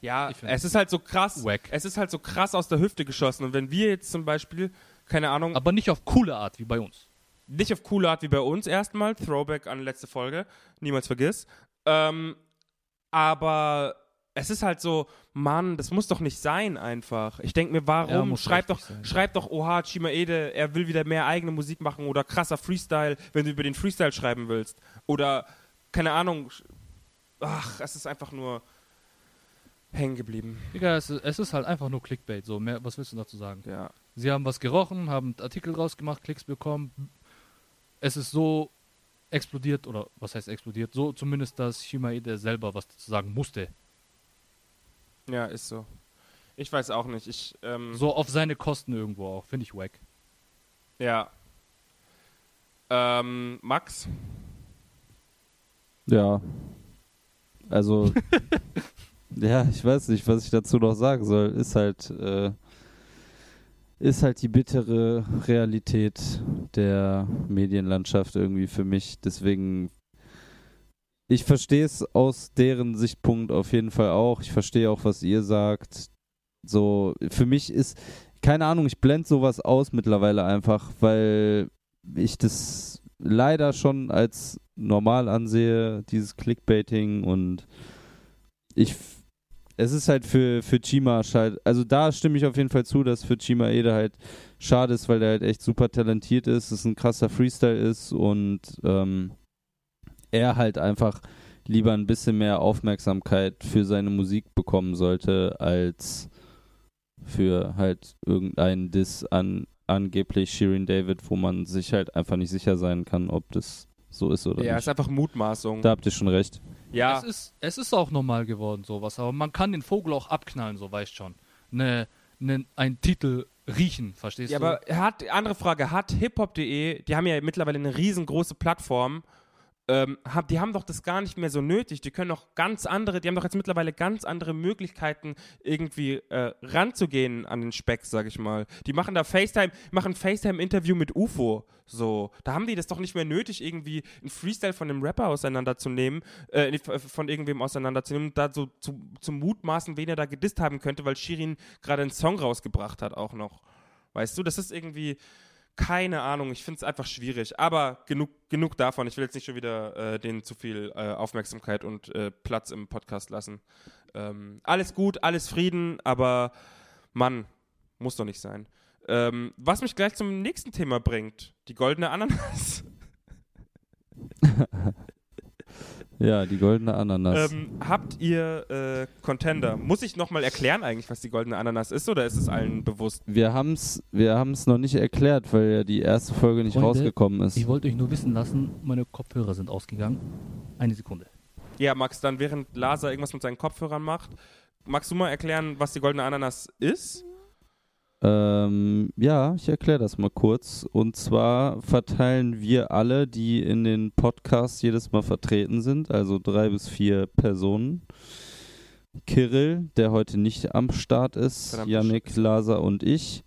Ja, es ist halt so krass. Wack. Es ist halt so krass aus der Hüfte geschossen. Und wenn wir jetzt zum Beispiel, keine Ahnung, Aber nicht auf coole Art wie bei uns. Nicht auf coole Art wie bei uns erstmal, Throwback an letzte Folge, niemals vergiss. Ähm, aber es ist halt so, Mann, das muss doch nicht sein einfach. Ich denke mir, Ja, warum? muss schreib doch, sein. schreib doch, oha, Chimaede, er will wieder mehr eigene Musik machen oder krasser Freestyle, wenn du über den Freestyle schreiben willst. Oder, keine Ahnung, ach, es ist einfach nur hängen geblieben. Digga, es, ist- es ist halt einfach nur Clickbait. So, mehr, was willst du dazu sagen? Ja. Sie haben was gerochen, haben Artikel rausgemacht, Klicks bekommen. Es ist so explodiert, oder was heißt explodiert? So zumindest, dass Shimaede selber was dazu sagen musste. Ja, ist so. Ich weiß auch nicht. Ich, ähm, So auf seine Kosten irgendwo auch. Finde ich wack. ja. Ähm, Max? Ja. Also, (laughs) ja, ich weiß nicht, was ich dazu noch sagen soll. Ist halt, äh, ist halt die bittere Realität der Medienlandschaft irgendwie für mich. Deswegen, ich verstehe es aus deren Sichtpunkt auf jeden Fall auch. Ich verstehe auch, was ihr sagt. So, für mich ist, keine Ahnung, ich blende sowas aus mittlerweile einfach, weil ich das leider schon als normal ansehe, dieses Clickbaiting und ich es ist halt für, für Chima schade, also da stimme ich auf jeden Fall zu, dass für Chima Ede halt schade ist, weil der halt echt super talentiert ist, es ein krasser Freestyle ist und ähm, er halt einfach lieber ein bisschen mehr Aufmerksamkeit für seine Musik bekommen sollte, als für halt irgendeinen Diss an angeblich Shirin David, wo man sich halt einfach nicht sicher sein kann, ob das so ist oder Ja, nicht. ist einfach Mutmaßung. Da habt ihr schon recht. Ja, Es, ist, es ist auch normal geworden, sowas. Aber man kann den Vogel auch abknallen, so weißt schon. Ne, ne, ein Titel riechen, verstehst ja du? aber hat, andere Frage, hat hiphop.de, die haben ja mittlerweile eine riesengroße Plattform, ähm, hab, die haben doch das gar nicht mehr so nötig. Die können doch ganz andere, die haben doch jetzt mittlerweile ganz andere Möglichkeiten, irgendwie äh, ranzugehen an den Speck, sag ich mal. Die machen da FaceTime, machen FaceTime-Interview mit UFO. So, da haben die das doch nicht mehr nötig, irgendwie einen Freestyle von einem Rapper auseinanderzunehmen, äh, von irgendwem auseinanderzunehmen, und da so zu, zum Mutmaßen, wen er da gedisst haben könnte, weil Shirin gerade einen Song rausgebracht hat, auch noch. Weißt du, das ist irgendwie, keine Ahnung, ich finde es einfach schwierig. Aber genug, genug davon. Ich will jetzt nicht schon wieder äh, denen zu viel äh, Aufmerksamkeit und äh, Platz im Podcast lassen. Ähm, alles gut, alles Frieden, aber Mann, muss doch nicht sein. Ähm, was mich gleich zum nächsten Thema bringt: die goldene Ananas. (laughs) Ja, die goldene Ananas. Ähm, habt ihr äh, Contender? Muss ich nochmal erklären eigentlich, was die goldene Ananas ist, oder ist es allen bewusst? wir haben's, wir haben's noch nicht erklärt, weil ja die erste Folge nicht Freunde, rausgekommen ist. Ich wollte euch nur wissen lassen, meine Kopfhörer sind ausgegangen. Eine Sekunde. Ja, Max, dann während Lasa irgendwas mit seinen Kopfhörern macht, magst du mal erklären, was die goldene Ananas ist? Ähm, ja, ich erkläre das mal kurz. Und zwar verteilen wir alle, die in den Podcasts jedes Mal vertreten sind, also drei bis vier Personen. Kirill, der heute nicht am Start ist, Yannick, Lasa und ich,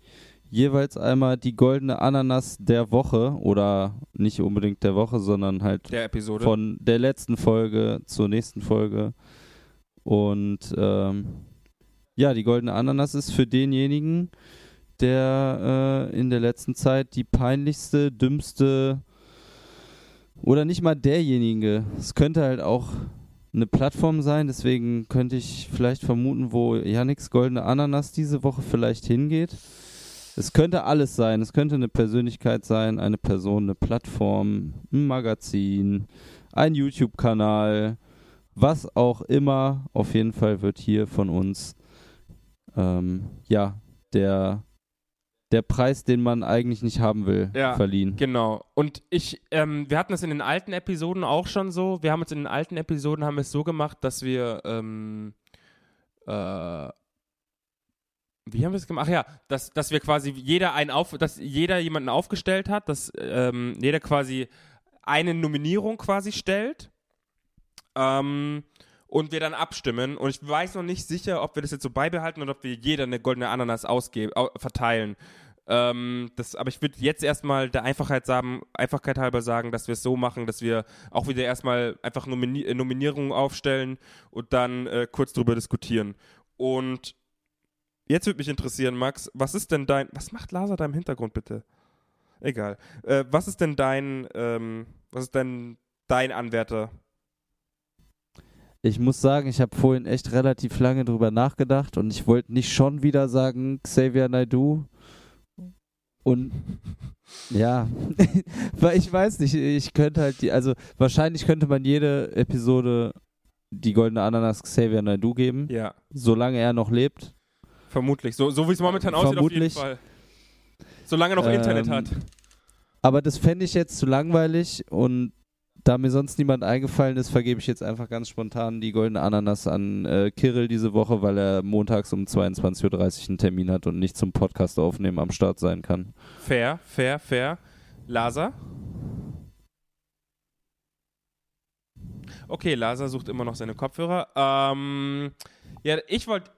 jeweils einmal die goldene Ananas der Woche oder nicht unbedingt der Woche, sondern halt Der Episode. von der letzten Folge zur nächsten Folge. Und ähm, ja, die goldene Ananas ist für denjenigen, der äh, in der letzten Zeit die peinlichste, dümmste oder nicht mal derjenige. Es könnte halt auch eine Plattform sein, deswegen könnte ich vielleicht vermuten, wo Yannicks goldene Ananas diese Woche vielleicht hingeht. Es könnte alles sein. Es könnte eine Persönlichkeit sein, eine Person, eine Plattform, ein Magazin, ein YouTube-Kanal, was auch immer. Auf jeden Fall wird hier von uns ähm, ja der der Preis, den man eigentlich nicht haben will, Ja, verliehen. Genau. Und ich, ähm, wir hatten das in den alten Episoden auch schon so. Wir haben uns in den alten Episoden haben es so gemacht, dass wir, ähm, äh, wie haben wir es gemacht? Ach ja, dass, dass wir quasi jeder einen auf, dass jeder jemanden aufgestellt hat, dass ähm, jeder quasi eine Nominierung quasi stellt. Ähm, und wir dann abstimmen. Und ich weiß noch nicht sicher, ob wir das jetzt so beibehalten oder ob wir jeder eine goldene Ananas ausgeben, au verteilen. Ähm, das, aber ich würde jetzt erstmal der Einfachheit, sagen, Einfachheit halber sagen, dass wir es so machen, dass wir auch wieder erstmal einfach Nomini äh, Nominierungen aufstellen und dann äh, kurz drüber diskutieren. Und jetzt würde mich interessieren, Max, was ist denn dein. Was macht Lasa da im Hintergrund bitte? Egal. Äh, was ist denn dein. Ähm, was ist denn dein Anwärter? Ich muss sagen, ich habe vorhin echt relativ lange drüber nachgedacht und ich wollte nicht schon wieder sagen Xavier Naidoo. Und ja, (laughs) weil ich weiß nicht, ich könnte halt die, also wahrscheinlich könnte man jede Episode die goldene Ananas Xavier Naidoo geben, Ja, solange er noch lebt. vermutlich. So, so wie es momentan aussieht, auf jeden Vermutlich. Fall. Solange er noch Ähm, Internet hat. Aber das fände ich jetzt zu langweilig und da mir sonst niemand eingefallen ist, vergebe ich jetzt einfach ganz spontan die goldene Ananas an äh, Kirill diese Woche, weil er montags um 22.30 Uhr einen Termin hat und nicht zum Podcast aufnehmen am Start sein kann. Fair, fair, fair. Lasa? Okay, Lasa sucht immer noch seine Kopfhörer. Ähm, ja, ich wollte.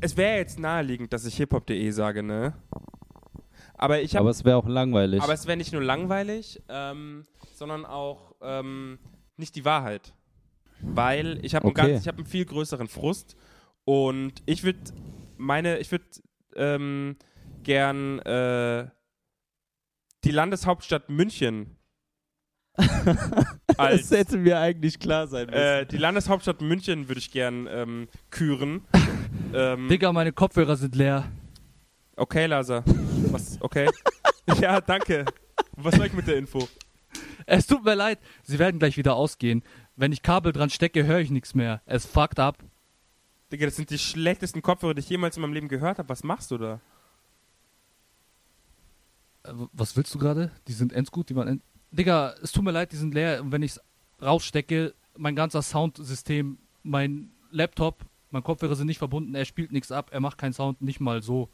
Es wäre jetzt naheliegend, dass ich hiphop.de sage, ne? Aber ich Aber habe. es wäre auch langweilig. Aber es wäre nicht nur langweilig, ähm, sondern auch ähm, nicht die Wahrheit. Weil ich habe Okay. einen, ganz- ich hab einen viel größeren Frust und ich würde meine, ich würde ähm, gern äh, die Landeshauptstadt München (laughs) als das hätte mir eigentlich klar sein müssen. äh, die Landeshauptstadt München würde ich gern ähm, küren. (laughs) ähm, Digga, meine Kopfhörer sind leer. Okay, Lasa. Was? Okay. (laughs) ja, danke. Was soll ich mit der Info? Es tut mir leid, sie werden gleich wieder ausgehen. Wenn ich Kabel dran stecke, höre ich nichts mehr. Es fuckt ab. Digga, das sind die schlechtesten Kopfhörer, die ich jemals in meinem Leben gehört habe. Was machst du da? Äh, Was willst du gerade? Die sind endgut, die man. End Digga, es tut mir leid, die sind leer. Und wenn ich es rausstecke, mein ganzer Soundsystem, mein Laptop, mein Kopfhörer sind nicht verbunden, er spielt nichts ab, er macht keinen Sound, nicht mal so.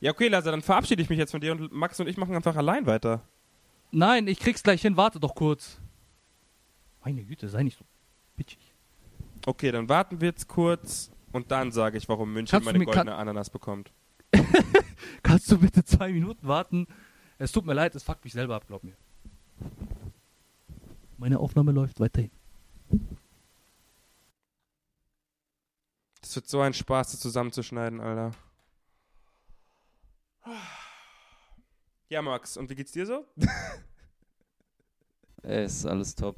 Ja, okay, Lasa, dann verabschiede ich mich jetzt von dir und Max und ich machen einfach allein weiter. Nein, ich krieg's gleich hin, warte doch kurz. Meine Güte, sei nicht so bitchig. Okay, dann warten wir jetzt kurz und dann sage ich, warum München Kannst meine goldene Ananas bekommt. (laughs) Kannst du bitte zwei Minuten warten? Es tut mir leid, es fuckt mich selber ab, glaub mir. Meine Aufnahme läuft weiterhin. Das wird so ein Spaß, das zusammenzuschneiden, Alter. Ja, Max, und wie geht's dir so? (laughs) Ey, ist alles top.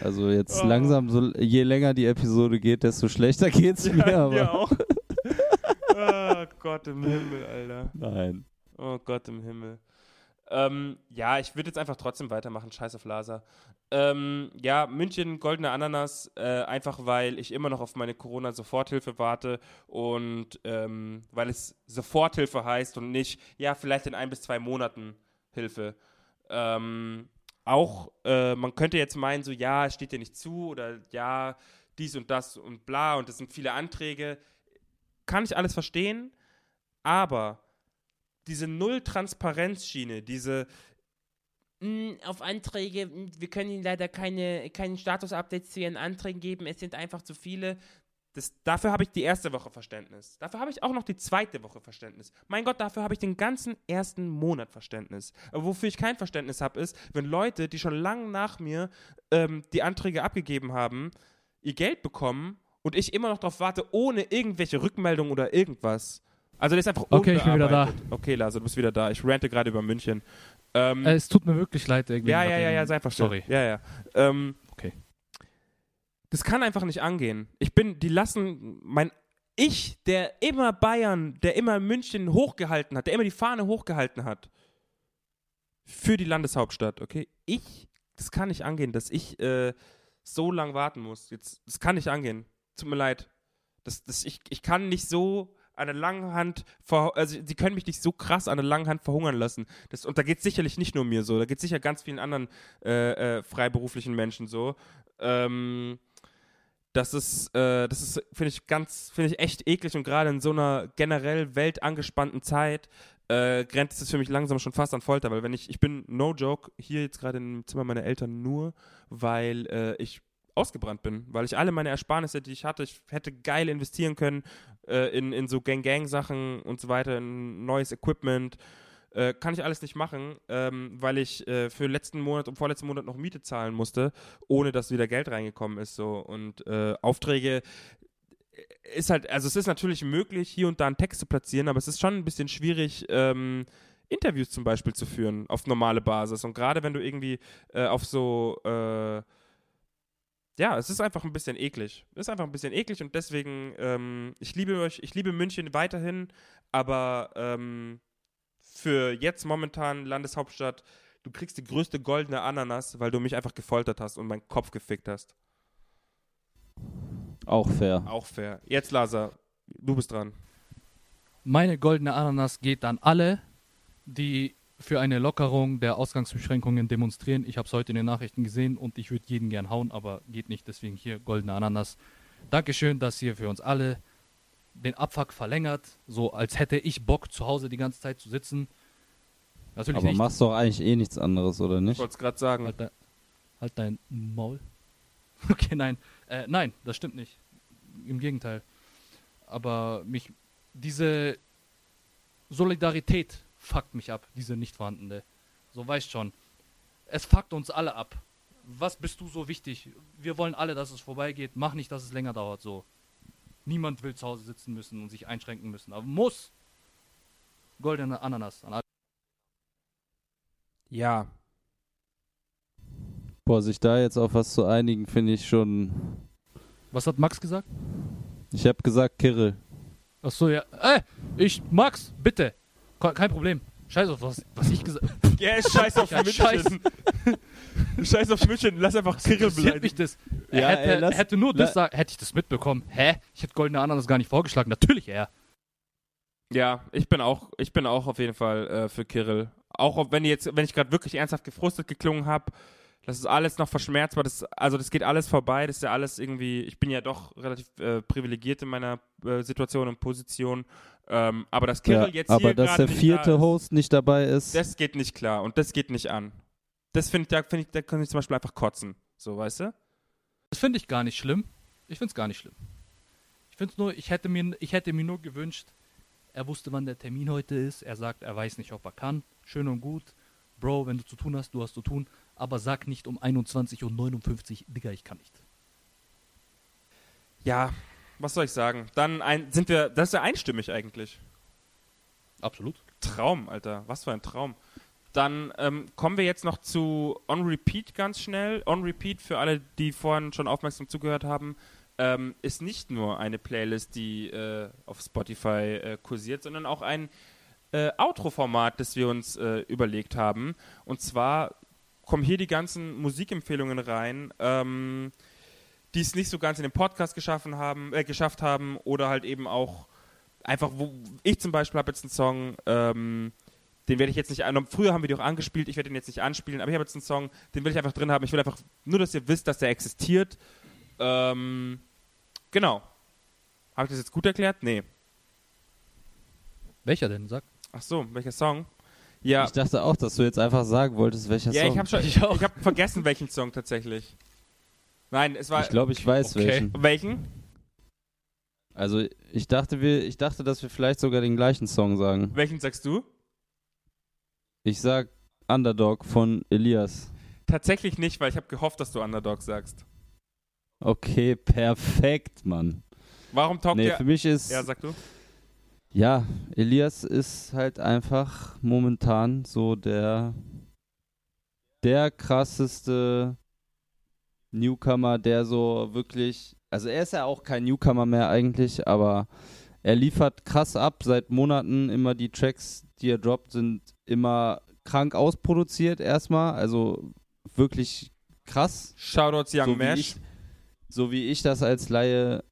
Also jetzt Oh. langsam, so, je länger die Episode geht, desto schlechter geht's (laughs) mir. Aber mir auch. oh (laughs) Gott im Himmel, Alter. Nein. Oh Gott im Himmel. Ähm, ja, ich würde jetzt einfach trotzdem weitermachen. Scheiß auf Laser. Ähm, ja, München, goldene Ananas, äh, einfach weil ich immer noch auf meine Corona-Soforthilfe warte und ähm, weil es Soforthilfe heißt und nicht, ja, vielleicht in ein bis zwei Monaten Hilfe. Ähm, auch, äh, man könnte jetzt meinen, so, ja, es steht dir nicht zu oder ja, dies und das und bla und es sind viele Anträge. Kann ich alles verstehen, aber diese Null-Transparenz-Schiene, diese Mm, Auf Anträge, mm, wir können Ihnen leider keine, keinen Status-Updates zu Ihren Anträgen geben, es sind einfach zu viele. Das, dafür habe ich die erste Woche Verständnis. Dafür habe ich auch noch die zweite Woche Verständnis. Mein Gott, dafür habe ich den ganzen ersten Monat Verständnis. Aber wofür ich kein Verständnis habe, ist, wenn Leute, die schon lange nach mir ähm, die Anträge abgegeben haben, ihr Geld bekommen und ich immer noch darauf warte, ohne irgendwelche Rückmeldungen oder irgendwas. Also das ist einfach Okay, ich bin wieder da. Okay, Lasse, du bist wieder da. Ich rante gerade über München. Ähm, Äh, es tut mir wirklich leid, irgendwie. ja, ja, ja, ja, sei einfach still. Sorry. Ja, ja. Ähm, Okay. Das kann einfach nicht angehen. Ich bin, die lassen, mein, ich, der immer Bayern, der immer München hochgehalten hat, der immer die Fahne hochgehalten hat, für die Landeshauptstadt, okay? Ich, das kann nicht angehen, dass ich äh, so lang warten muss. Jetzt, das kann nicht angehen. Tut mir leid. Das, das, ich, ich kann nicht so an der langen Hand, also sie können mich nicht so krass an der langen Hand verhungern lassen. Das, und da geht es sicherlich nicht nur mir so, da geht es sicher ganz vielen anderen äh, äh, freiberuflichen Menschen so. Ähm, das ist, äh, das ist, finde ich, ganz, finde ich echt eklig und gerade in so einer generell weltangespannten Zeit äh, grenzt es für mich langsam schon fast an Folter, weil wenn ich, ich bin, no joke, hier jetzt gerade im Zimmer meiner Eltern nur, weil äh, ich ausgebrannt bin, weil ich alle meine Ersparnisse, die ich hatte, ich hätte geil investieren können äh, in, in so Gang-Gang-Sachen und so weiter, in neues Equipment, Äh, kann ich alles nicht machen, ähm, weil ich äh, für letzten Monat und vorletzten Monat noch Miete zahlen musste, ohne dass wieder Geld reingekommen ist. So. Und äh, Aufträge äh, ist halt, also es ist natürlich möglich, hier und da einen Text zu platzieren, aber es ist schon ein bisschen schwierig, ähm, Interviews zum Beispiel zu führen auf normale Basis. Und gerade wenn du irgendwie äh, auf so ja, es ist einfach ein bisschen eklig. Es ist einfach ein bisschen eklig und deswegen, ähm, ich liebe euch, ich liebe München weiterhin, aber ähm, für jetzt momentan Landeshauptstadt, du kriegst die größte goldene Ananas, weil du mich einfach gefoltert hast und meinen Kopf gefickt hast. Auch fair. Auch fair. Jetzt, Lasa, du bist dran. Meine goldene Ananas geht an alle, die für eine Lockerung der Ausgangsbeschränkungen demonstrieren. Ich habe es heute in den Nachrichten gesehen und ich würde jeden gern hauen, aber geht nicht. Deswegen hier goldene Ananas. Dankeschön, dass ihr für uns alle den Abfuck verlängert, so als hätte ich Bock zu Hause die ganze Zeit zu sitzen. Natürlich Aber nicht. machst doch eigentlich eh nichts anderes, oder Ich nicht? wollte es gerade sagen. Halt, de halt dein Maul. (laughs) Okay, nein. Äh, nein, das stimmt nicht. Im Gegenteil. Aber mich, diese Solidarität fuckt mich ab, diese nicht vorhandene. So weißt schon. Es fuckt uns alle ab. Was bist du so wichtig? Wir wollen alle, dass es vorbeigeht. Mach nicht, dass es länger dauert. So. Niemand will zu Hause sitzen müssen und sich einschränken müssen. Aber muss. Goldene Ananas. An alle. Ja. Boah, sich da jetzt auf was zu einigen, finde ich schon. Was hat Max gesagt? Ich habe gesagt, Kirill. Ach so, ja. Äh, ich, Max, bitte. Ke- Kein Problem. Scheiß auf was, was ich gesagt (laughs) Ja, scheiß auf Ja, München. (laughs) scheiß auf München. Lass einfach Kirill Interessiert mich beleidigen. das. Er Ja, hätte, ey, lass- hätte nur das sagen, hätte ich das mitbekommen. Hä? Ich hätte Goldene Ananas gar nicht vorgeschlagen. Natürlich er. Ja, ich bin auch, ich bin auch auf jeden Fall äh, für Kirill. Auch wenn jetzt, wenn ich gerade wirklich ernsthaft gefrustet geklungen habe, das ist alles noch verschmerzbar. Das, also das geht alles vorbei. Das ist ja alles irgendwie. Ich bin ja doch relativ äh, privilegiert in meiner äh, Situation und Position. Ähm, aber dass Kirill Ja, jetzt aber hier dass gerade der nicht vierte Host nicht dabei ist. das geht nicht klar und das geht nicht an. Das finde ich, da finde ich, da kann ich zum Beispiel einfach kotzen. So, weißt du? Das finde ich gar nicht schlimm. Ich finde es gar nicht schlimm. Ich finde es nur, ich hätte, mir, ich hätte mir nur gewünscht, er wusste, wann der Termin heute ist. Er sagt, er weiß nicht, ob er kann. Schön und gut. Bro, wenn du zu tun hast, du hast zu tun. Aber sag nicht um 21.59 Uhr, Digga, ich kann nicht. Ja, was soll ich sagen? Dann ein, sind wir, das ist ja einstimmig eigentlich. Absolut. Traum, Alter. Was für ein Traum. Dann ähm, kommen wir jetzt noch zu On Repeat ganz schnell. On Repeat, für alle, die vorhin schon aufmerksam zugehört haben, ähm, ist nicht nur eine Playlist, die äh, auf Spotify äh, kursiert, sondern auch ein äh, Outro-Format, das wir uns äh, überlegt haben. Und zwar kommen hier die ganzen Musikempfehlungen rein, ähm, die es nicht so ganz in den Podcast geschaffen haben, äh, geschafft haben oder halt eben auch einfach, wo ich zum Beispiel habe jetzt einen Song, ähm, den werde ich jetzt nicht an. Früher haben wir die auch angespielt, ich werde den jetzt nicht anspielen, aber ich habe jetzt einen Song, den will ich einfach drin haben. Ich will einfach nur, dass ihr wisst, dass der existiert. Ähm, genau. Habe ich das jetzt gut erklärt? Nee. Welcher denn? Sag. Ach so, welcher Song? Ja, Ich dachte auch, dass du jetzt einfach sagen wolltest, welcher ja Song. ich habe schon, Ich habe vergessen, welchen Song tatsächlich. Nein, es war Ich glaube, ich weiß Okay. welchen. welchen? Also ich dachte, wir, ich dachte, dass wir vielleicht sogar den gleichen Song sagen. Welchen sagst du? Ich sag Underdog von Elias. Tatsächlich nicht, weil ich habe gehofft, dass du Underdog sagst. Okay, perfekt, Mann. Warum taugt Nee, der? für mich ist Ja, sag du. Ja, Elias ist halt einfach momentan so der der krasseste Newcomer, der so wirklich, also er ist ja auch kein Newcomer mehr eigentlich, aber er liefert krass ab. Seit Monaten immer die Tracks, die er droppt, sind immer krank ausproduziert erstmal, also wirklich krass Shoutouts Young so Mesh. so wie ich das als Laie,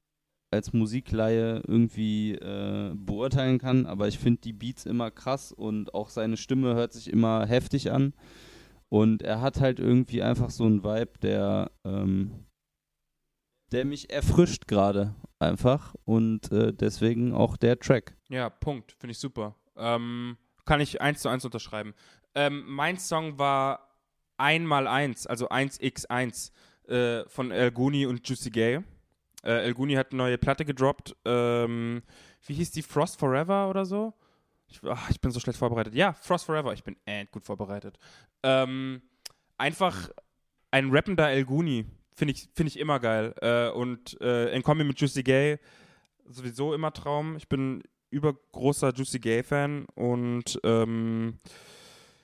als Musikleihe irgendwie äh, beurteilen kann, aber ich finde die Beats immer krass und auch seine Stimme hört sich immer heftig an. Und er hat halt irgendwie einfach so einen Vibe, der, ähm, der mich erfrischt gerade einfach und äh, deswegen auch der Track. Ja, Punkt. Finde ich super. Ähm, kann ich eins zu eins unterschreiben. Ähm, mein Song war 1x1, also 1x1 äh, von El Guni und Juicy Gay. Äh, El Guni hat eine neue Platte gedroppt. Ähm, wie hieß die? Frost Forever oder so? Ich, ach, ich bin so schlecht vorbereitet. Ja, Frost Forever. Ich bin end gut vorbereitet. Ähm, einfach ein rappender El Guni. Finde ich, find ich immer geil. Äh, und äh, in Kombi mit Juicy Gay sowieso immer Traum. Ich bin übergroßer Juicy Gay-Fan und ähm,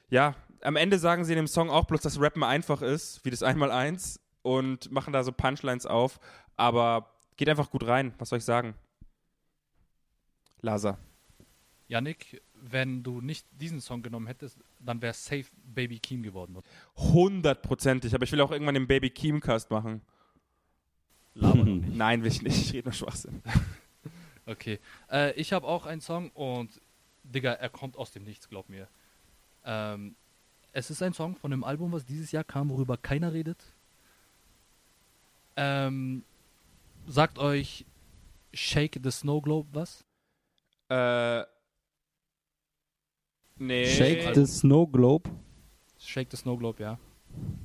ja, am Ende sagen sie in dem Song auch bloß, dass Rappen einfach ist, wie das Einmaleins und machen da so Punchlines auf, aber geht einfach gut rein, was soll ich sagen? Lasa. Yannick, wenn du nicht diesen Song genommen hättest, dann wäre Safe Baby Keem geworden. Hundertprozentig, aber ich will auch irgendwann den Baby Keem Cast machen. Laber (laughs) nicht. Nein, will ich nicht, ich rede nur Schwachsinn. (laughs) Okay. Äh, ich habe auch einen Song und, Digga, er kommt aus dem Nichts, glaub mir. Ähm, es ist ein Song von einem Album, was dieses Jahr kam, worüber keiner redet. Ähm, sagt euch Shake the Snow Globe was? Äh. Nee. Shake the Snow Globe. Shake the Snow Globe, ja.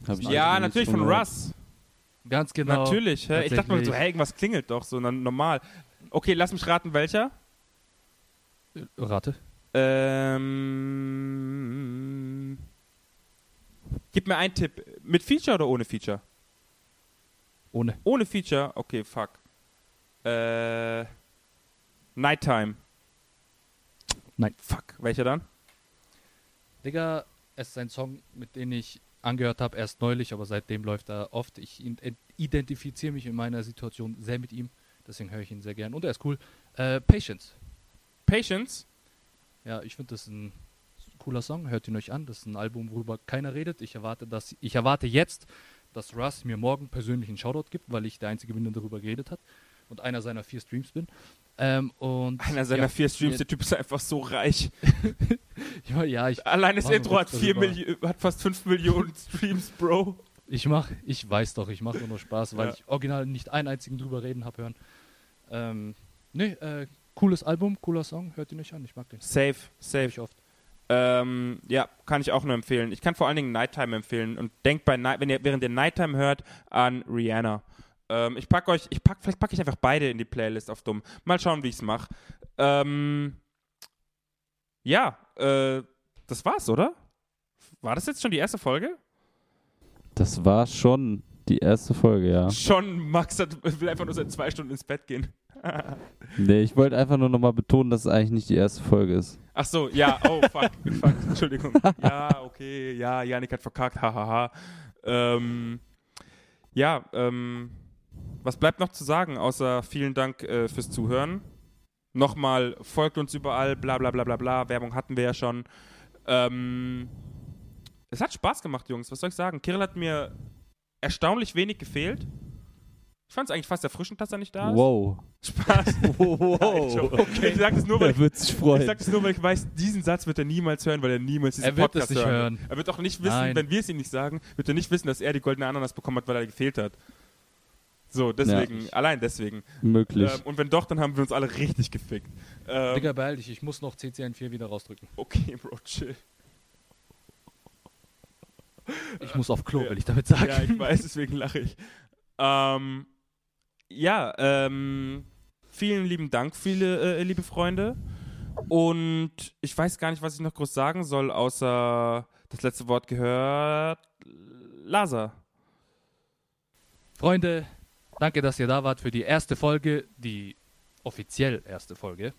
Hab ich Ja, natürlich von. Russ. Ganz genau. Natürlich. Hä? Ich dachte mal so, hey, irgendwas klingelt doch so normal. Okay, lass mich raten, welcher? Rate. Ähm. Gib mir einen Tipp. Mit Feature oder ohne Feature? Ohne. Ohne Feature? Okay, fuck. Äh. Nighttime. Nein. Fuck. Welcher dann? Digga, es ist ein Song, mit dem ich angehört habe, erst neulich, aber seitdem läuft er oft. Ich identifiziere mich in meiner Situation sehr mit ihm, deswegen höre ich ihn sehr gern. Und er ist cool. Äh, Patience. Patience? Ja, ich finde das ein cooler Song. Hört ihn euch an. Das ist ein Album, worüber keiner redet. Ich erwarte, dass ich erwarte jetzt, dass Russ mir morgen persönlich einen Shoutout gibt, weil ich der Einzige bin, der darüber geredet hat und einer seiner vier Streams bin. Ähm, und Einer seiner ja, vier Streams, der Typ ist einfach so reich. (laughs) Ja, ja, ich, Allein das Intro hat, vier. Milli- hat fast 5 Millionen (laughs) Streams, Bro. ich mach, ich weiß doch, ich mache nur noch Spaß, weil Ja. ich original nicht einen einzigen drüber reden habe hören. Ähm, nee, äh, cooles Album, cooler Song, hört ihn euch an, ich mag den. Safe, safe. ich oft. Ähm, ja, kann ich auch nur empfehlen. Ich kann vor allen Dingen Nighttime empfehlen und denkt bei Night, wenn ihr während ihr Nighttime hört an Rihanna. Ähm, ich pack euch, ich pack, vielleicht packe ich einfach beide in die Playlist auf dumm. Mal schauen, wie ich's mache. Ähm, ja, äh, das war's, oder? War das jetzt schon die erste Folge? Das war schon die erste Folge, ja. Schon, Max hat, will einfach nur seit zwei Stunden ins Bett gehen. (laughs) Nee, ich wollte einfach nur nochmal betonen, dass es eigentlich nicht die erste Folge ist. Ach so, ja, oh, fuck, (laughs) fuck, Entschuldigung. Ja, okay, ja, Janik hat verkackt, hahaha. Ähm, ja, ähm, was bleibt noch zu sagen, außer vielen Dank äh, fürs Zuhören. Nochmal, folgt uns überall, bla bla bla bla bla, Werbung hatten wir ja schon. Ähm, es hat Spaß gemacht, Jungs, was soll ich sagen? Kirill hat mir erstaunlich wenig gefehlt. Ich fand es eigentlich fast erfrischend, dass er nicht da ist. Wow. Spaß. (laughs) Nein, Joe. Ich sag das nur, weil Er ich wird sich ich sag das nur, weil ich weiß, diesen Satz wird er niemals hören, weil er niemals diesen Er wird Podcast es nicht hören. Er wird auch nicht wissen, Nein. wenn wir es ihm nicht sagen, wird er nicht wissen, dass er die goldene Ananas bekommen hat, weil er gefehlt hat. So, deswegen, allein deswegen. Möglich. Ähm, und wenn doch, dann haben wir uns alle richtig gefickt. Ähm, Digga, beeil dich, ich muss noch CCN4 wieder rausdrücken. okay, Bro, chill. Ich muss auf Klo, Ja. will ich damit sagen. Ja, ich weiß, deswegen lache ich. Ähm, ja, ähm, vielen lieben Dank, viele äh, liebe Freunde. Und ich weiß gar nicht, was ich noch groß sagen soll, außer das letzte Wort gehört Lasa. Freunde, danke, dass ihr da wart für die erste Folge, die offiziell erste Folge.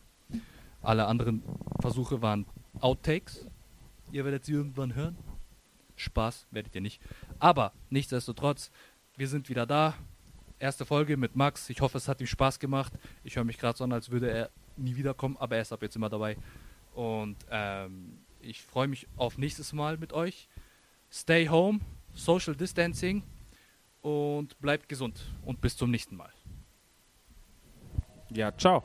Alle anderen Versuche waren Outtakes. Ihr werdet sie irgendwann hören. Spaß werdet ihr nicht. Aber nichtsdestotrotz, wir sind wieder da. Erste Folge mit Max. Ich hoffe, es hat ihm Spaß gemacht. Ich höre mich gerade so an, als würde er nie wiederkommen, aber er ist ab jetzt immer dabei. Und ähm, ich freue mich auf nächstes Mal mit euch. Stay home, Social Distancing und bleibt gesund und bis zum nächsten Mal. Ja, ciao.